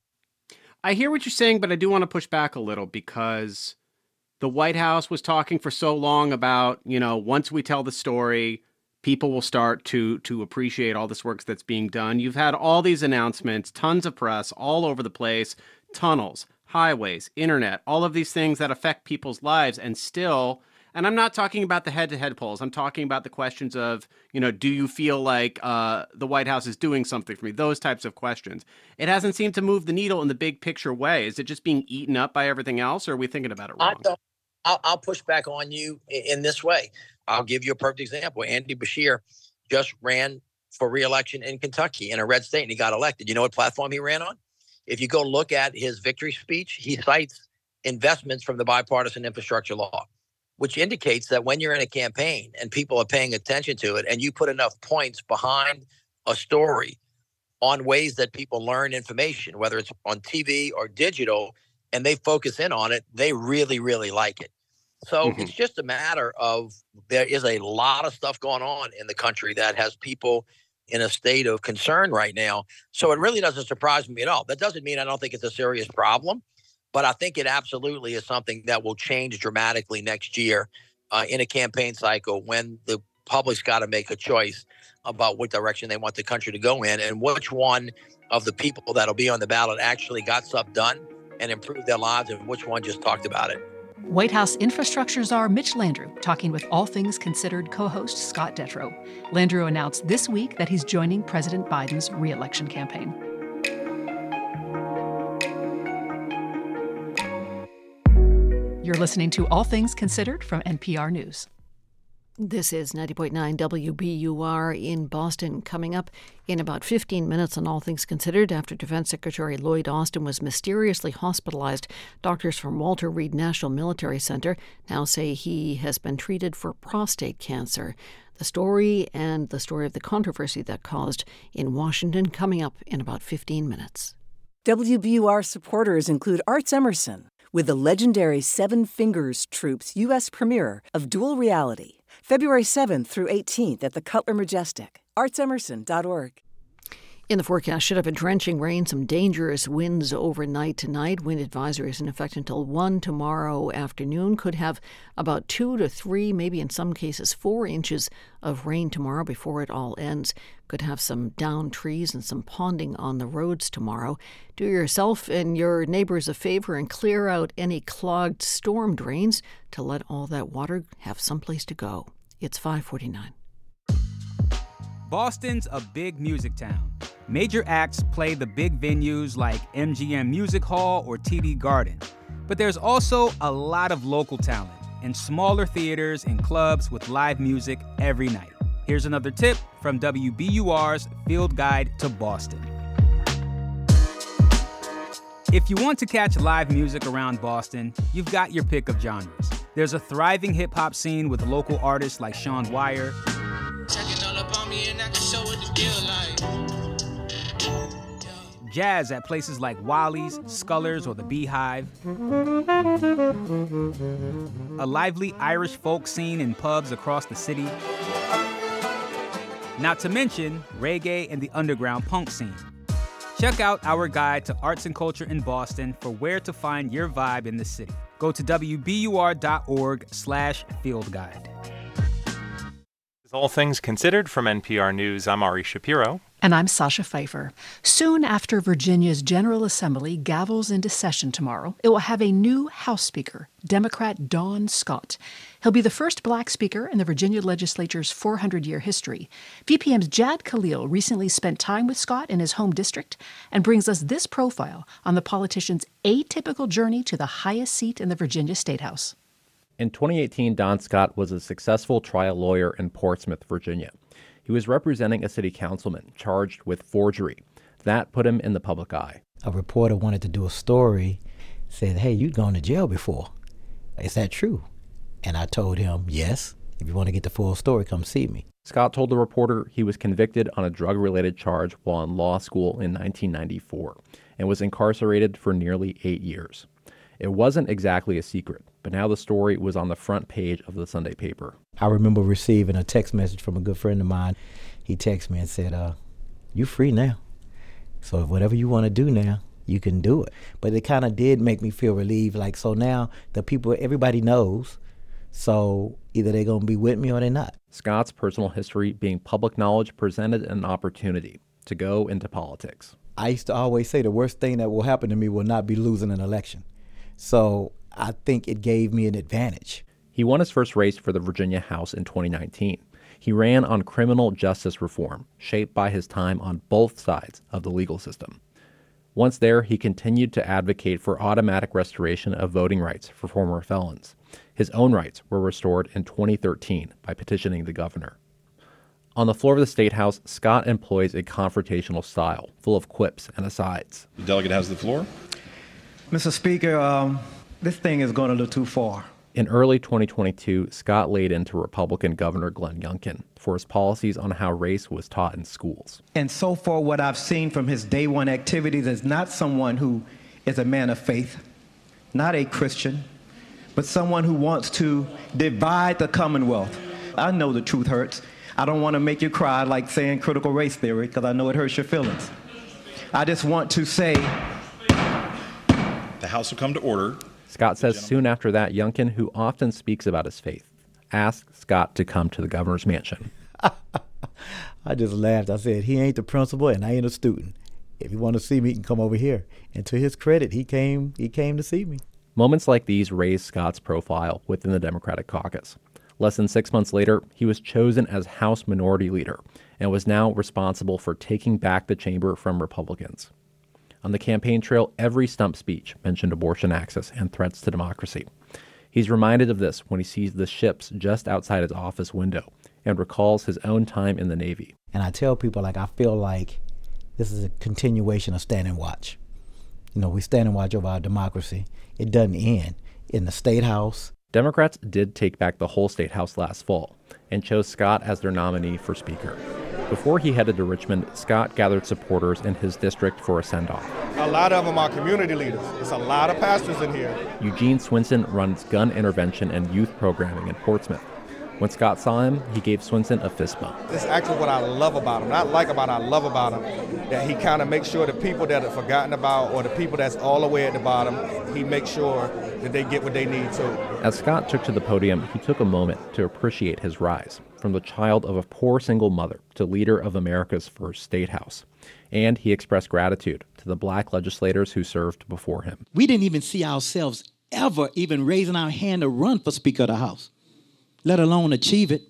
I hear what you're saying, but I do want to push back a little because the White House was talking for so long about, you know, once we tell the story, people will start to to appreciate all this work that's being done. You've had all these announcements, tons of press all over the place, tunnels, highways, internet, all of these things that affect people's lives and still and I'm not talking about the head-to-head polls. I'm talking about the questions of, you know, do you feel like uh, the White House is doing something for me? Those types of questions. It hasn't seemed to move the needle in the big picture way. Is it just being eaten up by everything else, or are we thinking about it wrong? I'll, I'll push back on you in this way. I'll give you a perfect example. Andy Beshear just ran for reelection in Kentucky in a red state and he got elected. You know what platform he ran on? If you go look at his victory speech, he cites investments from the bipartisan infrastructure law, which indicates that when you're in a campaign and people are paying attention to it and you put enough points behind a story on ways that people learn information, whether it's on TV or digital, and they focus in on it, they really, really like it. So mm-hmm. it's just a matter of there is a lot of stuff going on in the country that has people in a state of concern right now. So it really doesn't surprise me at all. That doesn't mean I don't think it's a serious problem, but I think it absolutely is something that will change dramatically next year uh, in a campaign cycle when the public's got to make a choice about what direction they want the country to go in and which one of the people that'll be on the ballot actually got stuff done and improved their lives and which one just talked about it. White House infrastructure czar Mitch Landrieu talking with All Things Considered co host Scott Detrow. Landrieu announced this week that he's joining President Biden's reelection campaign. You're listening to All Things Considered from NPR News. This is 90.9 WBUR in Boston. Coming up in about 15 minutes on All Things Considered, after Defense Secretary Lloyd Austin was mysteriously hospitalized, doctors from Walter Reed National Military Center now say he has been treated for prostate cancer. The story and the story of the controversy that caused in Washington coming up in about 15 minutes. WBUR supporters include Arts Emerson with the legendary Seven Fingers Troupe's U.S. premiere of Dual Reality February 7th through 18th at the Cutler Majestic, artsemerson.org. In the forecast, should have a drenching rain, some dangerous winds overnight tonight. Wind advisory is in effect until 1 tomorrow afternoon. Could have about 2 to 3, maybe in some cases 4 inches of rain tomorrow before it all ends. Could have some downed trees and some ponding on the roads tomorrow. Do yourself and your neighbors a favor and clear out any clogged storm drains to let all that water have someplace to go. It's 549. Boston's a big music town. Major acts play the big venues like MGM Music Hall or TD Garden. But there's also a lot of local talent in smaller theaters and clubs with live music every night. Here's another tip from WBUR's Field Guide to Boston. If you want to catch live music around Boston, you've got your pick of genres. There's a thriving hip hop scene with local artists like Sean Wire Jazz at places like Wally's, Scullers, or the Beehive. A lively Irish folk scene in pubs across the city. Not to mention reggae and the underground punk scene. Check out our guide to arts and culture in Boston for where to find your vibe in the city. Go to wbur.org slash field guide. All Things Considered from NPR News, I'm Ari Shapiro. And I'm Sasha Pfeiffer. Soon after Virginia's General Assembly gavels into session tomorrow, it will have a new House Speaker, Democrat Don Scott. He'll be the first black speaker in the Virginia legislature's 400 year history. VPM's Jahd Khalil recently spent time with Scott in his home district and brings us this profile on the politician's atypical journey to the highest seat in the Virginia State House. In 2018, Don Scott was a successful trial lawyer in Portsmouth, Virginia. He was representing a city councilman charged with forgery. That put him in the public eye. A reporter wanted to do a story, said, Hey, you've gone to jail before. Is that true? And I told him, Yes. If you want to get the full story, come see me. Scott told the reporter he was convicted on a drug related charge while in law school in 1994 and was incarcerated for nearly eight years. It wasn't exactly a secret but now the story was on the front page of the Sunday paper. I remember receiving a text message from a good friend of mine. He texted me and said, uh, You free now. So whatever you want to do now, you can do it. But it kind of did make me feel relieved. Like, so now the people, everybody knows. So either they're going to be with me or they're not. Scott's personal history being public knowledge presented an opportunity to go into politics. I used to always say the worst thing that will happen to me will not be losing an election. So I think it gave me an advantage. He won his first race for the Virginia House in 2019. He ran on criminal justice reform, shaped by his time on both sides of the legal system. Once there, he continued to advocate for automatic restoration of voting rights for former felons. His own rights were restored in 2013 by petitioning the governor. On the floor of the State House, Scott employs a confrontational style, full of quips and asides. The delegate has the floor. Mr. Speaker, um, this thing is going a little too far. In early 2022, Scott laid into Republican Governor Glenn Youngkin for his policies on how race was taught in schools. And so far, what I've seen from his day one activities is not someone who is a man of faith, not a Christian, but someone who wants to divide the Commonwealth. I know the truth hurts. I don't want to make you cry like saying critical race theory because I know it hurts your feelings. I just want to say the House will come to order. Scott says soon after that, Youngkin, who often speaks about his faith, asked Scott to come to the governor's mansion. I just laughed. I said, he ain't the principal and I ain't a student. If you want to see me, you can come over here. And to his credit, he came he came to see me. Moments like these raised Scott's profile within the Democratic caucus. Less than six months later, he was chosen as House Minority Leader and was now responsible for taking back the chamber from Republicans. On the campaign trail, every stump speech mentioned abortion access and threats to democracy. He's reminded of this when he sees the ships just outside his office window and recalls his own time in the Navy. And I tell people, like, I feel like this is a continuation of Stand and Watch. You know, we stand and watch over our democracy. It doesn't end in the State House. Democrats did take back the whole State House last fall and chose Scott as their nominee for Speaker. Before he headed to Richmond, Scott gathered supporters in his district for a send off. A lot of them are community leaders. It's a lot of pastors in here. Eugene Swinson runs gun intervention and youth programming in Portsmouth. When Scott saw him, he gave Swinson a fist bump. This is actually what I love about him. Not like about him, I love about him. That he kind of makes sure the people that are forgotten about or the people that's all the way at the bottom, he makes sure that they get what they need to. As Scott took to the podium, he took a moment to appreciate his rise from the child of a poor single mother to leader of America's first state house. And he expressed gratitude to the black legislators who served before him. We didn't even see ourselves ever even raising our hand to run for Speaker of the House let alone achieve it.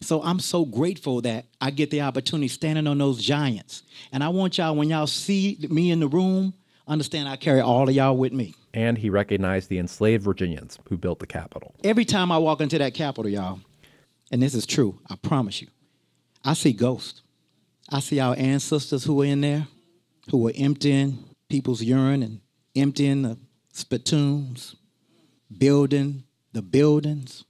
So I'm so grateful that I get the opportunity standing on those giants. And I want y'all, when y'all see me in the room, understand I carry all of y'all with me. And he recognized the enslaved Virginians who built the Capitol. Every time I walk into that Capitol, y'all, and this is true, I promise you, I see ghosts. I see our ancestors who were in there, who were emptying people's urine and emptying the spittoons, building the buildings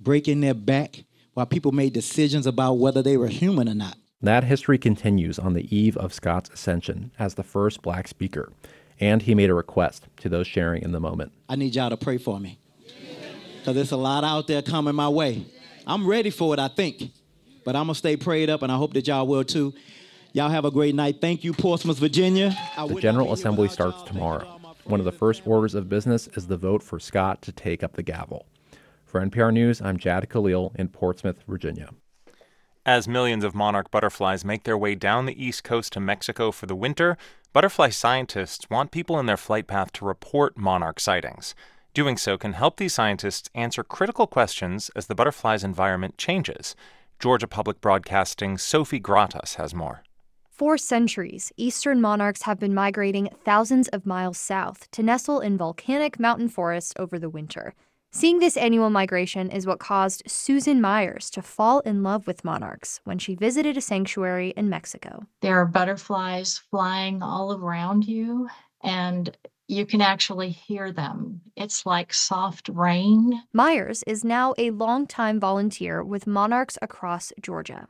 breaking their back while people made decisions about whether they were human or not. That history continues on the eve of Scott's ascension as the first black speaker, and he made a request to those sharing in the moment. I need y'all to pray for me because there's a lot out there coming my way. I'm ready for it, I think, but I'm going to stay prayed up, and I hope that y'all will too. Y'all have a great night. Thank you, Portsmouth, Virginia. The General Assembly starts tomorrow. One of the first orders of business is the vote for Scott to take up the gavel. For NPR News, I'm Jahd Khalil in Portsmouth, Virginia. As millions of monarch butterflies make their way down the east coast to Mexico for the winter, butterfly scientists want people in their flight path to report monarch sightings. Doing so can help these scientists answer critical questions as the butterfly's environment changes. Georgia Public Broadcasting's Sofi Gratas has more. For centuries, eastern monarchs have been migrating thousands of miles south to nestle in volcanic mountain forests over the winter. Seeing this annual migration is what caused Susan Myers to fall in love with monarchs when she visited a sanctuary in Mexico. There are butterflies flying all around you, and you can actually hear them. It's like soft rain. Myers is now a longtime volunteer with monarchs across Georgia.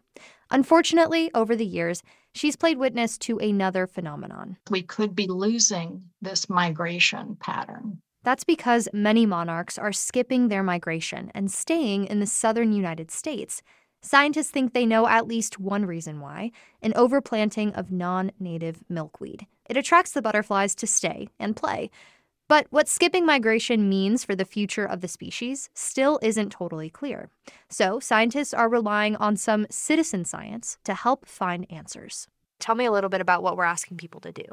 Unfortunately, over the years, she's played witness to another phenomenon. We could be losing this migration pattern. That's because many monarchs are skipping their migration and staying in the southern United States. Scientists think they know at least one reason why an overplanting of non native milkweed. It attracts the butterflies to stay and play. But what skipping migration means for the future of the species still isn't totally clear. So, scientists are relying on some citizen science to help find answers. Tell me a little bit about what we're asking people to do.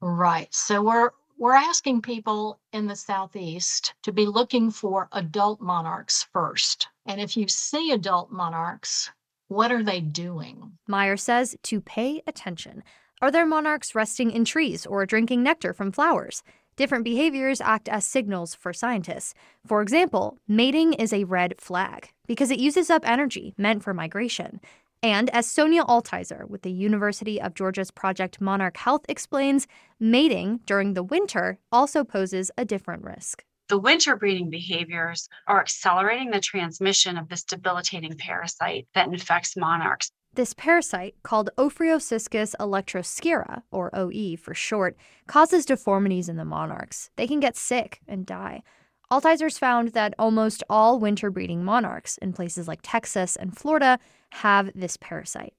Right. So, we're we're asking people in the Southeast to be looking for adult monarchs first. And if you see adult monarchs, what are they doing? Meyer says to pay attention. Are there monarchs resting in trees or drinking nectar from flowers? Different behaviors act as signals for scientists. For example, mating is a red flag because it uses up energy meant for migration. And as Sonia Altizer with the University of Georgia's Project Monarch Health explains, mating during the winter also poses a different risk. The winter breeding behaviors are accelerating the transmission of this debilitating parasite that infects monarchs. This parasite, called Ophryocystis elektroscirrha, or OE for short, causes deformities in the monarchs. They can get sick and die. Altizer's found that almost all winter breeding monarchs in places like Texas and Florida have this parasite.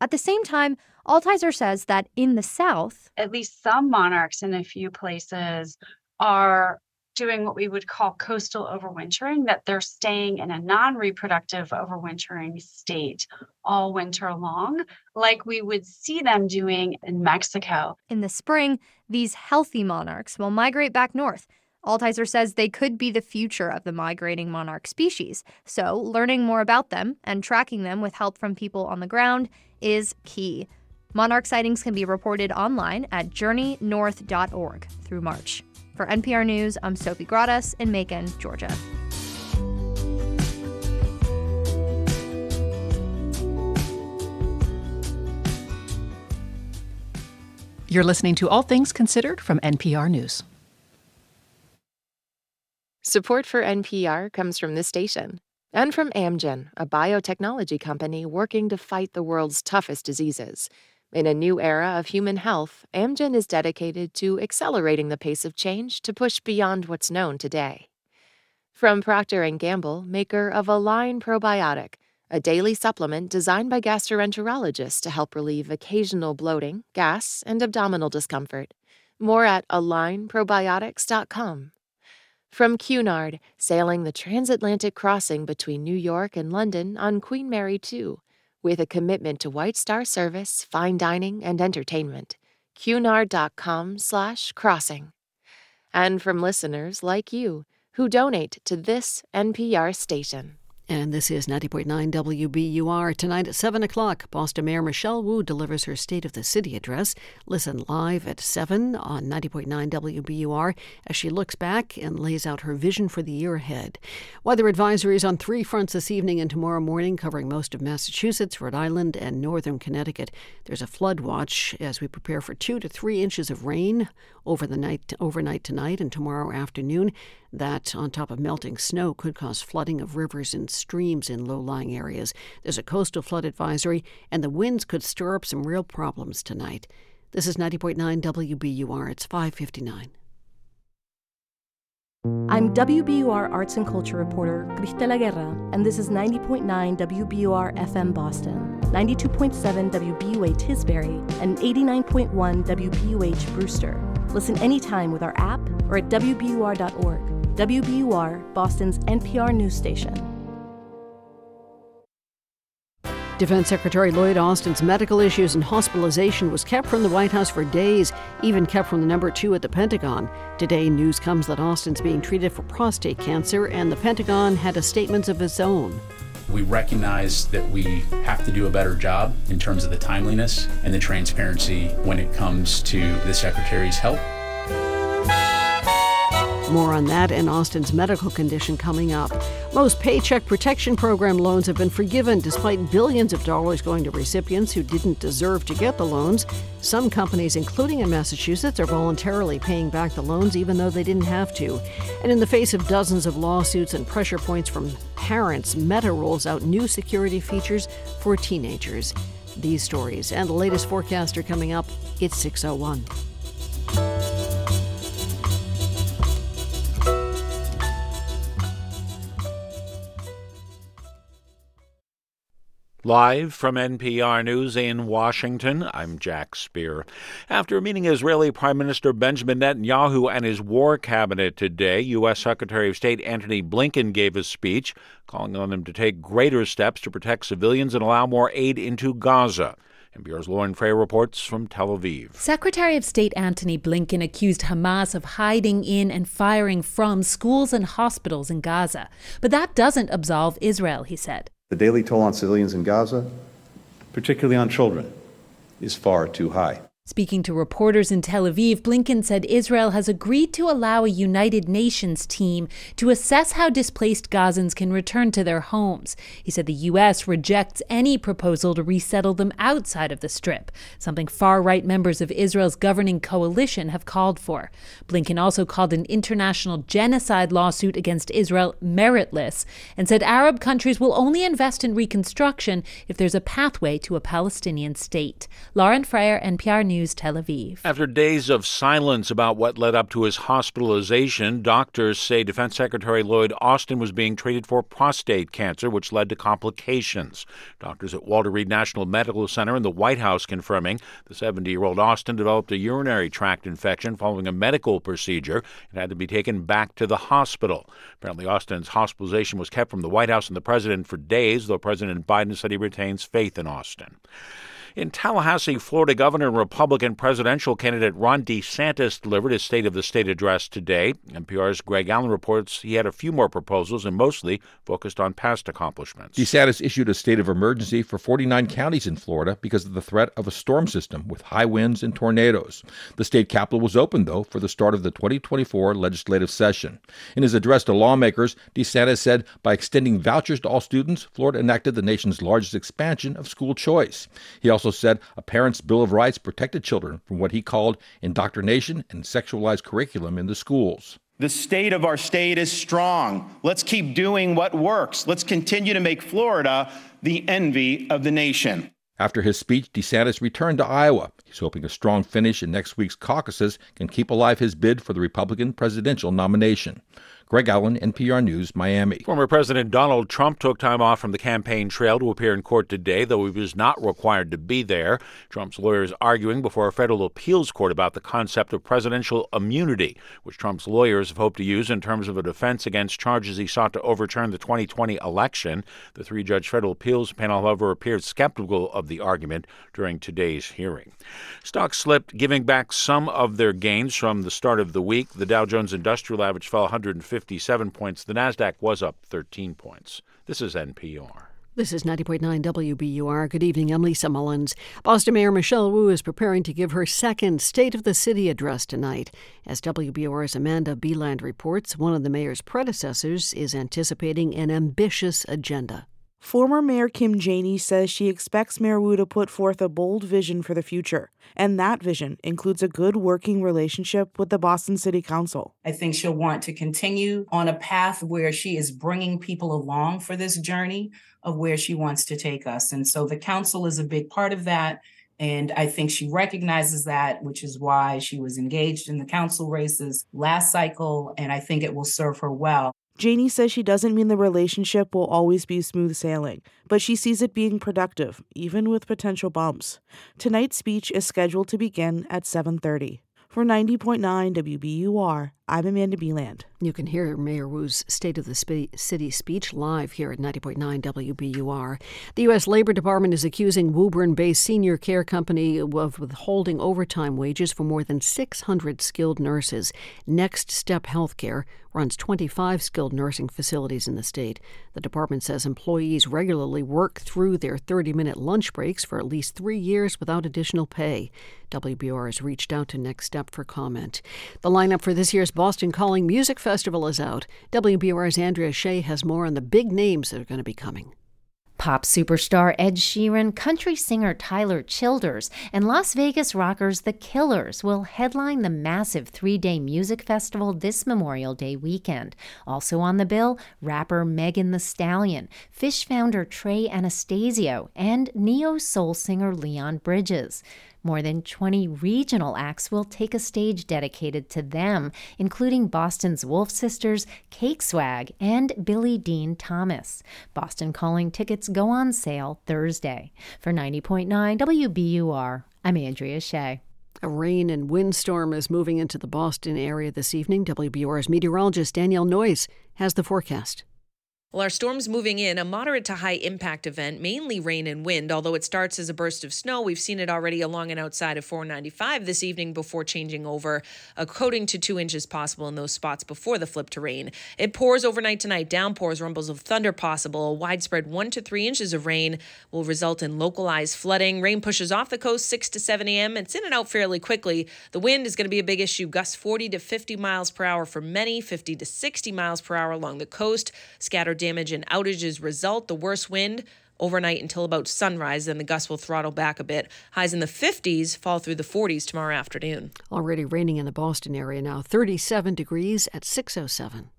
At the same time, Altizer says that in the South, at least some monarchs in a few places are doing what we would call coastal overwintering, that they're staying in a non reproductive overwintering state all winter long, like we would see them doing in Mexico. In the spring, these healthy monarchs will migrate back north. Altizer says they could be the future of the migrating monarch species, so learning more about them and tracking them with help from people on the ground is key. Monarch sightings can be reported online at journeynorth.org through March. For NPR News, I'm Sofi Gratas in Macon, Georgia. You're listening to All Things Considered from NPR News. Support for NPR comes from this station and from Amgen, a biotechnology company working to fight the world's toughest diseases. In a new era of human health, Amgen is dedicated to accelerating the pace of change to push beyond what's known today. From Procter & Gamble, maker of Align Probiotic, a daily supplement designed by gastroenterologists to help relieve occasional bloating, gas, and abdominal discomfort. More at alignprobiotics.com. From Cunard, sailing the transatlantic crossing between New York and London on Queen Mary 2 with a commitment to White Star service, fine dining, and entertainment. Cunard.com slash crossing. And from listeners like you who donate to this NPR station. And this is 90.9 WBUR. Tonight at 7 o'clock, Boston Mayor Michelle Wu delivers her State of the City address. Listen live at 7 on 90.9 WBUR as she looks back and lays out her vision for the year ahead. Weather advisories on three fronts this evening and tomorrow morning, covering most of Massachusetts, Rhode Island, and northern Connecticut. There's a flood watch as we prepare for two to three inches of rain over the night, overnight tonight and tomorrow afternoon. That, on top of melting snow, could cause flooding of rivers and streams in low lying areas. There's a coastal flood advisory, and the winds could stir up some real problems tonight. This is 90.9 WBUR. It's 559. I'm WBUR Arts and Culture reporter Cristela Guerra, and this is 90.9 WBUR FM Boston, 92.7 WBUA Tisbury, and 89.1 WBUH Brewster. Listen anytime with our app or at WBUR.org. WBUR, Boston's NPR news station. Defense Secretary Lloyd Austin's medical issues and hospitalization was kept from the White House for days, even kept from the number two at the Pentagon. Today, news comes that Austin's being treated for prostate cancer, and the Pentagon had a statement of its own. We recognize that we have to do a better job in terms of the timeliness and the transparency when it comes to the Secretary's health. More on that and Austin's medical condition coming up. Most Paycheck Protection Program loans have been forgiven despite billions of dollars going to recipients who didn't deserve to get the loans. Some companies, including in Massachusetts, are voluntarily paying back the loans even though they didn't have to. And in the face of dozens of lawsuits and pressure points from parents, Meta rolls out new security features for teenagers. These stories and the latest forecast are coming up. It's 601. Live from NPR News in Washington, I'm Jack Speer. After meeting Israeli Prime Minister Benjamin Netanyahu and his war cabinet today, U.S. Secretary of State Antony Blinken gave a speech calling on them to take greater steps to protect civilians and allow more aid into Gaza. NPR's Lauren Frayer reports from Tel Aviv. Secretary of State Antony Blinken accused Hamas of hiding in and firing from schools and hospitals in Gaza. But that doesn't absolve Israel, he said. The daily toll on civilians in Gaza, particularly on children, is far too high. Speaking to reporters in Tel Aviv, Blinken said Israel has agreed to allow a United Nations team to assess how displaced Gazans can return to their homes. He said the U.S. rejects any proposal to resettle them outside of the Strip, something far right members of Israel's governing coalition have called for. Blinken also called an international genocide lawsuit against Israel meritless and said Arab countries will only invest in reconstruction if there's a pathway to a Palestinian state. Lauren Frayer, NPR News. News, Tel Aviv. After days of silence about what led up to his hospitalization, doctors say Defense Secretary Lloyd Austin was being treated for prostate cancer, which led to complications. Doctors at Walter Reed National Medical Center and the White House confirming the 70 year old Austin developed a urinary tract infection following a medical procedure and had to be taken back to the hospital. Apparently, Austin's hospitalization was kept from the White House and the president for days, though President Biden said he retains faith in Austin. In Tallahassee, Florida Governor and Republican presidential candidate Ron DeSantis delivered his State of the State address today. NPR's Greg Allen reports he had a few more proposals and mostly focused on past accomplishments. DeSantis issued a state of emergency for 49 counties in Florida because of the threat of a storm system with high winds and tornadoes. The state capitol was open, though, for the start of the 2024 legislative session. In his address to lawmakers, DeSantis said by extending vouchers to all students, Florida enacted the nation's largest expansion of school choice. He also also said a parent's Bill of Rights protected children from what he called indoctrination and sexualized curriculum in the schools. The state of our state is strong. Let's keep doing what works. Let's continue to make Florida the envy of the nation. After his speech, DeSantis returned to Iowa. He's hoping a strong finish in next week's caucuses can keep alive his bid for the Republican presidential nomination. Greg Allen, NPR News, Miami. Former President Donald Trump took time off from the campaign trail to appear in court today, though he was not required to be there. Trump's lawyers arguing before a federal appeals court about the concept of presidential immunity, which Trump's lawyers have hoped to use in terms of a defense against charges he sought to overturn the 2020 election. The three judge federal appeals panel, however, appeared skeptical of the argument during today's hearing. Stocks slipped, giving back some of their gains from the start of the week. The Dow Jones Industrial Average fell 150 57 points. The NASDAQ was up 13 points. This is NPR. This is 90.9 WBUR. Good evening. I'm Lisa Mullins. Boston Mayor Michelle Wu is preparing to give her second State of the City address tonight. As WBUR's Amanda Beland reports, one of the mayor's predecessors is anticipating an ambitious agenda. Former Mayor Kim Janey says she expects Mayor Wu to put forth a bold vision for the future, and that vision includes a good working relationship with the Boston City Council. I think she'll want to continue on a path where she is bringing people along for this journey of where she wants to take us. And so the council is a big part of that. And I think she recognizes that, which is why she was engaged in the council races last cycle. And I think it will serve her well. Janey says she doesn't mean the relationship will always be smooth sailing, but she sees it being productive, even with potential bumps. Tonight's speech is scheduled to begin at 7:30. For 90.9 WBUR, I'm Amanda Beland. You can hear Mayor Wu's State of the City speech live here at 90.9 WBUR. The U.S. Labor Department is accusing Woburn based senior care company of withholding overtime wages for more than 600 skilled nurses. Next Step Healthcare runs 25 skilled nursing facilities in the state. The department says employees regularly work through their 30 minute lunch breaks for at least three years without additional pay. WBUR has reached out to Next Step for comment. The lineup for this year's Boston Calling Music Festival is out. WBUR's Andrea Shea has more on the big names that are going to be coming. Pop superstar Ed Sheeran, country singer Tyler Childers, and Las Vegas rockers The Killers will headline the massive three day music festival this Memorial Day weekend. Also on the bill, rapper Megan Thee Stallion, Phish founder Trey Anastasio, and neo soul singer Leon Bridges. More than 20 regional acts will take a stage dedicated to them, including Boston's Wolf Sisters, Cakeswagg, and Billy Dean Thomas. Boston Calling tickets go on sale Thursday. For 90.9 WBUR, I'm Andrea Shea. A rain and windstorm is moving into the Boston area this evening. WBUR's meteorologist Danielle Noyes has the forecast. Well, our storm's moving in, a moderate to high impact event, mainly rain and wind. Although it starts as a burst of snow, we've seen it already along and outside of 495 this evening before changing over. A coating to two inches possible in those spots before the flip to rain. It pours overnight tonight, downpours, rumbles of thunder possible. A widespread one to three inches of rain will result in localized flooding. Rain pushes off the coast 6 to 7 a.m. It's in and out fairly quickly. The wind is going to be a big issue, gusts 40 to 50 miles per hour for many, 50 to 60 miles per hour along the coast. Scattered damage and outages result. The worst wind overnight until about sunrise, then the gusts will throttle back a bit. Highs in the 50s fall through the 40s tomorrow afternoon. Already raining in the Boston area now, 37 degrees at 607.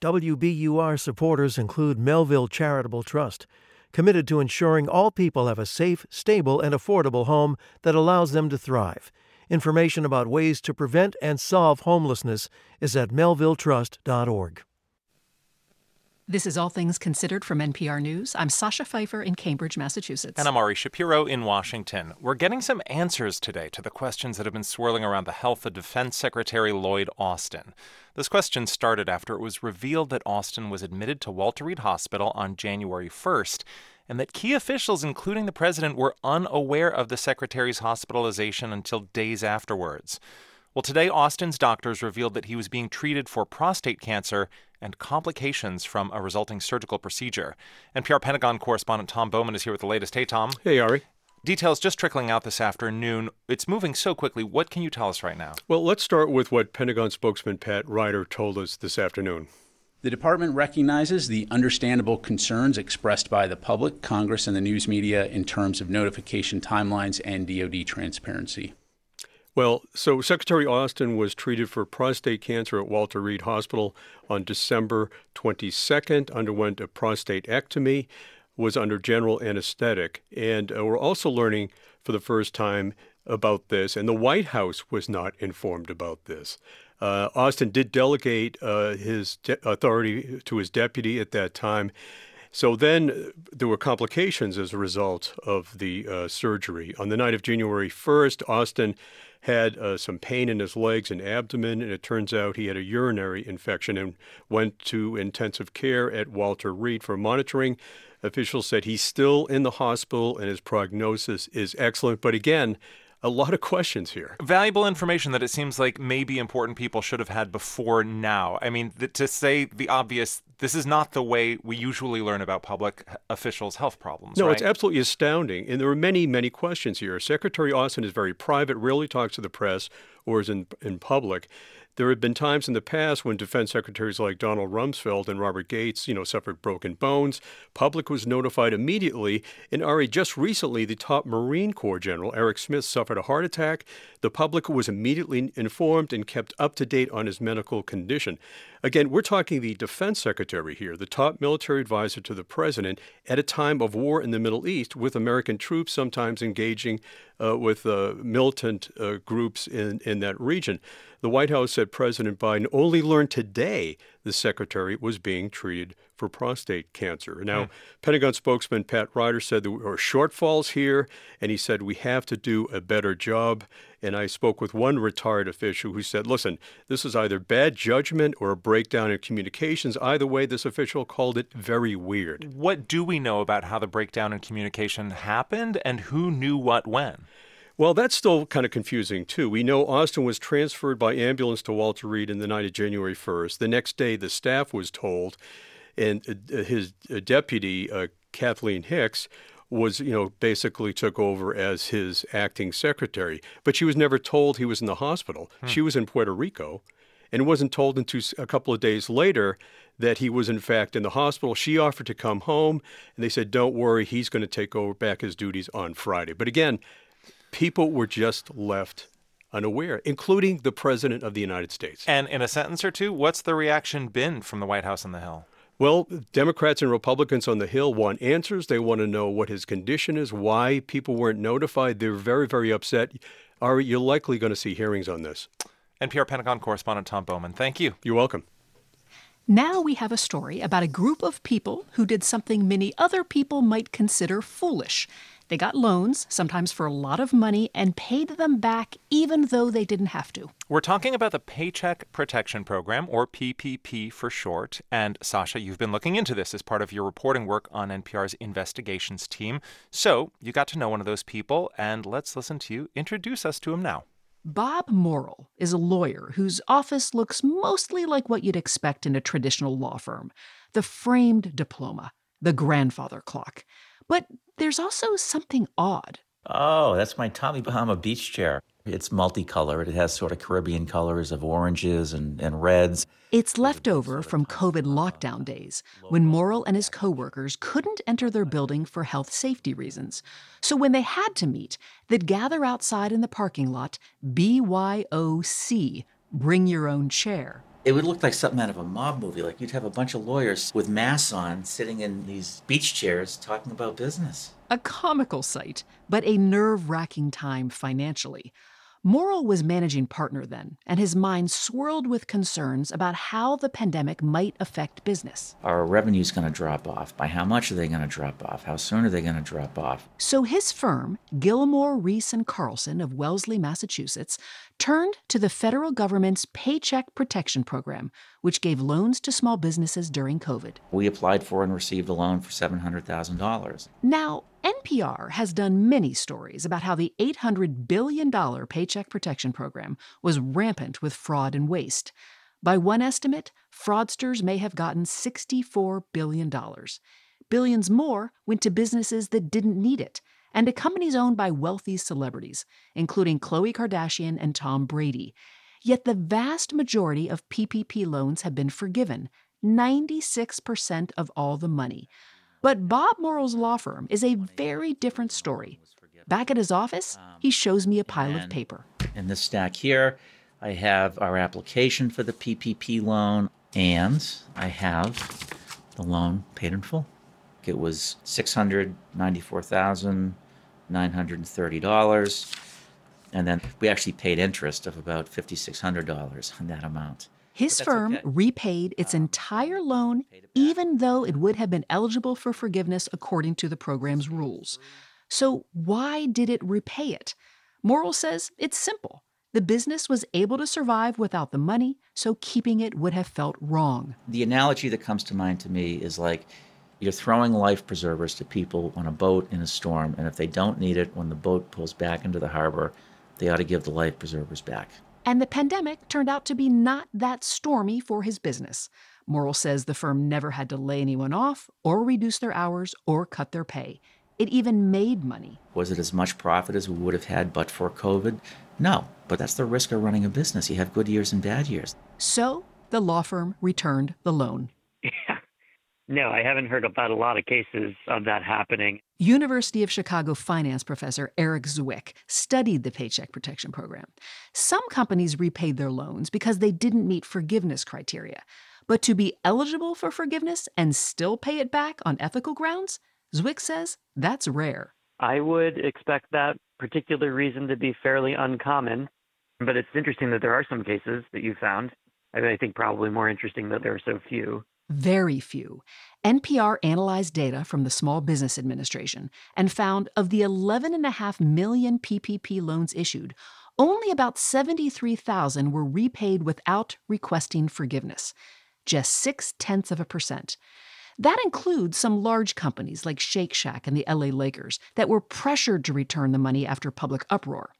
WBUR supporters include Melville Charitable Trust, committed to ensuring all people have a safe, stable, and affordable home that allows them to thrive. Information about ways to prevent and solve homelessness is at melvilletrust.org. This is All Things Considered from NPR News. I'm Sasha Pfeiffer in Cambridge, Massachusetts. And I'm Ari Shapiro in Washington. We're getting some answers today to the questions that have been swirling around the health of Defense Secretary Lloyd Austin. This question started after it was revealed that Austin was admitted to Walter Reed Hospital on January 1st and that key officials, including the president, were unaware of the secretary's hospitalization until days afterwards. Well, today, Austin's doctors revealed that he was being treated for prostate cancer and complications from a resulting surgical procedure. NPR Pentagon correspondent Tom Bowman is here with the latest. Hey, Tom. Hey, Ari. Details just trickling out this afternoon. It's moving so quickly. What can you tell us right now? Well, let's start with what Pentagon spokesman Pat Ryder told us this afternoon. The department recognizes the understandable concerns expressed by the public, Congress, and the news media in terms of notification timelines and DoD transparency. Well, so Secretary Austin was treated for prostate cancer at Walter Reed Hospital on December 22nd, underwent a prostatectomy, was under general anesthetic. And uh, we're also learning for the first time about this, and the White House was not informed about this. Uh, Austin did delegate uh, his de- authority to his deputy at that time. So then uh, there were complications as a result of the uh, surgery. On the night of January 1st, Austin had uh, some pain in his legs and abdomen, and it turns out he had a urinary infection and went to intensive care at Walter Reed for monitoring. Officials said he's still in the hospital and his prognosis is excellent. But again, a lot of questions here. Valuable information that it seems like maybe important people should have had before now. I mean, th- to say the obvious, this is not the way we usually learn about public officials' health problems. No, right? it's absolutely astounding. And there are many, many questions here. Secretary Austin is very private, rarely talks to the press or is in, in public. There have been times in the past when defense secretaries like Donald Rumsfeld and Robert Gates, you know, suffered broken bones. Public was notified immediately. And Ari, just recently, the top Marine Corps general, Eric Smith, suffered a heart attack. The public was immediately informed and kept up to date on his medical condition. Again, we're talking the defense secretary here, the top military advisor to the president at a time of war in the Middle East, with American troops sometimes engaging uh, with uh, militant uh, groups in, in that region. The White House said President Biden only learned today the secretary was being treated for prostate cancer. Now, mm. Pentagon spokesman Pat Ryder said there were shortfalls here, and he said we have to do a better job. And I spoke with one retired official who said, listen, this is either bad judgment or a breakdown in communications. Either way, this official called it very weird. What do we know about how the breakdown in communication happened and who knew what when? Well, that's still kind of confusing, too. We know Austin was transferred by ambulance to Walter Reed in the night of January 1st. The next day, the staff was told, and uh, his uh, deputy, uh, Kathleen Hicks, was, you know, basically took over as his acting secretary. But she was never told he was in the hospital. Hmm. She was in Puerto Rico and wasn't told until a couple of days later that he was in fact in the hospital. She offered to come home, and they said, "Don't worry, he's going to take over back his duties on Friday." But again, people were just left unaware, including the President of the United States. And in a sentence or two, what's the reaction been from the White House on the Hill? Well, Democrats and Republicans on the Hill want answers. They want to know what his condition is, why people weren't notified. They're very, very upset. Are you likely going to see hearings on this? NPR Pentagon correspondent Tom Bowman, thank you. You're welcome. Now we have a story about a group of people who did something many other people might consider foolish They got loans, sometimes for a lot of money, and paid them back even though they didn't have to. We're talking about the Paycheck Protection Program, or PPP for short. And Sasha, you've been looking into this as part of your reporting work on NPR's investigations team. So you got to know one of those people, and let's listen to you introduce us to him now. Bob Morrill is a lawyer whose office looks mostly like what you'd expect in a traditional law firm the framed diploma, the grandfather clock. But there's also something odd. Oh, that's my Tommy Bahama beach chair. It's multicolored. It has sort of Caribbean colors of oranges and, and reds. It's left over from COVID lockdown days when Morrill and his coworkers couldn't enter their building for health safety reasons. So when they had to meet, they'd gather outside in the parking lot, BYOC, bring your own chair. It would look like something out of a mob movie. Like you'd have a bunch of lawyers with masks on sitting in these beach chairs talking about business. A comical sight, but a nerve wracking time financially. Morrill was managing partner then, and his mind swirled with concerns about how the pandemic might affect business. Our revenue's going to drop off. By how much are they going to drop off? How soon are they going to drop off? So his firm, Gilmore, Rees and Carlson of Wellesley, Massachusetts, turned to the federal government's Paycheck Protection Program, which gave loans to small businesses during COVID. We applied for and received a loan for $700,000. Now, NPR has done many stories about how the $800 billion Paycheck Protection Program was rampant with fraud and waste. By one estimate, fraudsters may have gotten $64 billion. Billions more went to businesses that didn't need it and to companies owned by wealthy celebrities, including Khloe Kardashian and Tom Brady. Yet the vast majority of PPP loans have been forgiven 96% of all the money. But Bob Morrill's law firm is a very different story. Back at his office, he shows me a pile of paper. Um, in this stack here, I have our application for the PPP loan, and I have the loan paid in full. It was six hundred ninety-four thousand nine hundred and thirty dollars, and then we actually paid interest of about fifty-six hundred dollars on that amount. His firm okay. repaid its um, entire loan, even though it would have been eligible for forgiveness according to the program's rules. So, why did it repay it? Morrill says it's simple. The business was able to survive without the money, so keeping it would have felt wrong. The analogy that comes to mind to me is like you're throwing life preservers to people on a boat in a storm, and if they don't need it when the boat pulls back into the harbor, they ought to give the life preservers back. And the pandemic turned out to be not that stormy for his business. Morrill says the firm never had to lay anyone off, or reduce their hours, or cut their pay. It even made money. Was it as much profit as we would have had but for COVID? No, but that's the risk of running a business. You have good years and bad years. So the law firm returned the loan. No, I haven't heard about a lot of cases of that happening. University of Chicago finance professor Eric Zwick studied the Paycheck Protection Program. Some companies repaid their loans because they didn't meet forgiveness criteria. But to be eligible for forgiveness and still pay it back on ethical grounds, Zwick says that's rare. I would expect that particular reason to be fairly uncommon, but it's interesting that there are some cases that you found. I think probably more interesting that there are so few. Very few. NPR analyzed data from the Small Business Administration and found of the 11.5 million PPP loans issued, only about 73,000 were repaid without requesting forgiveness, just six tenths of a percent. That includes some large companies like Shake Shack and the LA Lakers that were pressured to return the money after public uproar.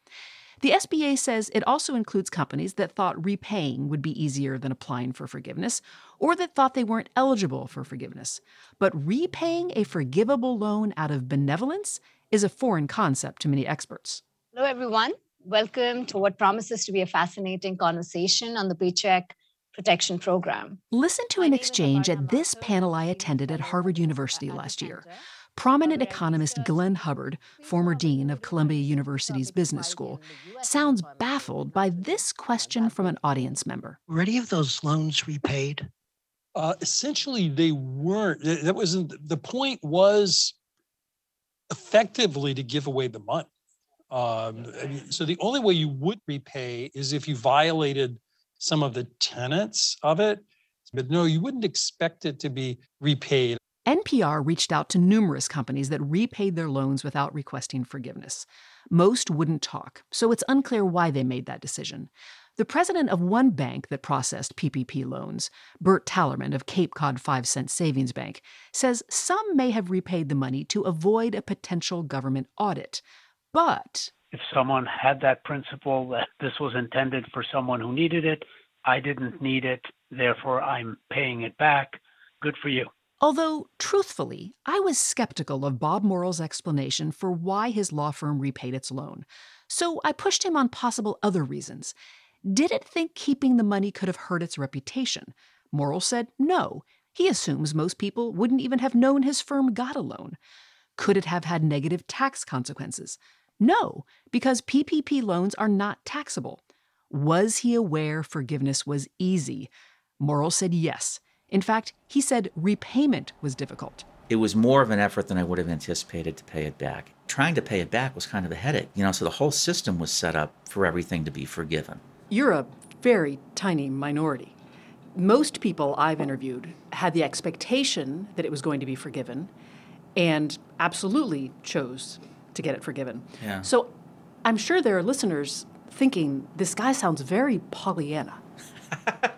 The SBA says it also includes companies that thought repaying would be easier than applying for forgiveness, or that thought they weren't eligible for forgiveness. But repaying a forgivable loan out of benevolence is a foreign concept to many experts. Hello, everyone. Welcome to what promises to be a fascinating conversation on the Paycheck Protection Program. Listen to an exchange at this panel I attended at Harvard University last year. Prominent economist Glenn Hubbard, former dean of Columbia University's Business School, sounds baffled by this question from an audience member. Were any of those loans repaid? Uh, essentially, they weren't. That wasn't the point. Was effectively to give away the money. Um, I mean, so the only way you would repay is if you violated some of the tenets of it. But no, you wouldn't expect it to be repaid NPR reached out to numerous companies that repaid their loans without requesting forgiveness. Most wouldn't talk, so it's unclear why they made that decision. The president of one bank that processed PPP loans, Bert Tallerman of Cape Cod 5 Cent Savings Bank, says some may have repaid the money to avoid a potential government audit. But if someone had that principle that this was intended for someone who needed it, I didn't need it, therefore I'm paying it back, good for you. Although, truthfully, I was skeptical of Bob Morrill's explanation for why his law firm repaid its loan. So I pushed him on possible other reasons. Did it think keeping the money could have hurt its reputation? Morrill said no. He assumes most people wouldn't even have known his firm got a loan. Could it have had negative tax consequences? No, because PPP loans are not taxable. Was he aware forgiveness was easy? Morrill said yes. In fact, he said repayment was difficult. It was more of an effort than I would have anticipated to pay it back. Trying to pay it back was kind of a headache, you know, so the whole system was set up for everything to be forgiven. You're a very tiny minority. Most people I've interviewed had the expectation that it was going to be forgiven and absolutely chose to get it forgiven. Yeah. So I'm sure there are listeners thinking this guy sounds very Pollyanna.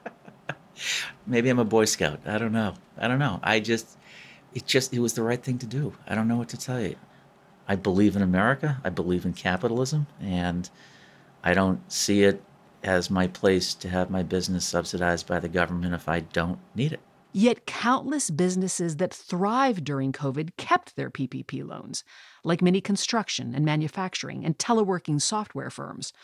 Maybe I'm a Boy Scout. I don't know. I don't know. I just, it just, it was the right thing to do. I don't know what to tell you. I believe in America. I believe in capitalism. And I don't see it as my place to have my business subsidized by the government if I don't need it. Yet countless businesses that thrived during COVID kept their PPP loans, like many construction and manufacturing and teleworking software firms.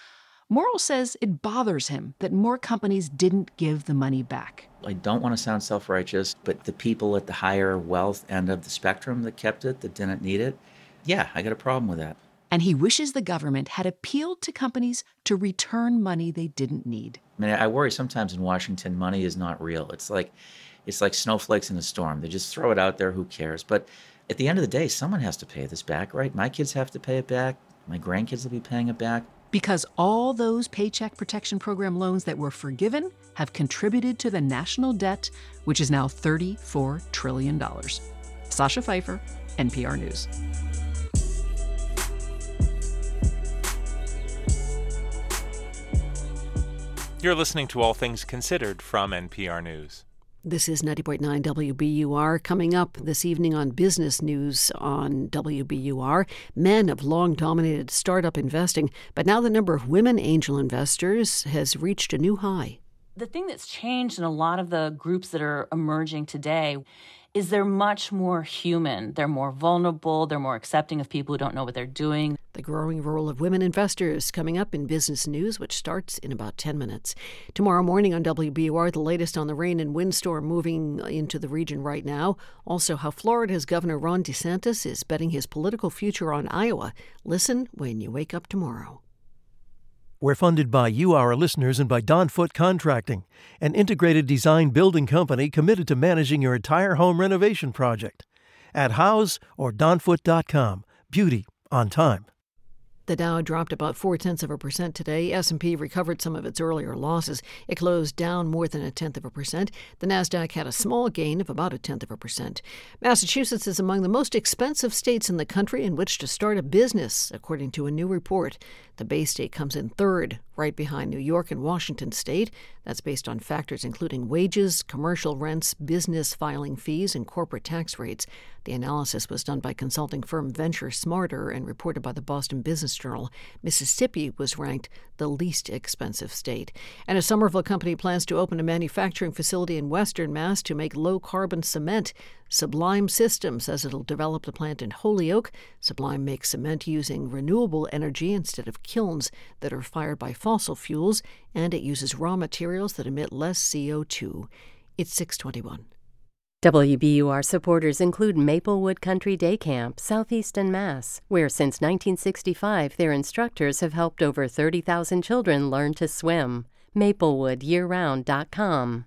Morrill says it bothers him that more companies didn't give the money back. I don't want to sound self righteous, but the people at the higher wealth end of the spectrum that kept it, that didn't need it, yeah, I got a problem with that and he wishes the government had appealed to companies to return money they didn't need. I mean, I worry sometimes in Washington money is not real. It's like it's like snowflakes in a storm. They just throw it out there, who cares? But at the end of the day, someone has to pay this back, right? My kids have to pay it back. My grandkids will be paying it back. Because all those Paycheck Protection Program loans that were forgiven have contributed to the national debt, which is now $34 trillion. Sasha Pfeiffer, NPR News. You're listening to All Things Considered from NPR News. This is 90.9 WBUR. Coming up this evening on Business News on WBUR, men have long dominated startup investing, but now the number of women angel investors has reached a new high. The thing that's changed in a lot of the groups that are emerging today is they're much more human. They're more vulnerable. They're more accepting of people who don't know what they're doing. The growing role of women investors coming up in business news, which starts in about 10 minutes. Tomorrow morning on WBUR, the latest on the rain and windstorm moving into the region right now. Also, how Florida's Governor Ron DeSantis is betting his political future on Iowa. Listen when you wake up tomorrow. We're funded by you, our listeners, and by Don Foot Contracting, an integrated design building company committed to managing your entire home renovation project. At House or DonFoot.com. Beauty on time. The Dow dropped about four tenths of a percent today. S&P recovered some of its earlier losses. It closed down more than a tenth of a percent. The Nasdaq had a small gain of about a tenth of a percent. Massachusetts is among the most expensive states in the country in which to start a business, according to a new report. The Bay State comes in third, right behind New York and Washington State. That's based on factors including wages, commercial rents, business filing fees, and corporate tax rates. The analysis was done by consulting firm Venture Smarter and reported by the Boston Business Journal. Mississippi was ranked the least expensive state. And a Somerville company plans to open a manufacturing facility in Western Mass to make low carbon cement. Sublime Systems says it'll develop the plant in Holyoke. Sublime makes cement using renewable energy instead of kilns that are fired by fossil fuels, and it uses raw materials that emit less CO2. It's 621. WBUR supporters include Maplewood Country Day Camp, Southeastern Mass, where since 1965 their instructors have helped over 30,000 children learn to swim. MaplewoodYearRound.com.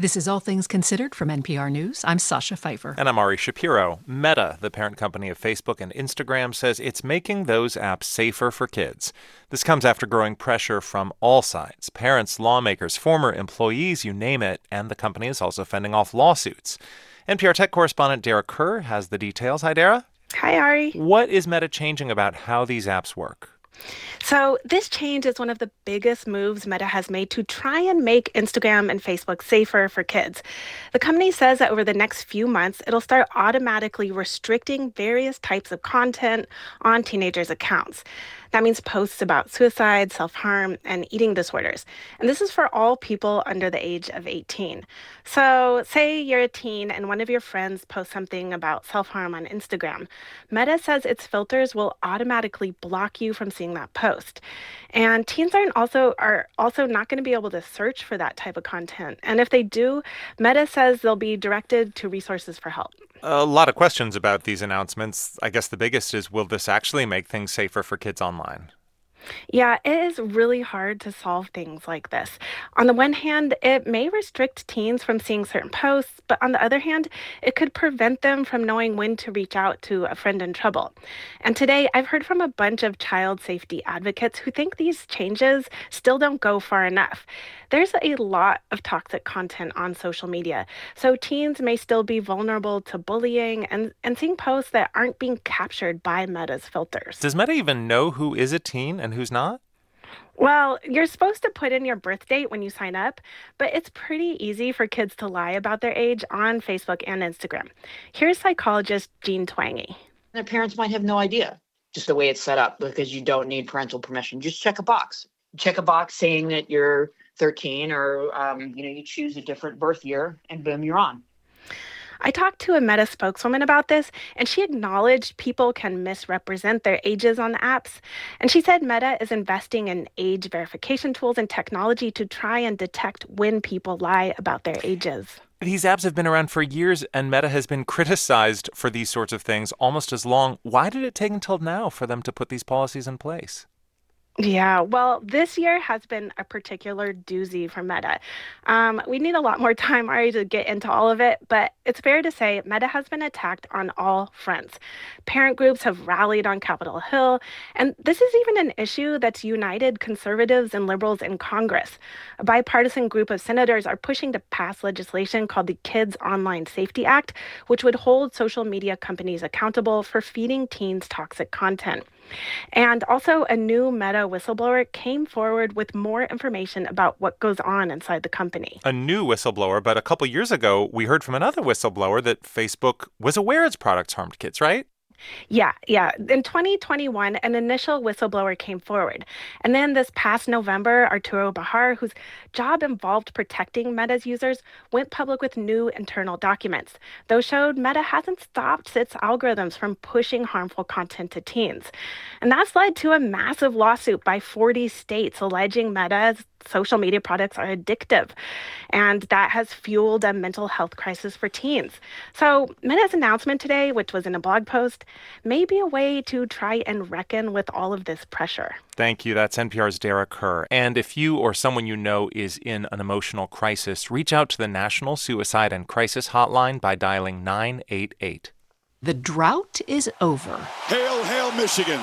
This is All Things Considered from NPR News. I'm Sasha Pfeiffer. And I'm Ari Shapiro. Meta, the parent company of Facebook and Instagram, says it's making those apps safer for kids. This comes after growing pressure from all sides parents, lawmakers, former employees, you name it, and the company is also fending off lawsuits. NPR tech correspondent Dara Kerr has the details. Hi, Dara. Hi, Ari. What is Meta changing about how these apps work? So, this change is one of the biggest moves Meta has made to try and make Instagram and Facebook safer for kids. The company says that over the next few months, it'll start automatically restricting various types of content on teenagers' accounts. That means posts about suicide, self harm, and eating disorders. And this is for all people under the age of 18. So, say you're a teen and one of your friends posts something about self harm on Instagram. Meta says its filters will automatically block you from seeing that post. And teens aren't also are also not going to be able to search for that type of content. And if they do, Meta says they'll be directed to resources for help. A lot of questions about these announcements. I guess the biggest is will this actually make things safer for kids online? Yeah, it is really hard to solve things like this. On the one hand, it may restrict teens from seeing certain posts, but on the other hand, it could prevent them from knowing when to reach out to a friend in trouble. And today, I've heard from a bunch of child safety advocates who think these changes still don't go far enough. There's a lot of toxic content on social media, so teens may still be vulnerable to bullying and, and seeing posts that aren't being captured by Meta's filters. Does Meta even know who is a teen and who's not? Well, you're supposed to put in your birth date when you sign up, but it's pretty easy for kids to lie about their age on Facebook and Instagram. Here's psychologist Jean Twenge. Their parents might have no idea, just the way it's set up, because you don't need parental permission. Just check a box. Check a box saying that you're 13 or um, you know you choose a different birth year and boom you're on I talked to a Meta spokeswoman about this, and she acknowledged people can misrepresent their ages on the apps. And she said Meta is investing in age verification tools and technology to try and detect when people lie about their ages. These apps have been around for years, and Meta has been criticized for these sorts of things almost as long. Why did it take until now for them to put these policies in place? Yeah, well, this year has been a particular doozy for Meta. Um, we need a lot more time, Ari, to get into all of it, but it's fair to say Meta has been attacked on all fronts. Parent groups have rallied on Capitol Hill, and this is even an issue that's united conservatives and liberals in Congress. A bipartisan group of senators are pushing to pass legislation called the Kids Online Safety Act, which would hold social media companies accountable for feeding teens toxic content. And also, a new Meta whistleblower came forward with more information about what goes on inside the company. A new whistleblower, but a couple years ago, we heard from another whistleblower that Facebook was aware its products harmed kids, right? Yeah, yeah. In 2021, an initial whistleblower came forward. And then this past November, Arturo Béjar, whose job involved protecting Meta's users, went public with new internal documents. Those showed Meta hasn't stopped its algorithms from pushing harmful content to teens. And that's led to a massive lawsuit by 40 states alleging Meta's social media products are addictive. And that has fueled a mental health crisis for teens. So, Meta's announcement today, which was in a blog post, may be a way to try and reckon with all of this pressure. Thank you. That's NPR's Dara Kerr. And if you or someone you know is in an emotional crisis, reach out to the National Suicide and Crisis Hotline by dialing 988. The drought is over. Hail, hail, Michigan.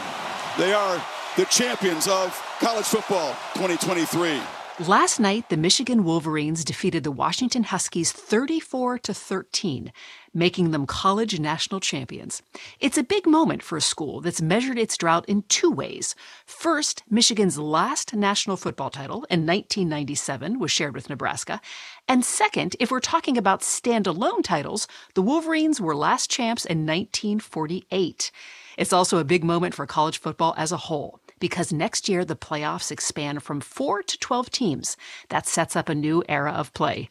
They are the champions of college football 2023. Last night, the Michigan Wolverines defeated the Washington Huskies 34 to 13, making them college national champions. It's a big moment for a school that's measured its drought in two ways. First, Michigan's last national football title in 1997 was shared with Nebraska. And second, if we're talking about standalone titles, the Wolverines were last champs in 1948. It's also a big moment for college football as a whole because next year the playoffs expand from 4 to 12 teams. That sets up a new era of play.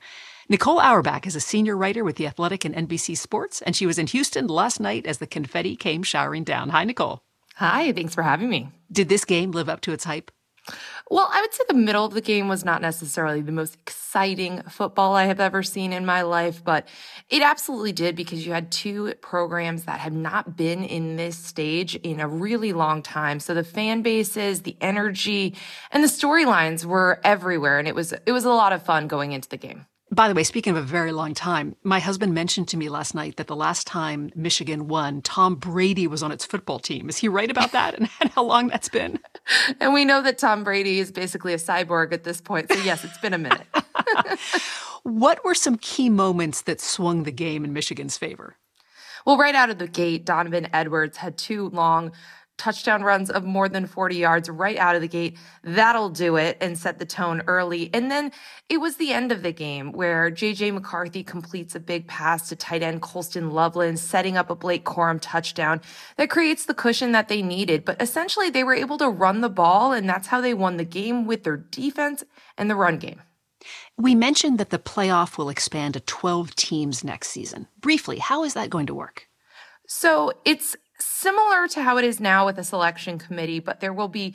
Nicole Auerbach is a senior writer with The Athletic and NBC Sports, and she was in Houston last night as the confetti came showering down. Hi, Nicole. Hi, thanks for having me. Did this game live up to its hype? Well, I would say the middle of the game was not necessarily the most exciting football I have ever seen in my life, but it absolutely did because you had two programs that had not been in this stage in a really long time. So the fan bases, the energy, and the storylines were everywhere and it was it was a lot of fun going into the game. By the way, speaking of a very long time, my husband mentioned to me last night that the last time Michigan won, Tom Brady was on its football team. Is he right about that and how long that's been? And we know that Tom Brady is basically a cyborg at this point. So, yes, it's been a minute. What were some key moments that swung the game in Michigan's favor? Well, right out of the gate, Donovan Edwards had two long touchdown runs of more than 40 yards right out of the gate. That'll do it and set the tone early. And then it was the end of the game where JJ McCarthy completes a big pass to tight end Colston Loveland, setting up a Blake Corum touchdown that creates the cushion that they needed. But essentially, they were able to run the ball, and that's how they won the game with their defense and the run game. We mentioned that the playoff will expand to 12 teams next season. Briefly, how is that going to work? So it's similar to how it is now with a selection committee, but there will be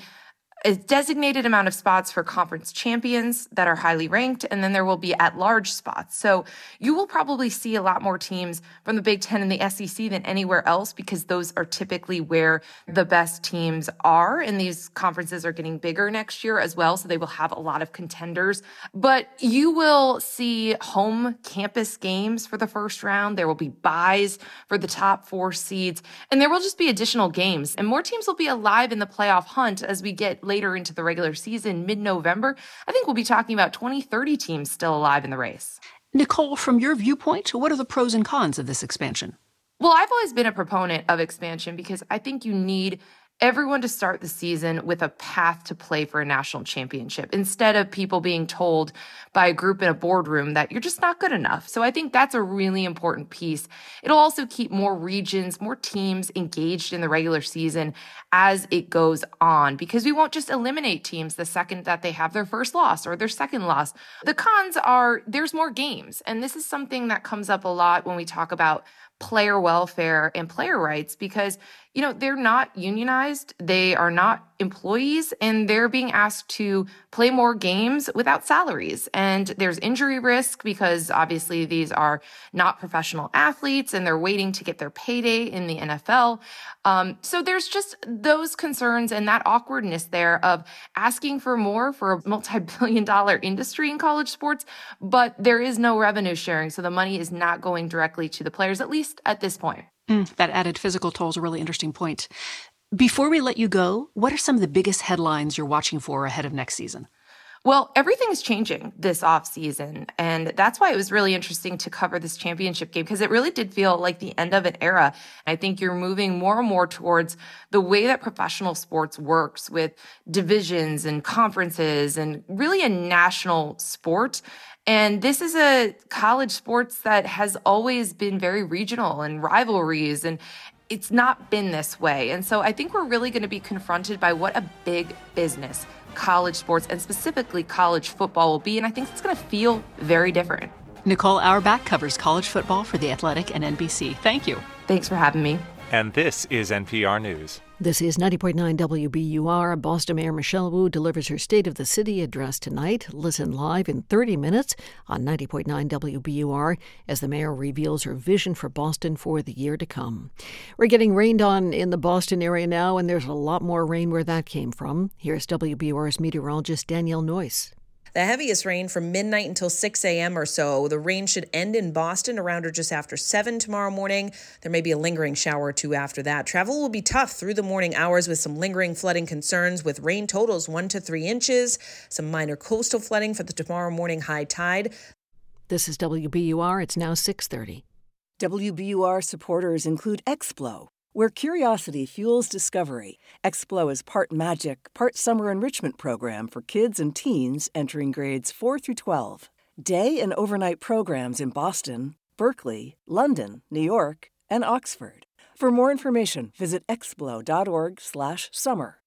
a designated amount of spots for conference champions that are highly ranked, and then there will be at large spots. So you will probably see a lot more teams from the Big Ten and the SEC than anywhere else because those are typically where the best teams are. And these conferences are getting bigger next year as well. So they will have a lot of contenders. But you will see home campus games for the first round. There will be buys for the top four seeds, and there will just be additional games. And more teams will be alive in the playoff hunt as we get later into the regular season, mid November, I think we'll be talking about 20, 30 teams still alive in the race. Nicole, from your viewpoint, what are the pros and cons of this expansion? Well, I've always been a proponent of expansion because I think you need everyone to start the season with a path to play for a national championship instead of people being told by a group in a boardroom that you're just not good enough. So I think that's a really important piece. It'll also keep more regions, more teams engaged in the regular season as it goes on because we won't just eliminate teams the second that they have their first loss or their second loss. The cons are there's more games. And this is something that comes up a lot when we talk about player welfare and player rights because you know they're not unionized. They are not employees and they're being asked to play more games without salaries. And there's injury risk because obviously these are not professional athletes and they're waiting to get their payday in the NFL um, so there's just those concerns and that awkwardness there of asking for more for a multi-billion dollar industry in college sports but there is no revenue sharing so the money is not going directly to the players at least at this point. Mm, that added physical toll is a really interesting point. Before we let you go, what are some of the biggest headlines you're watching for ahead of next season? Well, everything's changing this off season, and that's why it was really interesting to cover this championship game because it really did feel like the end of an era. I think you're moving more and more towards the way that professional sports works with divisions and conferences and really a national sport. And this is a college sports that has always been very regional and rivalries and it's not been this way. And so I think we're really going to be confronted by what a big business college sports and specifically college football will be. And I think it's going to feel very different. Nicole Auerbach covers college football for The Athletic and NBC. Thank you. Thanks for having me. And this is NPR News. This is 90.9 WBUR. Boston Mayor Michelle Wu delivers her State of the City address tonight. Listen live in 30 minutes on 90.9 WBUR as the mayor reveals her vision for Boston for the year to come. We're getting rained on in the Boston area now, and there's a lot more rain where that came from. Here's WBUR's meteorologist Danielle Noyes. The heaviest rain from midnight until 6 a.m. or so. The rain should end in Boston around or just after 7 tomorrow morning. There may be a lingering shower or two after that. Travel will be tough through the morning hours with some lingering flooding concerns with rain totals 1 to 3 inches, some minor coastal flooding for the tomorrow morning high tide. This is WBUR. It's now 6:30. WBUR supporters include Explo where curiosity fuels discovery. Explo is part magic, part summer enrichment program for kids and teens entering grades 4 through 12. Day and overnight programs in Boston, Berkeley, London, New York, and Oxford. For more information, visit explo.org/summer.